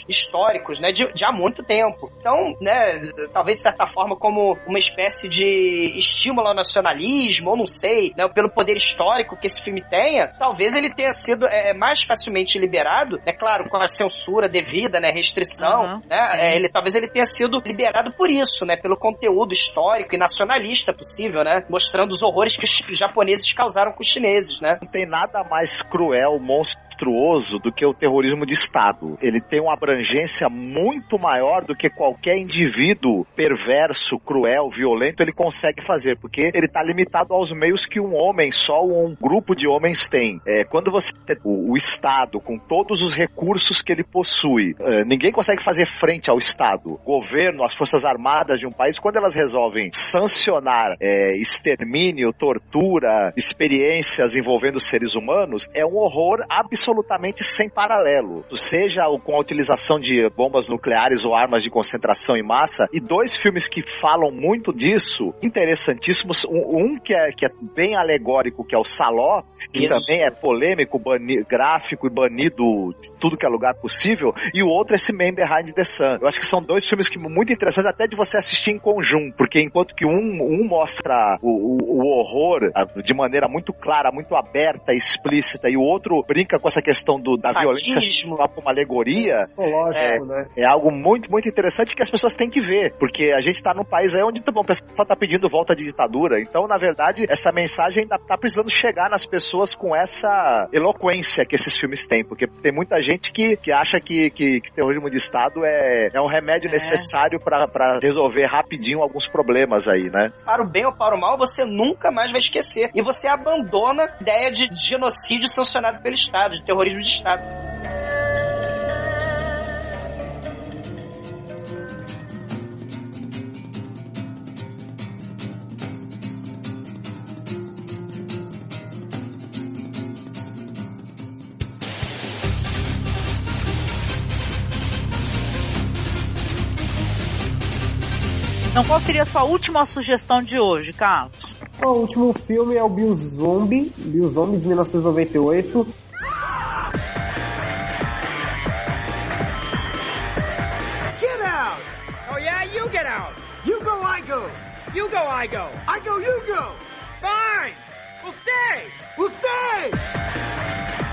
históricos, né? De, de há muito tempo. Então, né? Talvez, de certa forma, como uma espécie de estímulo ao nacionalismo, ou não sei, né? Pelo poder histórico que esse filme tenha, talvez ele tenha sido é, mais facilmente liberado, é claro, com a censura devida, né? Restrição, Uhum, né? É, ele, talvez ele tenha sido liberado por isso, né? Pelo conteúdo histórico e nacionalista possível, né? Mostrando os horrores que os japoneses causaram com os chineses, né? Não tem nada mais cruel, monstruoso do que o terrorismo de Estado. Ele tem uma abrangência muito maior do que qualquer indivíduo perverso, cruel, violento ele consegue fazer, porque ele está limitado aos meios que um homem, só um grupo de homens tem. É, quando você o, o Estado, com todos os recursos que ele possui, é, ninguém consegue fazer frente ao Estado. O governo, as forças armadas de um país, quando elas resolvem sancionar é, extermínio, tortura, experiências envolvendo seres humanos, é um horror absolutamente sem paralelo. Seja o- com a utilização de bombas nucleares ou armas de concentração em massa, e dois filmes que falam muito disso, interessantíssimos. Um, um que, é, que é bem alegórico, que é o Saló, que Isso. também é polêmico, bani- gráfico e banido de tudo que é lugar possível, e o outro é esse Man Behind the Sun. Eu acho que são dois filmes que muito interessantes até de você assistir em conjunto, porque enquanto que um, um mostra o, o- o horror de maneira muito clara, muito aberta, explícita, e o outro brinca com essa questão do, da Sadismo. violência como uma alegoria, Psicológico, né? é algo muito, muito interessante que as pessoas têm que ver, porque a gente tá num país aí onde tá bom, o pessoal tá pedindo volta de ditadura, então, na verdade, essa mensagem ainda tá precisando chegar nas pessoas com essa eloquência que esses filmes têm, porque tem muita gente que, que acha que, que, que terrorismo de Estado é, é um remédio É. necessário pra pra resolver rapidinho alguns problemas aí, né? Para o bem ou para o mal, você nunca mais vai esquecer. E você abandona a ideia de genocídio sancionado pelo Estado, de terrorismo de Estado. Então qual seria a sua última sugestão de hoje, Carlos? O último filme é o Bill Zombie, Bill Zombie de 1998. Get out! Oh yeah, you get out! You go, I go! You go, I go! I go, you go! Fine! We'll stay! We'll stay!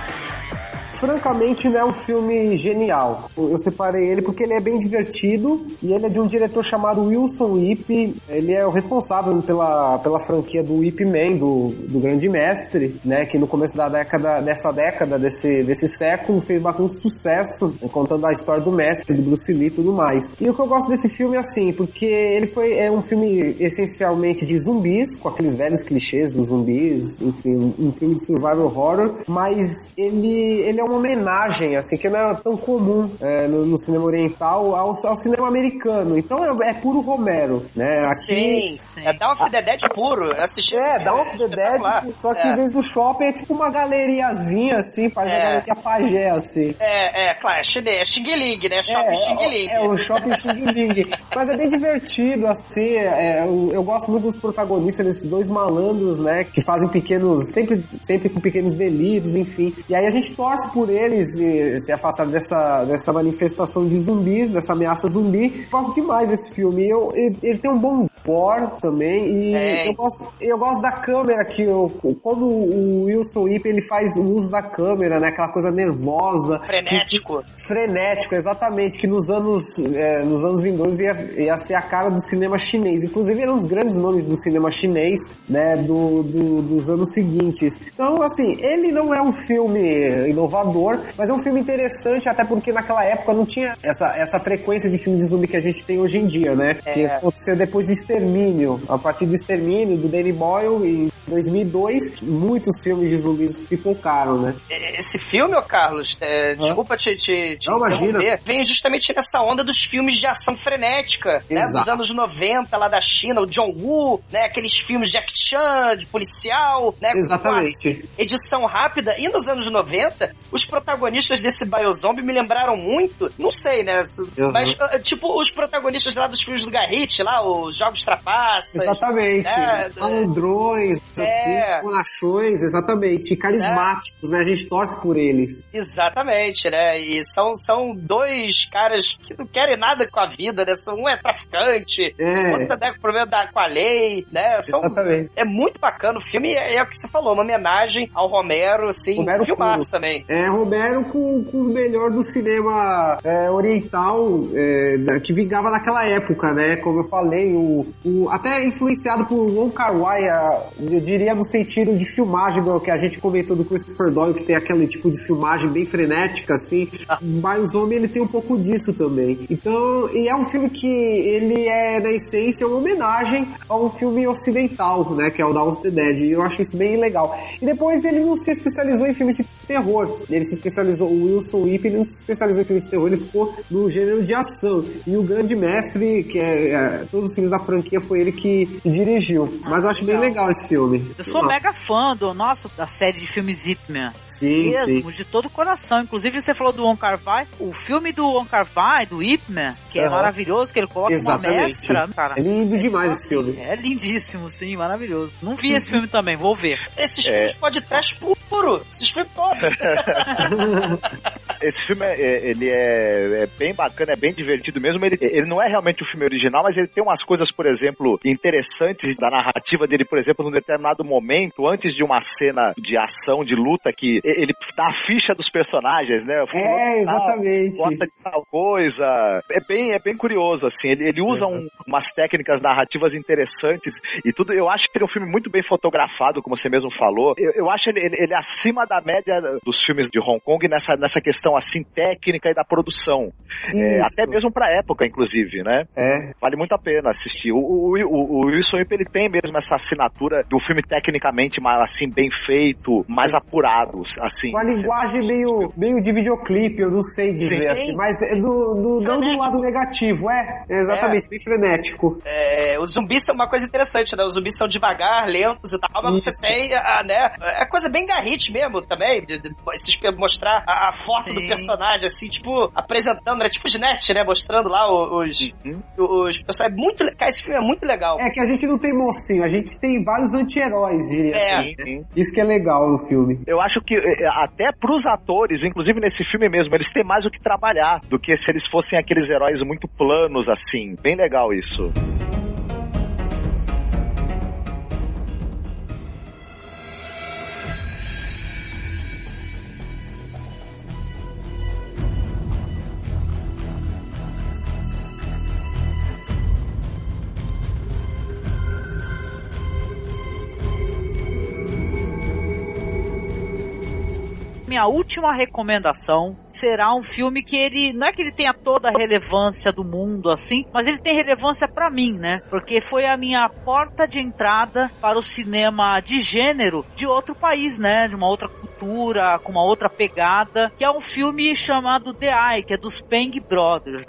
Francamente, não é um filme genial. Eu separei ele porque ele é bem divertido e ele é de um diretor chamado Wilson Ip. Ele é o responsável pela, pela franquia do Ip Man, do, do Grande Mestre, né? Que no começo da década, dessa década, desse, desse século, fez bastante sucesso, né, contando a história do mestre, do Bruce Lee e tudo mais. E o que eu gosto desse filme é assim, porque ele foi é um filme essencialmente de zumbis, com aqueles velhos clichês dos zumbis, enfim, um filme de survival horror, mas ele, ele é uma homenagem, assim, que não é tão comum é, no, no, cinema oriental ao, ao, cinema americano. Então é, é puro Romero, né? Aqui, sim, sim. É Dawn of the Dead puro. Assistir é, Dawn of the Dead, só que é. em vez do shopping é tipo uma galeriazinha, assim, parece é. uma galeria pajé, assim. É, é, claro, é Xing Ling, né? Shopping é, Xing Ling. É, o shopping Xing Ling. Mas é bem divertido, assim, é, eu, eu, gosto muito dos protagonistas, desses dois malandros, né, que fazem pequenos, sempre, sempre com pequenos delírios, enfim. E aí a gente torce por eles e se afastar dessa, dessa manifestação de zumbis, dessa ameaça zumbi. Gosto demais desse filme. Eu, ele, ele tem um bom gore também e é. eu, gosto, eu gosto da câmera que eu, quando o Wilson Ip ele faz o uso da câmera, né, aquela coisa nervosa, frenético, que, frenético, exatamente, que nos anos é, nos anos vindouros ia, ia ser a cara do cinema chinês. Inclusive era um dos grandes nomes do cinema chinês, né, do, do dos anos seguintes. Então, assim, ele não é um filme inovador, mas é um filme interessante, até porque naquela época não tinha essa, essa frequência de filme de zumbi que a gente tem hoje em dia, né? É. Que aconteceu depois do Extermínio. A partir do Extermínio, do Danny Boyle, em 2002, muitos filmes de zumbis pipocaram, né? Esse filme, ô Carlos, é, desculpa te, te, te não, imagina. vem justamente nessa onda dos filmes de ação frenética, né? Dos anos 90, lá da China, o John Woo, né? Aqueles filmes de Chan, de policial, né? Exatamente. Edição rápida. E nos anos 90, os protagonistas desse Biozombie me lembraram muito, não sei, né? Uhum. Mas, ah, tipo, os protagonistas lá dos filmes do Garrett, lá, os Jogos Trapaças. Exatamente. Né? Malandrões, é. assim, bonachões, exatamente. Carismáticos, é. né? A gente torce por eles. Exatamente, né? E são, são dois caras que não querem nada com a vida, né? Um é traficante, é. outro tá com problema da, com a lei, né? São, Exatamente. É muito bacana o filme e é, é, o que você falou, uma homenagem ao Romero, assim, Romero filmaço também. É, Romero com, com o melhor do cinema é, oriental é, que vingava naquela época, né? Como eu falei, o, o até influenciado por Wong Kar Wai, eu diria no sentido de filmagem que a gente comentou do Christopher Doyle, que tem aquele tipo de filmagem bem frenética, assim. Ah. Mas o Homem ele tem um pouco disso também. Então, e é um filme que ele é, na essência, uma homenagem a um filme ocidental, né? Que é o Dawn of the Dead. E eu acho isso bem legal. E depois ele não se especializou em filmes de terror. Ele se especializou, o Wilson Whip, ele não se especializou em filmes de terror, ele ficou no gênero de ação. E o grande mestre, que é, é todos os filmes da franquia, foi ele que dirigiu. Mas eu acho bem legal esse filme. Eu sou mega fã do nosso da série de filmes Zip Man. Sim, mesmo, sim. de todo o coração. Inclusive, você falou do Wong Kar Wai, o filme do Wong Kar Wai, do Ip Man, que uhum. é maravilhoso, que ele coloca Exatamente. uma mestra. Cara, é lindo demais esse filme. É lindíssimo, sim, maravilhoso. Não vi esse filme também, vou ver. Esses é. filmes pode trash puro, esses filmes todos. esse filme é, é, ele é, é, bem bacana, é bem divertido mesmo. Ele, ele não é realmente o filme original, mas ele tem umas coisas, por exemplo, interessantes da narrativa dele, por exemplo, num determinado momento, antes de uma cena de ação, de luta, que ele dá a ficha dos personagens, né? É, exatamente. Tal, gosta de tal coisa. É bem, é bem curioso, assim. Ele, ele usa uhum. um, umas técnicas narrativas interessantes e tudo. Eu acho que ele é um filme muito bem fotografado, como você mesmo falou. Eu, eu acho ele, ele, ele acima da média dos filmes de Hong Kong nessa, nessa questão, assim, técnica e da produção. É, até mesmo pra época, inclusive, né? É. Vale muito a pena assistir. O, o, o, o Wilson Ip, ele tem mesmo essa assinatura do filme tecnicamente assim, bem feito, mais apurado, assim. Uma linguagem meio, meio de videoclipe, eu não sei dizer, sim, assim, mas é do, do, não do lado negativo, é, exatamente, é. bem frenético. É, os zumbis são uma coisa interessante, né? Os zumbis são devagar, lentos e tal, mas Isso. você tem, a, né? É coisa bem garrite mesmo também, de, de, de mostrar a, a foto sim. do personagem, assim, tipo, apresentando, né? Tipo Snatch, né? Mostrando lá os, uhum. os, os É muito, cara, esse filme é muito legal. É que a gente não tem mocinho, a gente tem vários anti-heróis, diria é. assim. Né? Isso que é legal no filme. Eu acho que até pros atores, inclusive nesse filme mesmo, eles têm mais o que trabalhar do que se eles fossem aqueles heróis muito planos assim. Bem legal isso. Minha última recomendação será um filme que ele não é que ele tenha toda a relevância do mundo assim, mas ele tem relevância para mim, né? Porque foi a minha porta de entrada para o cinema de gênero de outro país, né? De uma outra cultura, com uma outra pegada, que é um filme chamado The Eye, que é dos Peng Brothers.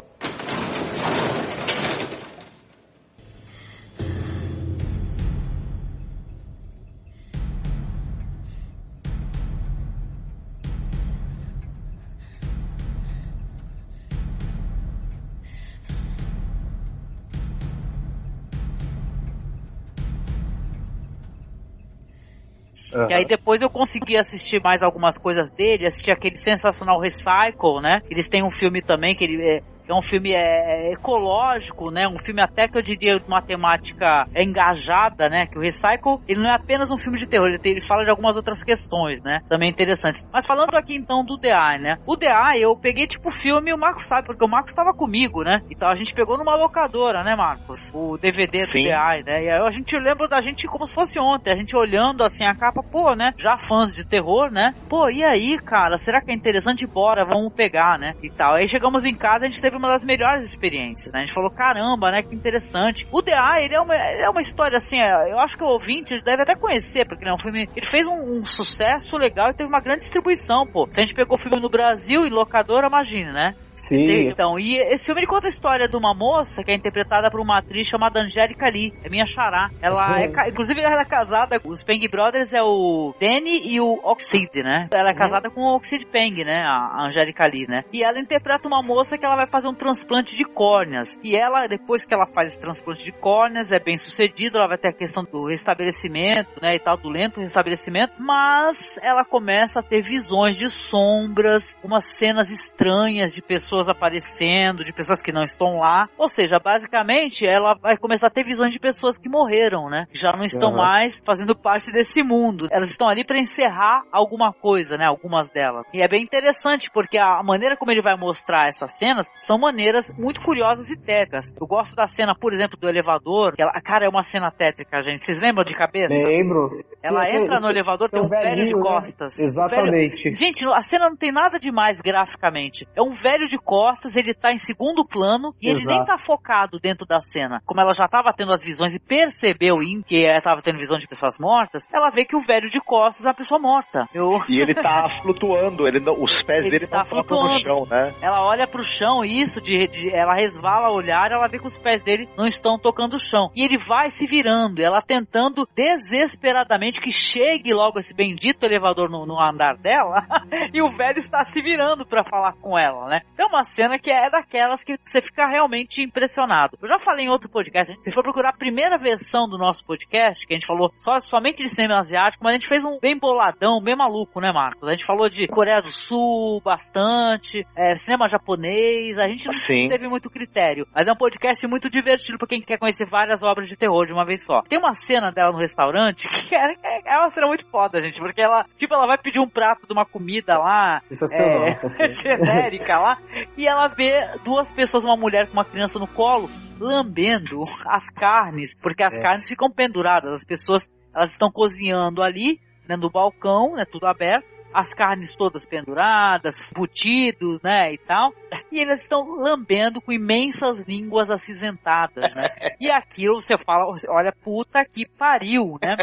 Uhum. E aí depois eu consegui assistir mais algumas coisas dele, assistir aquele sensacional Recycle, né? Eles têm um filme também que ele é, é um filme é, ecológico, né? Um filme até que eu diria de uma temática engajada, né? Que o Recycle, ele não é apenas um filme de terror, ele, tem, ele fala de algumas outras questões, né? Também interessantes. Mas falando aqui então do The Eye, né? O The Eye, eu peguei tipo o filme, o Marcos sabe, porque o Marcos estava comigo, né? Então a gente pegou numa locadora, né, Marcos? O DVD do Sim. The Eye, né? E aí a gente lembra da gente como se fosse ontem, a gente olhando assim a capa, pô, né? Já fãs de terror, né? Pô, e aí, cara, será que é interessante? Bora, vamos pegar, né? E tal. Aí chegamos em casa, a gente teve uma das melhores experiências, né? A gente falou, caramba, né? Que interessante. O Eye, ele é uma, ele é uma história assim, é, eu acho que o ouvinte deve até conhecer, porque ele é um filme. Ele fez um, um sucesso legal e teve uma grande distribuição, pô. Se a gente pegou o filme no Brasil, em locadora, imagine, né? Sim. Então, e esse filme ele conta a história de uma moça que é interpretada por uma atriz chamada Angélica Lee, é minha xará. Ela é, ca- inclusive ela é casada, os Peng Brothers é o Danny e o Oxide, né? Ela é casada com o Oxide Peng, né? A a Angélica Lee, né? E ela interpreta uma moça que ela vai fazer um transplante de córneas. E ela, depois que ela faz esse transplante de córneas, é bem sucedido, ela vai ter a questão do restabelecimento, né? E tal, do lento restabelecimento, mas ela começa a ter visões de sombras, umas cenas estranhas de pessoas aparecendo, de pessoas que não estão lá. Ou seja, basicamente ela vai começar a ter visões de pessoas que morreram, né? Que já não estão Uhum. mais fazendo parte desse mundo. Elas estão ali para encerrar alguma coisa, né? Algumas delas. E é bem interessante porque a maneira como ele vai mostrar essas cenas são maneiras muito curiosas e tétricas. Eu gosto da cena, por exemplo, do elevador, que ela, cara, é uma cena tétrica, gente. Vocês lembram de cabeça? Lembro. Ela Sim, entra tem- no elevador, tem um velho de né? costas. Exatamente. Velho- Gente, a cena não tem nada demais graficamente. É um velho de costas, ele tá em segundo plano e ele nem Exato. tá focado dentro da cena. Como ela já tava tendo as visões e percebeu em que ela tava tendo visão de pessoas mortas, ela vê que o velho de costas é uma pessoa morta. Eu... E ele tá flutuando, ele não- os pés Ele dele está estão flutuando no chão, né? Ela olha pro chão e isso, de, de- ela resvala a olhar, ela vê que os pés dele não estão tocando o chão. E ele vai se virando, ela tentando desesperadamente que chegue logo esse bendito elevador no, no andar dela, e o velho está se virando pra falar com ela, né? Então é uma cena que é daquelas que você fica realmente impressionado. Eu já falei em outro podcast, se for procurar a primeira versão do nosso podcast, que a gente falou só, somente de cinema asiático, mas a gente fez um bem boladão, bem maluco, né, Marcos? A gente falou de Coreia do Sul bastante, é, cinema japonês, a gente não Sim. teve muito critério, mas é um podcast muito divertido pra quem quer conhecer várias obras de terror de uma vez só. Tem uma cena dela no restaurante que é, é uma cena muito foda, gente, porque ela, tipo, ela vai pedir um prato de uma comida lá, é, genérica lá, e ela vê duas pessoas, uma mulher com uma criança no colo, lambendo as carnes, porque as É. carnes ficam penduradas, as pessoas, elas estão cozinhando ali, né, no balcão, né, tudo aberto, as carnes todas penduradas, butidos, né, e tal, e eles estão lambendo com imensas línguas acinzentadas, né, e aquilo você fala, olha, puta que pariu, né,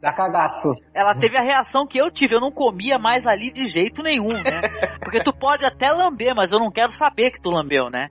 Dá cagaço. ela teve a reação que eu tive. Eu não comia mais ali de jeito nenhum, né? Porque tu pode até lamber, mas eu não quero saber que tu lambeu, né?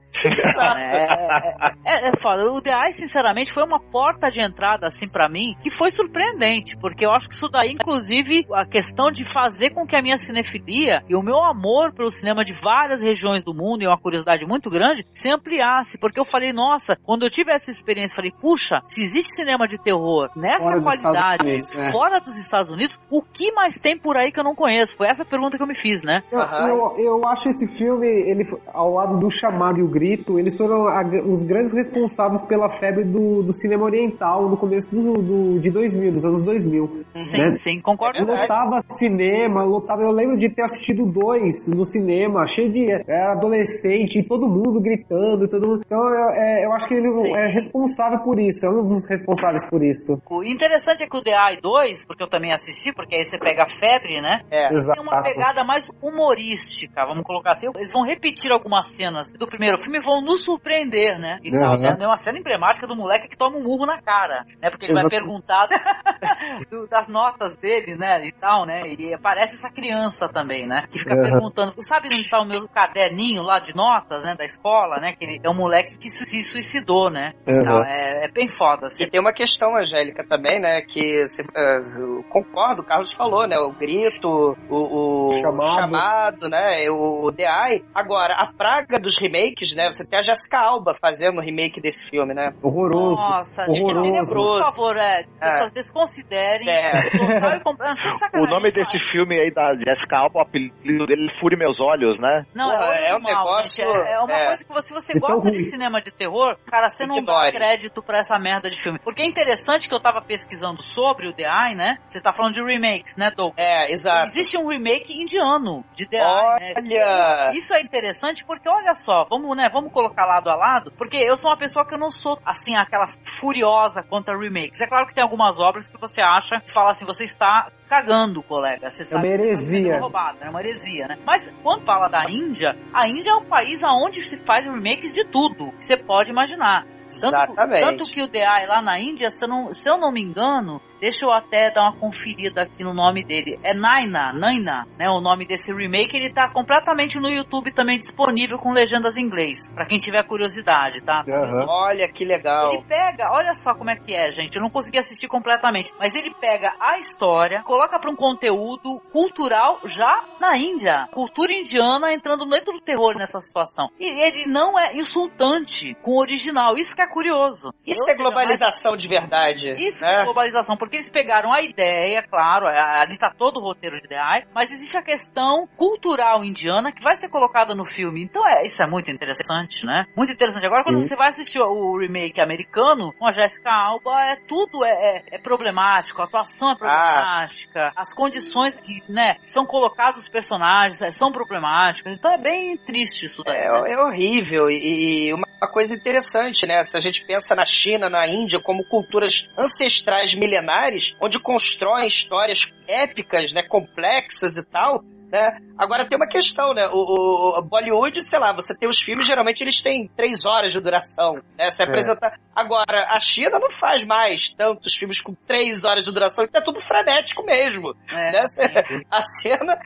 É, é, é, é foda. O The Eye, sinceramente, foi uma porta de entrada, assim, pra mim, que foi surpreendente. Porque eu acho que isso daí, inclusive, a questão de fazer com que a minha cinefilia e o meu amor pelo cinema de várias regiões do mundo, e uma curiosidade muito grande, se ampliasse. Porque eu falei, nossa, quando eu tive essa experiência, falei, puxa, se existe cinema de terror nessa Fora dos qualidade, Unidos, é. fora dos Estados Unidos, o que mais tem por aí que eu não conheço? Foi essa a pergunta que eu me fiz, né? Eu, eu, eu acho esse filme, ele, ao lado do chamado e o grito, eles foram a- os grandes responsáveis pela febre do, do cinema oriental no começo do, do- de 2000, dos anos 2000. Sim, né? sim, concordo. Lotava cinema, lotado. Eu lembro de ter assistido dois no cinema, cheio de era adolescente, e todo mundo gritando, todo mundo. Então eu, é, eu acho que ele Sim. é responsável por isso, é um dos responsáveis por isso. O interessante é que o The Eye 2, porque eu também assisti, porque aí você pega a febre, né? É. Exato. Tem uma pegada mais humorística, vamos colocar assim. Eles vão repetir algumas cenas do primeiro filme e vão nos surpreender, né? E tal. Uhum. Tem tem uma cena emblemática do moleque que toma um murro na cara, né? Porque ele vai Exato. perguntar do- das notas dele, né? E tal, né? E aparece essa criança também, né? Que fica Uhum. perguntando, sabe onde está o meu caderninho lá de notas, né? Da escola, né? Que ele é um moleque que se suicidou, né? Uhum. Então, é, é bem foda, assim. E tem uma questão, Angélica, também, né? Que você, eh, eu concordo, o Carlos falou, né? O grito, o, o Chamado. chamado, né? O, o The Eye. Agora, a praga dos remakes, né? Você tem a Jessica Alba fazendo o remake desse filme, né? Horroroso. Nossa, gente, horroroso. por favor, é, pessoas É. desconsiderem. É. total e ah, O nome desse filme aí da Jessica Alba, o apelido dele é Fure Meus Olhos, né? Não, Pô, é, é um normal, negócio- gente, É, é uma é. coisa que você, você É gosta de ruim. cinema de terror, cara, você não dá crédito pra essa merda de filme. Porque é interessante que eu tava pesquisando sobre o The Eye, né? Você tá falando de remakes, né, Doug? É, exato. Existe um remake indiano de The Eye, né? Olha! Isso é interessante porque, olha só, vamos, né, vamos colocar lado a lado, porque eu sou uma pessoa que eu não sou, assim, aquela furiosa contra remakes. É claro que tem algumas obras que você acha, que fala assim, você está cagando, colega. Você sabe heresia. roubado, é uma heresia, né? Mas quando fala da Índia, a Índia é um país onde se faz remakes de tudo que você pode imaginar. Tanto, tanto que o The Eye lá na Índia, se eu, não, se eu não me engano, deixa eu até dar uma conferida aqui no nome dele. É Naina, Naina, né? O nome desse remake, ele tá completamente no YouTube também disponível com legendas em inglês. Pra quem tiver curiosidade, tá? Aham. Olha que legal. Ele pega, olha só como é que é, gente. Eu não consegui assistir completamente, mas ele pega a história, coloca para um conteúdo cultural já na Índia, cultura indiana entrando dentro do terror nessa situação. E ele não é insultante com o original. Isso que é curioso. Isso Ou é seja, globalização de verdade. mas- Isso né? é globalização, porque eles pegaram a ideia, claro, ali tá todo o roteiro de The Eye, mas existe a questão cultural indiana que vai ser colocada no filme. Então é, isso é muito interessante, né? Muito interessante. Agora quando Sim. você vai assistir o remake americano com a Jessica Alba, é tudo é, é- é problemático, a atuação é problemática, as condições que, né, são colocados os personagens é, são problemáticas. Então é bem triste isso daí. É, né? é horrível. E, e uma uma coisa interessante, né? Se a gente pensa na China, na Índia, como culturas ancestrais milenares, onde constroem histórias épicas, né? Complexas e tal. Né? Agora tem uma questão, né? O, o- o Bollywood, sei lá, você tem os filmes, geralmente eles têm três horas de duração. Né? Você É. apresenta. Agora, a China não faz mais tantos filmes com três horas de duração, então é tudo frenético mesmo. É. Né? Você- A cena.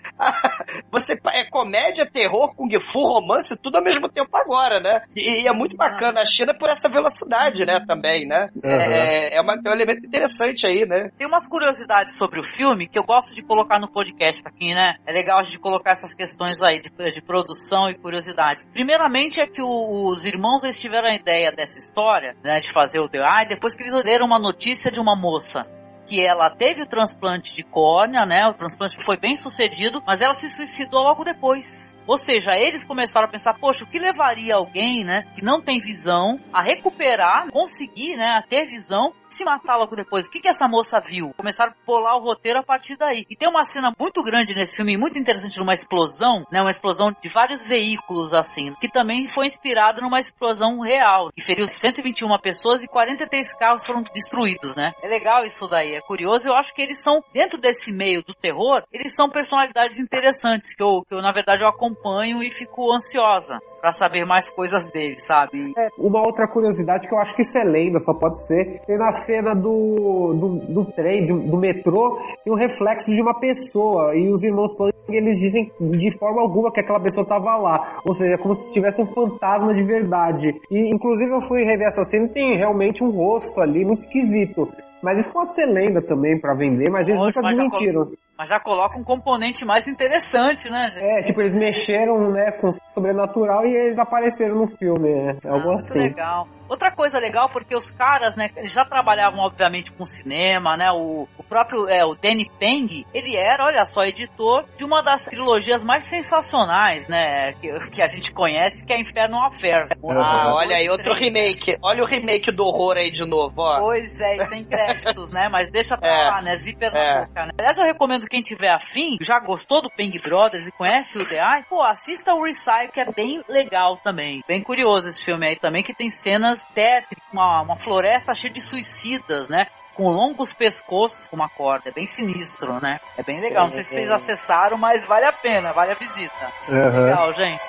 você é comédia, terror, kung fu, romance, tudo ao mesmo tempo agora, né? E, e é muito bacana a China por essa velocidade, né? Também, né? É, é, uma- é um elemento interessante aí, né? Tem umas curiosidades sobre o filme que eu gosto de colocar no podcast pra quem, né? É legal a gente colocar essas questões aí de, de produção e curiosidades. Primeiramente é que o- os irmãos eles tiveram a ideia dessa história, né? De fazer o The Eye, depois que eles leram uma notícia de uma moça que ela teve o transplante de córnea, né? O transplante foi bem sucedido, mas ela se suicidou logo depois. Ou seja, eles começaram a pensar, poxa, o que levaria alguém, né, que não tem visão, a recuperar, conseguir, né, a ter visão se matar logo depois? O que que essa moça viu? Começaram a bolar o roteiro a partir daí. E tem uma cena muito grande nesse filme, muito interessante, numa explosão, né, uma explosão de vários veículos assim, que também foi inspirada numa explosão real, que feriu 121 pessoas e 43 carros foram destruídos, né? É legal isso daí, é curioso. Eu acho que eles são, dentro desse meio do terror, eles são personalidades interessantes, que eu, que eu na verdade, eu acompanho e fico ansiosa pra saber mais coisas deles, sabe? É, uma outra curiosidade que eu acho que isso é lenda, só pode ser. Tem na cena do, do, do trem, de- do metrô, tem um reflexo de uma pessoa. E os irmãos Pang, eles dizem de forma alguma que aquela pessoa tava lá. Ou seja, como se tivesse um fantasma de verdade. E inclusive eu fui rever essa cena e tem realmente um rosto ali muito esquisito. Mas isso pode ser lenda também pra vender, mas eles Lógico, nunca mas já desmentiram. Mas já coloca um componente mais interessante, né, gente? É, tipo, eles mexeram, né, com os sobrenatural e eles apareceram no filme, né? Algo Ah, assim. Legal. Outra coisa legal, porque os caras, né, eles já trabalhavam, obviamente, com cinema, né? O, o próprio, é, o Danny Peng, ele era, olha só, editor de uma das trilogias mais sensacionais, né, que, que a gente conhece, que é Inferno Affairs. Ah, olha aí, outro remake. Olha o remake do horror aí de novo, ó. Pois é, e sem créditos, né? Mas deixa pra É. lá, né? Zíper É. na boca, né? Aliás, eu recomendo quem tiver afim, já gostou do Peng Brothers e conhece o The Eye, pô, assista o Recycle, que é bem legal também. Bem curioso esse filme aí também, que tem cenas tétricas, uma, uma floresta cheia de suicidas, né? Com longos pescoços com uma corda. É bem sinistro, né? É bem legal. Não sei se vocês acessaram, mas vale a pena, vale a visita. Aham. Legal, gente.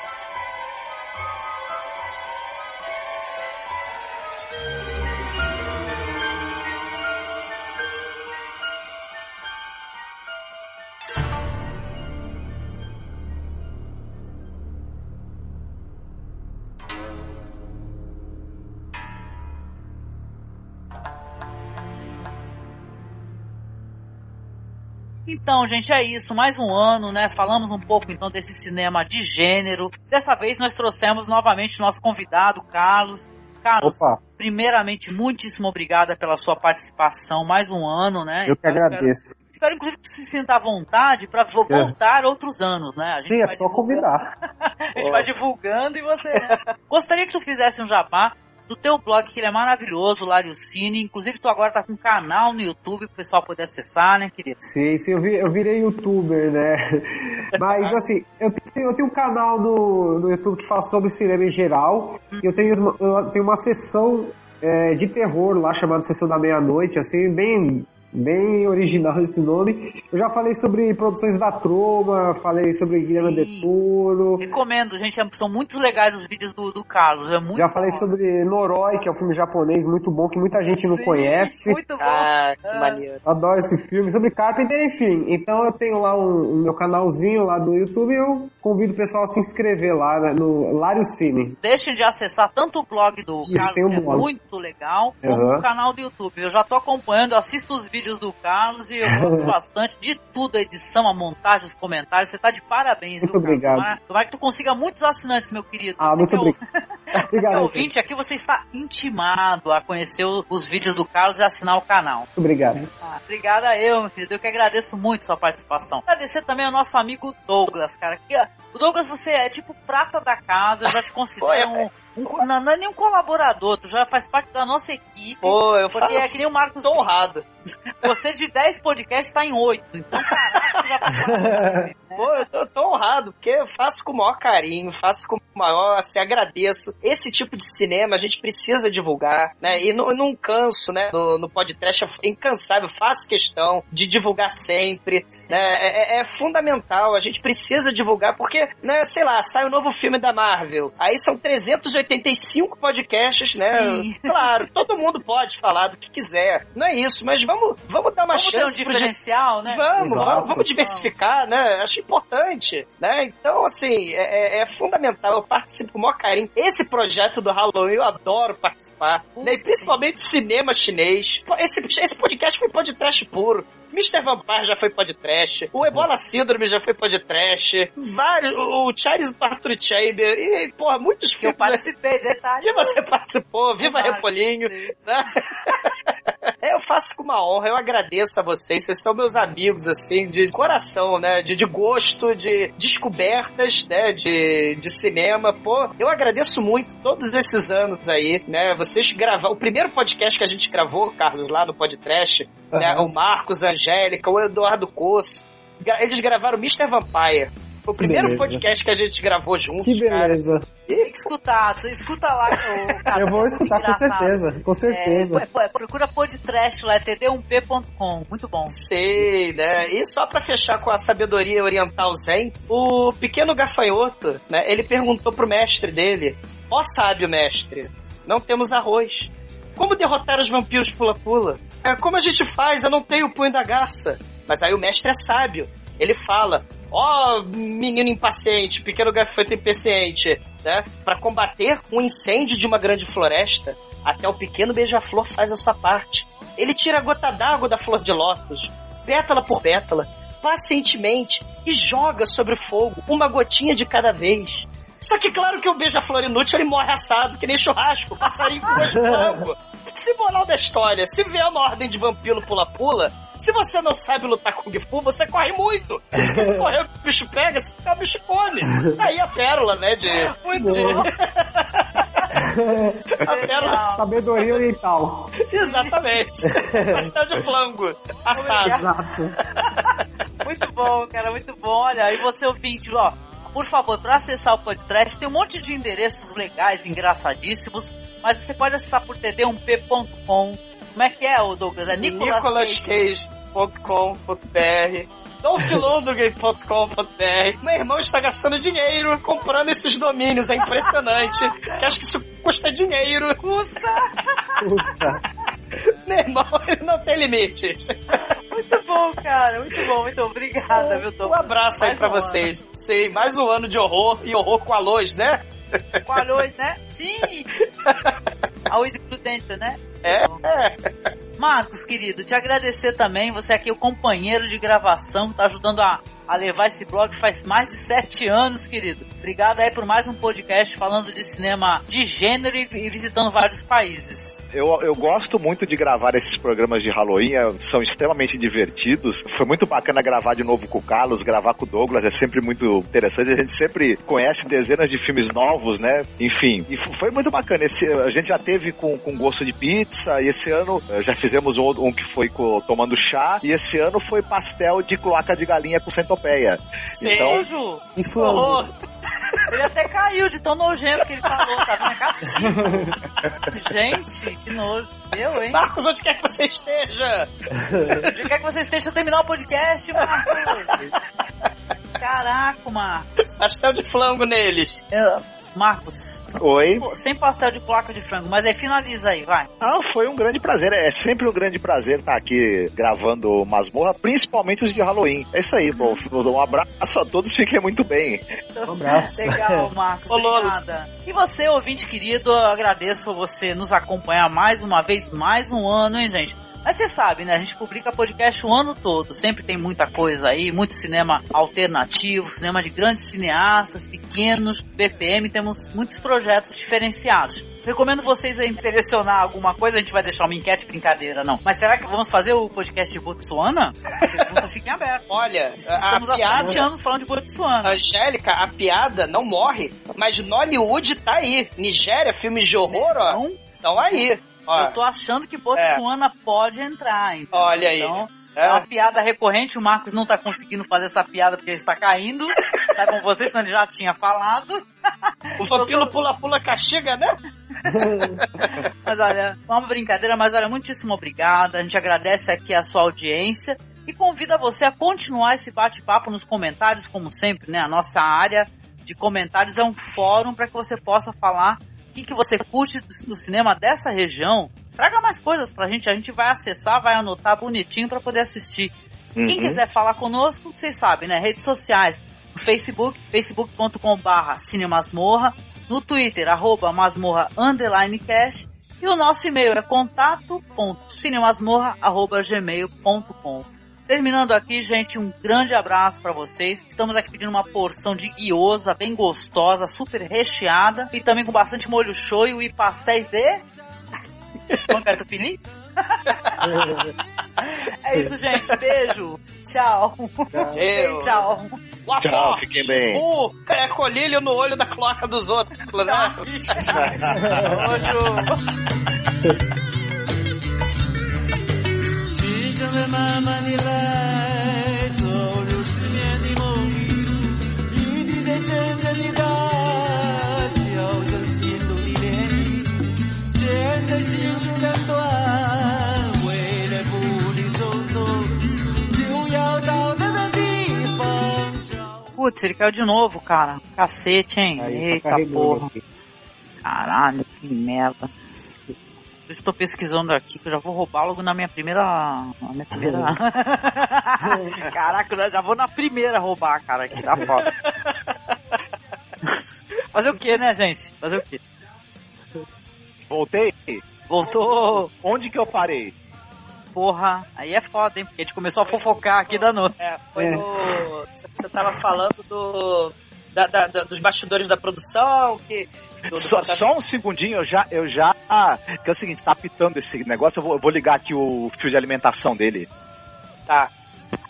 Então, gente, é isso. Mais um ano, né? Falamos um pouco então desse cinema de gênero. Dessa vez nós trouxemos novamente nosso convidado, Carlos. Carlos, Opa, primeiramente, muitíssimo obrigada pela sua participação. Mais um ano, né? eu que Então, agradeço. Espero, espero, inclusive, que você se sinta à vontade para voltar outros anos, né? Sim, é só divulgando- convidar. A gente vai divulgando e você. né? Gostaria que tu fizesse um jabá do teu blog, que ele é maravilhoso, Lário Cine. Inclusive, tu agora tá com um canal no YouTube pro pessoal poder acessar, né, querido? Sim, sim, eu, vi- eu virei youtuber, né? Mas assim, eu tenho, eu tenho um canal no, no YouTube que fala sobre cinema em geral. E eu tenho uma, eu tenho uma sessão é, de terror lá chamada Sessão da Meia-Noite, assim, bem, bem original esse nome. Eu já falei sobre produções da Troma, falei sobre Guilherme de Toro. Recomendo, gente. é- São muito legais os vídeos do, do Carlos. É muito Já falei bom. sobre Noroi, que é um filme japonês muito bom, que muita gente não Sim, conhece. Muito bom. Ah, que Ah. maneiro. Adoro esse filme, sobre Carpenter, enfim. Então eu tenho lá um, um meu canalzinho lá do YouTube e eu convido o pessoal a se inscrever lá né, no Lário Cine. Deixem de acessar tanto o blog do Isso, Carlos, um que é blog. muito legal, como Aham. o canal do YouTube. Eu já tô acompanhando, assisto os vídeos do Carlos e eu gosto bastante de tudo, a edição, a montagem, os comentários. Você tá de parabéns, Muito viu, obrigado. Tomara, tomara que tu consiga muitos assinantes, meu querido. Ah, Você muito que é obrigado. Obrigado. Você ouvinte, aqui você está intimado a conhecer os vídeos do Carlos e assinar o canal. Muito obrigado. Ah, obrigada eu, meu querido. Eu que agradeço muito sua participação. Agradecer também ao nosso amigo Douglas, cara. Que, ó, o Douglas, você é tipo prata da casa, eu já te considero um. Um não, não é nem um colaborador, tu já faz parte da nossa equipe. Pô, eu Porque é que nem o Marcos. tô honrado. Você de 10 podcasts tá em 8. Então, caraca, tu já faz parte né? Pô, eu tô, tô honrado, porque eu faço com o maior carinho, faço com o maior, assim, agradeço. Esse tipo de cinema a gente precisa divulgar, né? E não, não canso, né? No, no podcast é incansável, faço questão de divulgar sempre, né? É, é- é fundamental, a gente precisa divulgar, porque, né, sei lá, sai o novo filme da Marvel, aí são 385 podcasts, né? Sim. Claro, todo mundo pode falar do que quiser, não é isso, mas vamos, vamos dar uma Vamos ter um chance pro diferencial, né? Vamos, Exato. vamos, vamos diversificar, né? Acho importante, né? Então, assim, é, é- é fundamental. Eu participo com o maior carinho. Esse projeto do Halloween eu adoro participar, né? E principalmente cinema chinês. Esse, esse podcast foi podcast puro. Mr. Vampire já foi podcast. O Ebola Síndrome já foi podcast. Vários. O Charles Arthur Chamber. E, porra, muitos Que eu filmes. participei, detalhe. Que você participou, viva Claro. Repolinho. né? Eu faço com uma honra, eu agradeço a vocês, vocês são meus amigos, assim, de coração, né? De, de gosto, de descobertas, né? De, de cinema. Pô, eu agradeço muito todos esses anos aí, né? Vocês gravaram. O primeiro podcast que a gente gravou, Carlos, lá no Podcast, né? Aham. O Marcos, a Angélica, o Eduardo Coço. Eles gravaram Mr. Vampire. Foi o primeiro beleza. podcast que a gente gravou juntos, Que cara. beleza. Tem que escutar, tu escuta lá. Carlos, Eu vou muito escutar com certeza, com certeza. É, pô, é, procura podcast lá, é td1p.com. Muito bom. Sei, né? E só pra fechar com a sabedoria oriental zen, o pequeno gafanhoto, né? Ele perguntou pro mestre dele: Ó sábio mestre, não temos arroz. Como derrotar os vampiros pula-pula? É, como a gente faz? Eu não tenho o punho da garça. Mas aí o mestre é sábio. Ele fala: Ó menino impaciente, pequeno gafanhoto impaciente, né? Pra combater um incêndio de uma grande floresta, até o pequeno beija-flor faz a sua parte. Ele tira a gota d'água da flor de lótus, pétala por pétala, pacientemente, e joga sobre o fogo uma gotinha de cada vez. Só que claro que o beija-flor inútil ele morre assado, que nem churrasco, passarinho com gosto de frango. Se moral da história, se vier uma ordem de vampiro pula-pula, se você não sabe lutar Kung Fu, você corre muito. Porque se correr, o bicho pega, se ficar, o bicho come. Aí a pérola, né, de... Muito de- bom. a pérola... Sabedoria oriental. Exatamente. Pastel de flango, assado. Exato. Muito bom, cara, muito bom. Olha, e você ouvinte, ó, por favor, para acessar o podcast, tem um monte de endereços legais, engraçadíssimos, mas você pode acessar por td1p.com. Como é que é, ô Douglas? É Nicolas, Cage. nicolascage.com.br Meu irmão está gastando dinheiro comprando esses domínios, é impressionante. Acho que isso custa dinheiro. Custa! Ufa. Meu irmão, ele não tem limites. Muito bom, cara, muito bom, muito obrigada, viu, Um Douglas? abraço aí Mais pra um ano. vocês. Sei, mais um ano de horror e horror com a luz, né? Com a luz, né? Sim! A luz dentro, né? É, é. Marcos, querido, te agradecer também. Você aqui é o companheiro de gravação tá ajudando a, a levar esse blog faz mais de sete anos, querido. Obrigado aí por mais um podcast falando de cinema de gênero e, visitando vários países. Eu, eu gosto muito de gravar esses programas de Halloween, é- são extremamente divertidos. Foi muito bacana gravar de novo com o Carlos, gravar com o Douglas, é sempre muito interessante. A gente sempre conhece dezenas de filmes novos, né? Enfim, e foi muito bacana. Esse, a gente já teve com, com gosto de pizza, e esse ano eh, já fizemos um, um que foi com, tomando chá, e esse ano foi pastel de cloaca de galinha com centopeia. Sim. Então, Ju, E. Horror. ele até caiu de tão nojento que ele falou, tá vendo? É castigo. Gente, que nojo. Eu, hein? Marcos, onde quer que você esteja? Onde quer que você esteja terminar o podcast, Marcos? Caraca, Marcos. Pastel de flango neles. Eu- Marcos, oi. sem pastel de placa de frango, mas aí finaliza aí, vai. Ah, foi um grande prazer. É sempre um grande prazer estar aqui gravando Masmorra, principalmente os de Halloween. É isso aí, bom. Um abraço a todos, fiquem muito bem. Um abraço. Legal, Marcos, Ô, Lolo. obrigada. E você, ouvinte querido, eu agradeço você nos acompanhar mais uma vez, mais um ano, hein, gente? Mas você sabe, né? A gente publica podcast o ano todo. Sempre tem muita coisa aí, muito cinema alternativo, cinema de grandes cineastas, pequenos, BPM, temos muitos projetos diferenciados. Recomendo vocês aí selecionar alguma coisa, a gente vai deixar uma enquete brincadeira, não. Mas será que vamos fazer o podcast de Botsuana? A pergunta fica em aberto. Olha, Estamos há piada... sete anos falando de Botsuana. Angélica, a piada não morre, mas Nollywood tá aí. Nigéria, filmes de horror, ó, Então, estão aí. Ó, Eu tô achando que Botsuana pode entrar, então. Olha aí. Então, É. é uma piada recorrente, o Marcos não tá conseguindo fazer essa piada porque ele está caindo. Tá com vocês, senão ele já tinha falado. o vampiro pula-pula castiga, né? Mas olha, é uma brincadeira, mas olha, muitíssimo obrigada. A gente agradece aqui a sua audiência e convida você a continuar esse bate-papo nos comentários, como sempre, né? A nossa área de comentários é um fórum para que você possa falar o que, que você curte do, cinema dessa região. Traga mais coisas pra gente, a gente vai acessar, vai anotar bonitinho para poder assistir. Quem Uhum. quiser falar conosco, vocês sabem, né? Redes sociais, no Facebook, facebook.com barra cinemasmorra, no Twitter, arroba masmorra underline cast, e o nosso e-mail é contato.cinemasmorra arroba gmail.com. Terminando aqui, gente, um grande abraço pra vocês. Estamos aqui pedindo uma porção de guiosa, bem gostosa, super recheada, e também com bastante molho shoyu e pastéis de... Pão catupiry? É isso, gente. Beijo. Tchau. Tchau. Tchau, forte. fiquem bem. O crecolilho no olho da cloaca dos outros, né? Beijo. Putz, ele caiu de novo, cara. Cacete, hein? Aí, tá Eita porra. aqui. Caralho, que merda. Eu estou pesquisando aqui que eu já vou roubar logo na minha primeira. Na minha primeira. Caraca, eu já vou na primeira roubar, cara. Que tá foda. Fazer o que, né, gente? Fazer o que? Voltei? Voltou. Onde que eu parei? Porra, aí é foda, hein? Porque a gente começou a fofocar aqui da noite. É, foi É. no. Você tava falando do. da- da- da- dos bastidores da produção, que. Só, Fantástico- só um segundinho, eu já, eu já. ah, Que é o seguinte, tá apitando esse negócio, eu vou, eu vou ligar aqui o fio de alimentação dele. Tá.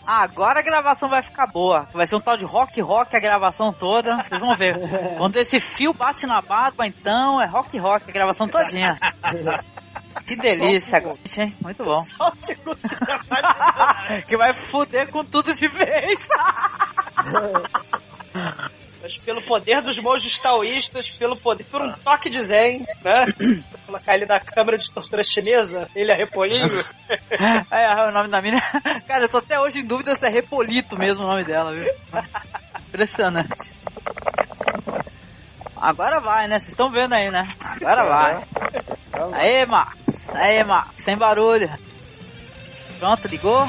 Agora a gravação vai ficar boa. Vai ser um tal de rock rock a gravação toda. Vocês vão ver. Quando esse fio bate na barba, então é rock rock a gravação todinha. Que delícia, gente, hein? Muito bom. Só um segundo que já vai- Que vai foder com tudo de vez. Mas pelo poder dos monges taoístas, pelo poder, por um toque de zen, né? Colocar ele na câmera de tortura chinesa, ele é repoinho. É, é o nome da mina. Cara, eu tô até hoje em dúvida se é Repolito mesmo o nome dela, viu? Impressionante. Agora vai, né? Vocês estão vendo aí, né? Agora vai. Aê, Max. Aê, Max. Sem barulho. Pronto, ligou?